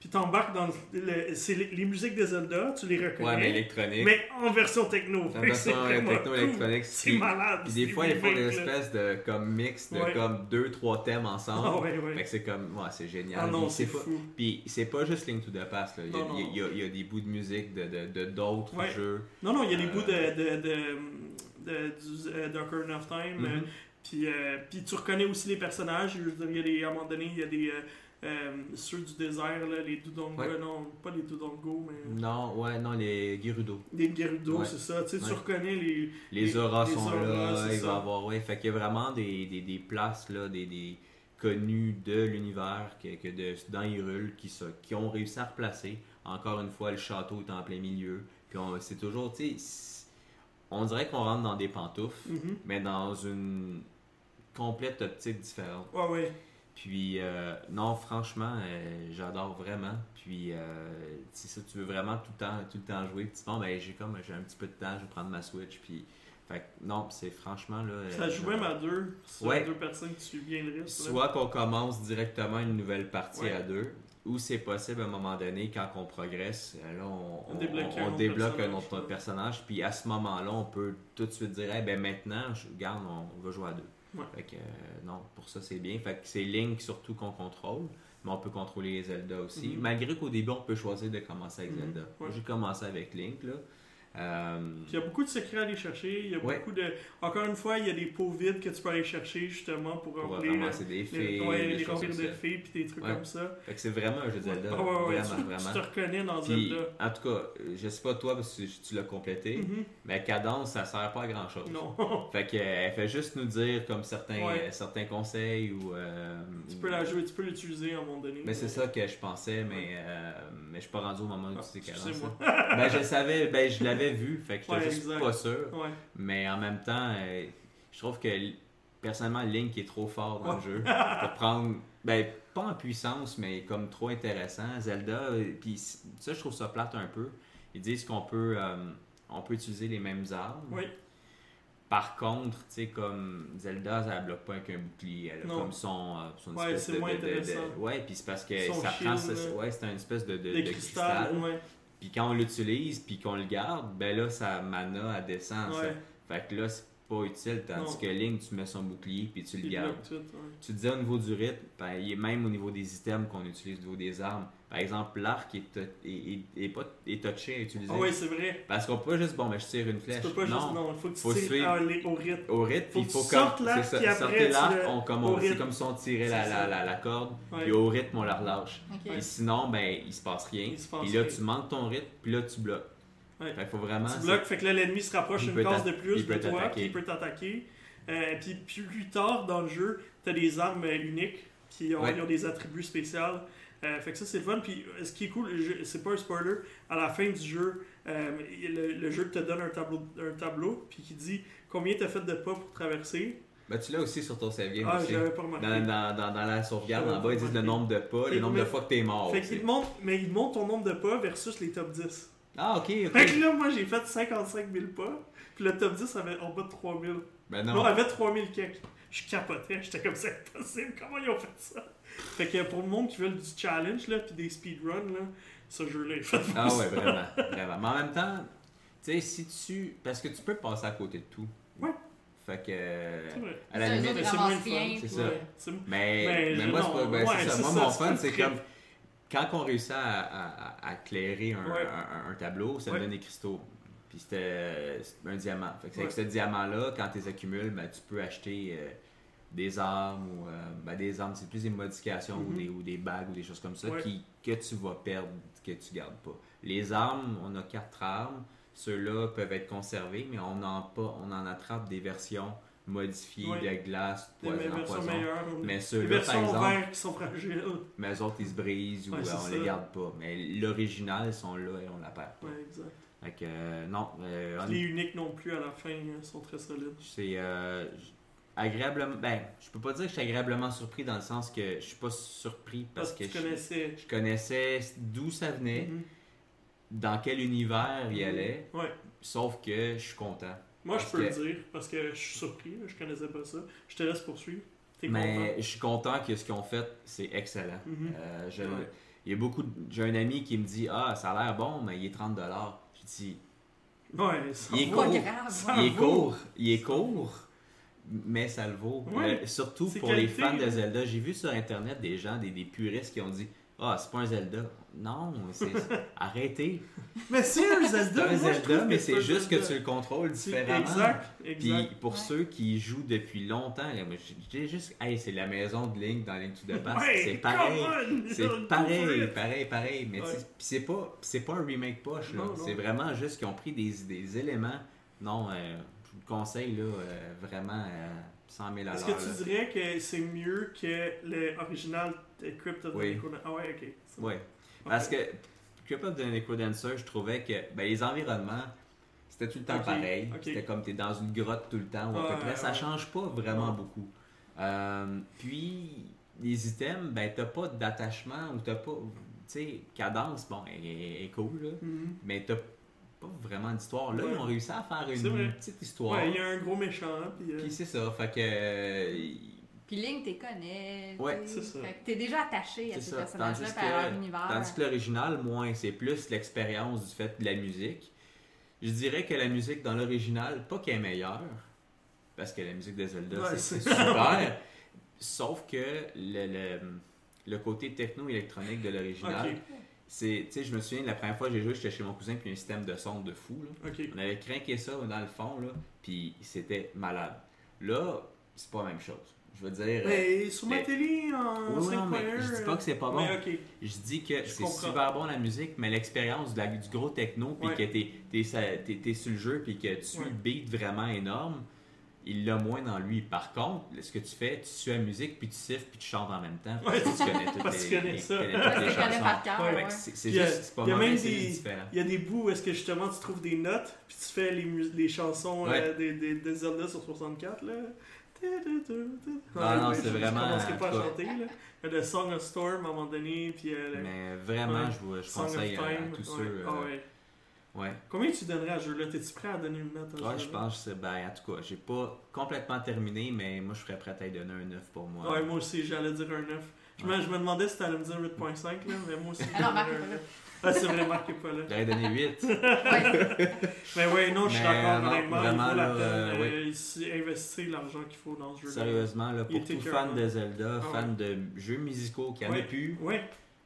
puis t'embarques dans le, c'est les, les musiques de Zelda, tu les reconnais, Ouais, mais électronique. mais en version techno. En version c'est vraiment techno cool. électronique. C'est malade. Puis des fois, ils font des espèces de comme mix de Ouais. comme deux, trois thèmes ensemble. Ah ouais, ouais. Fait que c'est comme, ouais, c'est génial. Ah non, c'est pas- fou. Puis c'est pas juste Link to the Past, là. Il, y a, Non, non. il y a- il y a des bouts de musique de d'autres Ouais. jeux. Non, non, il y a des Euh, bouts de, de, de, de, du, euh, d'Ocarina of Time. Mhm. euh, puis, euh, puis tu reconnais aussi les personnages. Je veux dire, il y a des, à un moment donné, il y a des. euh, euh, ceux du désert, là, les Dudongo, Ouais. non, pas les Dudongo, mais Non, ouais, non, les Gerudo. des Gerudo, Ouais. c'est ça. Tu sais, tu Ouais. reconnais les. Les Les- auras les sont auras, là, il ça. va avoir, ouais. Fait qu'il y a vraiment des, des, des places, là, des, des connus de l'univers que, que de, dans Hyrule qui, qui ont réussi à replacer. Encore une fois, le château est en plein milieu. Puis on- c'est toujours, tu sais, on dirait qu'on rentre dans des pantoufles, Mhm. mais dans une complète optique différente. Ouais, ouais. Puis, euh, non, franchement, euh, j'adore vraiment. Puis, euh, si ça, tu veux vraiment tout le temps, tout le temps jouer, puis tu dis, bon, ben, j'ai comme, j'ai un petit peu de temps, je vais prendre ma Switch. Puis, fait que, non, c'est franchement, là. Ça joue même à deux. Ouais. deux personnes qui suivent bien le là. Soit qu'on commence directement une nouvelle partie Ouais. à deux, ou c'est possible à un moment donné, quand on progresse, là, on, On on- débloque on- un personnage, autre personnage. Puis, à ce moment-là, on peut tout de suite dire, eh ben, maintenant, je, regarde, on va jouer à deux. Ouais. Fait que, euh, non, pour ça, c'est bien. Fait que c'est Link surtout qu'on contrôle, mais on peut contrôler les Zelda aussi. Mhm. Malgré qu'au début, on peut choisir de commencer avec Mhm. Zelda. Ouais. J'ai commencé avec Link, là. Euh, il y a beaucoup de secrets à aller chercher. Il y a Ouais. beaucoup de. Encore une fois, il y a des pots vides que tu peux aller chercher justement pour pour remplir. ramasser des les, fées, ouais, des les choses remplir comme de ça. fées puis des trucs Ouais. comme ça. Fait que c'est vraiment un jeu Zelda. Vraiment, tu, vraiment. tu te reconnais dans Puis, Zelda. en tout cas, euh, je sais pas toi parce que tu l'as complété, Mhm. mais Cadence, ça sert pas à grand chose. Non. Fait qu'elle fait juste nous dire comme certains, euh, certains conseils ou. euh, tu peux la jouer, tu peux l'utiliser à un moment donné. Mais c'est ça que je pensais, mais, euh, mais je suis pas rendu au moment où Ah, tu sais Cadence. excusez-moi. hein. Ben je savais, ben je l'avais vu, fait que j'étais Ouais, juste exact. pas sûr. Ouais. Mais en même temps, euh, je trouve que personnellement Link est trop fort dans Ouais. le jeu pour prendre, ben pas en puissance, mais comme trop intéressant. Zelda, euh, puis ça je trouve ça plate un peu. Ils disent qu'on peut, euh, on peut utiliser les mêmes armes. Oui. Par contre, tu sais, comme Zelda, ça ne bloque pas avec un bouclier. Elle a comme son, euh, son Ouais, espèce c'est de, moins de- de- de- intéressant. Ouais, puis c'est parce que Son ça shield, prend. ce- ouais, c'est une espèce de, de, cristal. Ouais. Puis quand on l'utilise, puis qu'on le garde, ben là, sa mana, elle descend. ça. Fait que là, c'est pas utile. Tandis Non. que Link, tu mets son bouclier, puis tu le gardes. bloque tout, ouais. Tu disais au niveau du rythme, ben, il est même au niveau des items qu'on utilise, au niveau des armes. Par exemple, l'arc est, tou- est, est- est pas, est touché à utiliser. Ah ouais, c'est vrai. Parce qu'on peut pas juste, bon, ben, je tire une Tu flèche. peux pas non. juste. Non, il faut que tu Faut tires aller au rythme. Au rythme, Faut il que faut tu sortes comme. l'arc, c'est ça, puis sortez tu l'arc, on comme on- c'est comme si on tirait la, C'est la, ça. la, la corde, Ouais. puis au rythme, on la relâche. Et sinon, ben, il se passe rien. Il se passe Puis là, rien. tu manques ton rythme, puis là, tu bloques. Ouais. Fait faut vraiment. Tu bloques, fait que là, l'ennemi se rapproche une case de plus il de toi, puis il peut t'attaquer. Euh, puis, plus tard dans le jeu, t'as des armes euh, uniques qui ont, Ouais. ils ont des attributs spéciaux. Euh, fait que ça, c'est le fun. Puis euh, ce qui est cool, c'est pas un spoiler, à la fin du jeu, euh, le, le jeu te donne un tableau, un tableau puis qui dit combien t'as fait de pas pour traverser. Ben, tu l'as aussi sur ton save game Ah, aussi. j'avais pas remarqué. Dans, dans, dans, dans la sauvegarde, en bas, ils disent le nombre de pas, le nombre de fois que t'es mort. Fait qu'il te montre, mais il te montre ton nombre de pas versus les top 10. Ah, ok, Fait ok. que là, moi, j'ai fait 55 000 pas, puis le top 10 avait en bas de 3000. Ben Non, non. avait 3000 quelques. Je capotais, j'étais comme c'est impossible, comment ils ont fait ça? Fait que pour le monde qui veut du challenge, là, puis des speedruns, là, ce jeu-là est fait pour Ah ça. ouais, vraiment, vraiment. Mais en même temps, tu sais, si tu... Parce que tu peux passer à côté de tout. Ouais. Fait que... C'est vrai. À la limite... c'est moins fun, c'est ça. Ouais, Mais, Mais moi, c'est non, pas. ben, ouais, ça. c'est Moi, ça, mon c'est fun, pas c'est comme. Quand on réussit à, à- à éclairer un, Ouais. un- un tableau, ça Ouais. me donne des cristaux. Puis c'était un diamant. Fait que Ouais. avec ce diamant-là, quand tu les accumules, ben, tu peux acheter euh, des armes ou. euh, ben, des armes, c'est plus des modifications ou, Mhm. des, ou des bagues ou des choses comme ça Ouais. qui, que tu vas perdre, que tu gardes pas. Les armes, on a quatre armes. Ceux-là peuvent être conservés, mais on en, pas, on en attrape des versions modifiées Ouais. de glace, Des poison, versions poison. meilleures. Mais ceux-là, par exemple, qui sont fragiles. mais eux autres, ils se brisent ou Ouais, euh, on ça. les garde pas. Mais l'original, ils sont là et on la perd pas. Ouais, exact. Fait que, euh, non, euh, on- Les uniques non plus à la fin sont très solides. c'est euh, agréablement. Ben, je peux pas dire que je suis agréablement surpris dans le sens que je suis pas surpris parce, Parce que tu je, connaissais. je connaissais d'où ça venait, Mhm. dans quel univers il allait, Ouais. sauf que je suis content. Moi, je peux le dire parce que je suis surpris. Je connaissais pas ça. Je te laisse poursuivre. Mais je suis content que ce qu'ils ont fait, c'est excellent. Mhm. Euh, je- Ouais. Il y a beaucoup. de- J'ai un ami qui me dit Ah, ça a l'air bon, mais il est 30 Je dis. Ouais, ça Il est vaut. Pas court. grave. Ça il est vaut. court, il est court, mais ça le vaut. Euh, surtout C'est pour les fans de. Zelda. J'ai vu sur internet des gens, des, des puristes qui ont dit Ah, c'est pas un Zelda. Non, c'est. arrêtez. Mais c'est un C'est Zelda. un moi, je Zelda, mais c'est un juste que tu le contrôles C'est- différemment. Exact, Puis pour Ouais. ceux qui jouent depuis longtemps, j'ai- juste. Hey, c'est la maison de Link dans Link to the Past. Ouais, c'est pareil. C'est pareil, pareil, pareil. Mais Ouais. c'est pas, c'est pas un remake poche. C'est vraiment juste qu'ils ont pris des, des éléments. Non, euh, vous le conseille là, euh, vraiment euh, 100 000 à Est-ce que là. tu dirais que c'est mieux que l'original de Crypt of the Oui. Necrodancer? Ah ouais, ok. Ouais. Parce que Crypt of the Necrodancer, je trouvais que ben, les environnements, c'était tout le temps pareil. C'était comme t'es dans une grotte tout le temps, ou à peu Ouais, près. Ça ouais. change pas vraiment Ouais. beaucoup. Euh, puis, les items, ben, t'as pas d'attachement ou t'as pas. Tu sais, cadence, bon, elle, elle est cool, là. Mhm. Mais t'as pas vraiment d'histoire. Là, Ouais. ils ont réussi à faire une petite histoire. Ouais, il y a un gros méchant. Puis, euh, Puis c'est ça. Fait que. euh, Puis Link, t'es connais. Ouais, c'est ça. Fait que t'es déjà attaché à ces personnages-là Tandis par leur que- univers. Tandis que l'original, moins, c'est plus l'expérience du fait de la musique. Je dirais que la musique dans l'original, pas qu'elle est meilleure, parce que la musique de Zelda, Ouais, c'est super, sauf que le, le, le côté techno-électronique de l'original, c'est, tu sais, je me souviens, la première fois que j'ai joué, j'étais chez mon cousin, puis un système de son de fou, là. On avait craqué ça dans le fond, là, puis c'était malade. Là, c'est pas la même chose. Je veux dire... euh, Mais sur ma mais- télé en Oui, non, 5.1. mais je dis pas que c'est pas bon. Mais ok. Je dis que c'est super bon la musique, mais l'expérience du gros techno, puis Ouais. que t'es, sur le jeu, puis que tu Ouais. le beat vraiment énorme, il l'a moins dans lui. Par contre, ce que tu fais, tu suis la musique, puis tu siffles, puis tu chantes en même temps. Ouais. parce que tu connais toutes Parce les, tu connais les- ça. connais toutes les tu connais chansons. par cœur, Ouais. ouais. C'est, euh, juste, c'est pas il y a mauvais, même c'est différent. Il y a des bouts où est-ce que justement tu trouves des notes, puis tu fais les, mus- les chansons Ouais. euh, des, des, des Zelda sur 64. Là. Ah non, Ouais, c'est je- vraiment- Je commencerai pas à chanter. Là. Il y a le Song of Storm à un moment donné, puis euh, Mais vraiment, Ouais. je, vous- je Song of conseille à, à Time. tous ouais. ceux. Ah euh, ouais. Ouais. Combien tu donnerais à ce jeu-là? T'es-tu prêt à donner une note à ce Ouais, jeu-là? je pense que c'est. Ben, en tout cas, j'ai pas complètement terminé, mais moi, je serais prêt à y donner un 9 pour moi. Ouais, moi aussi, j'allais dire un 9. Je, me, je me demandais si t'allais me dire 8.5, là, mais moi aussi. Alors, je Marc est un pas là. 9. Ah, c'est vrai, Marc est pas là. J'aurais donné 8. Ouais. Mais ouais, non, je suis d'accord, honnêtement. vraiment, il la là, euh, euh, investir l'argent qu'il faut dans ce jeu-là. Sérieusement, là, pour tout fan de Zelda, Ah fan de jeux musicaux qui en a Ouais. plus, Ouais,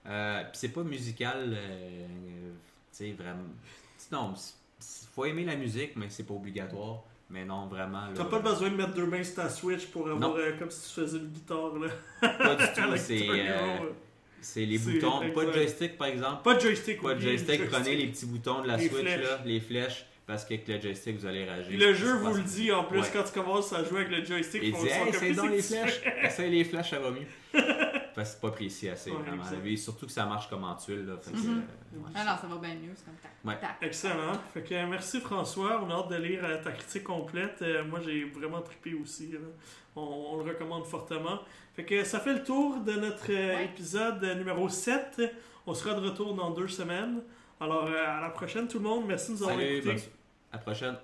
euh, pis c'est pas musical, euh, tu sais, vraiment. Non, il faut aimer la musique, mais c'est pas obligatoire. Mais non, vraiment. t'as pas besoin de mettre deux mains sur ta Switch pour avoir euh, comme si tu faisais une guitare. Là. Pas du tout, c'est euh, c'est les c'est boutons. Pas de joystick, par exemple. Pas de joystick. Pas de joystick, prenez les petits boutons de la Les Switch, flèches. là, les flèches, parce qu'avec le joystick, vous allez réagir. Puis le jeu C'est vous le dit en plus Ouais. quand tu commences à jouer avec le joystick. Il faut dit, hey, donc que les flèches. Essaye les flèches, ça va mieux. Parce que c'est pas précis assez, Ouais, vraiment. Et surtout que ça marche comme en tuile. Là, fait que, Mhm. euh, ouais. Ah ça va bien mieux, c'est comme tac, Ouais. tac. Excellent. Fait que merci François. On a hâte de lire euh, ta critique complète. Euh, moi, j'ai vraiment trippé aussi. là. On, on le recommande fortement. Fait que ça fait le tour de notre euh, Ouais. épisode numéro 7. On sera de retour dans deux semaines. Alors, euh, à la prochaine, tout le monde. Merci de nous avoir écoutés. à la prochaine.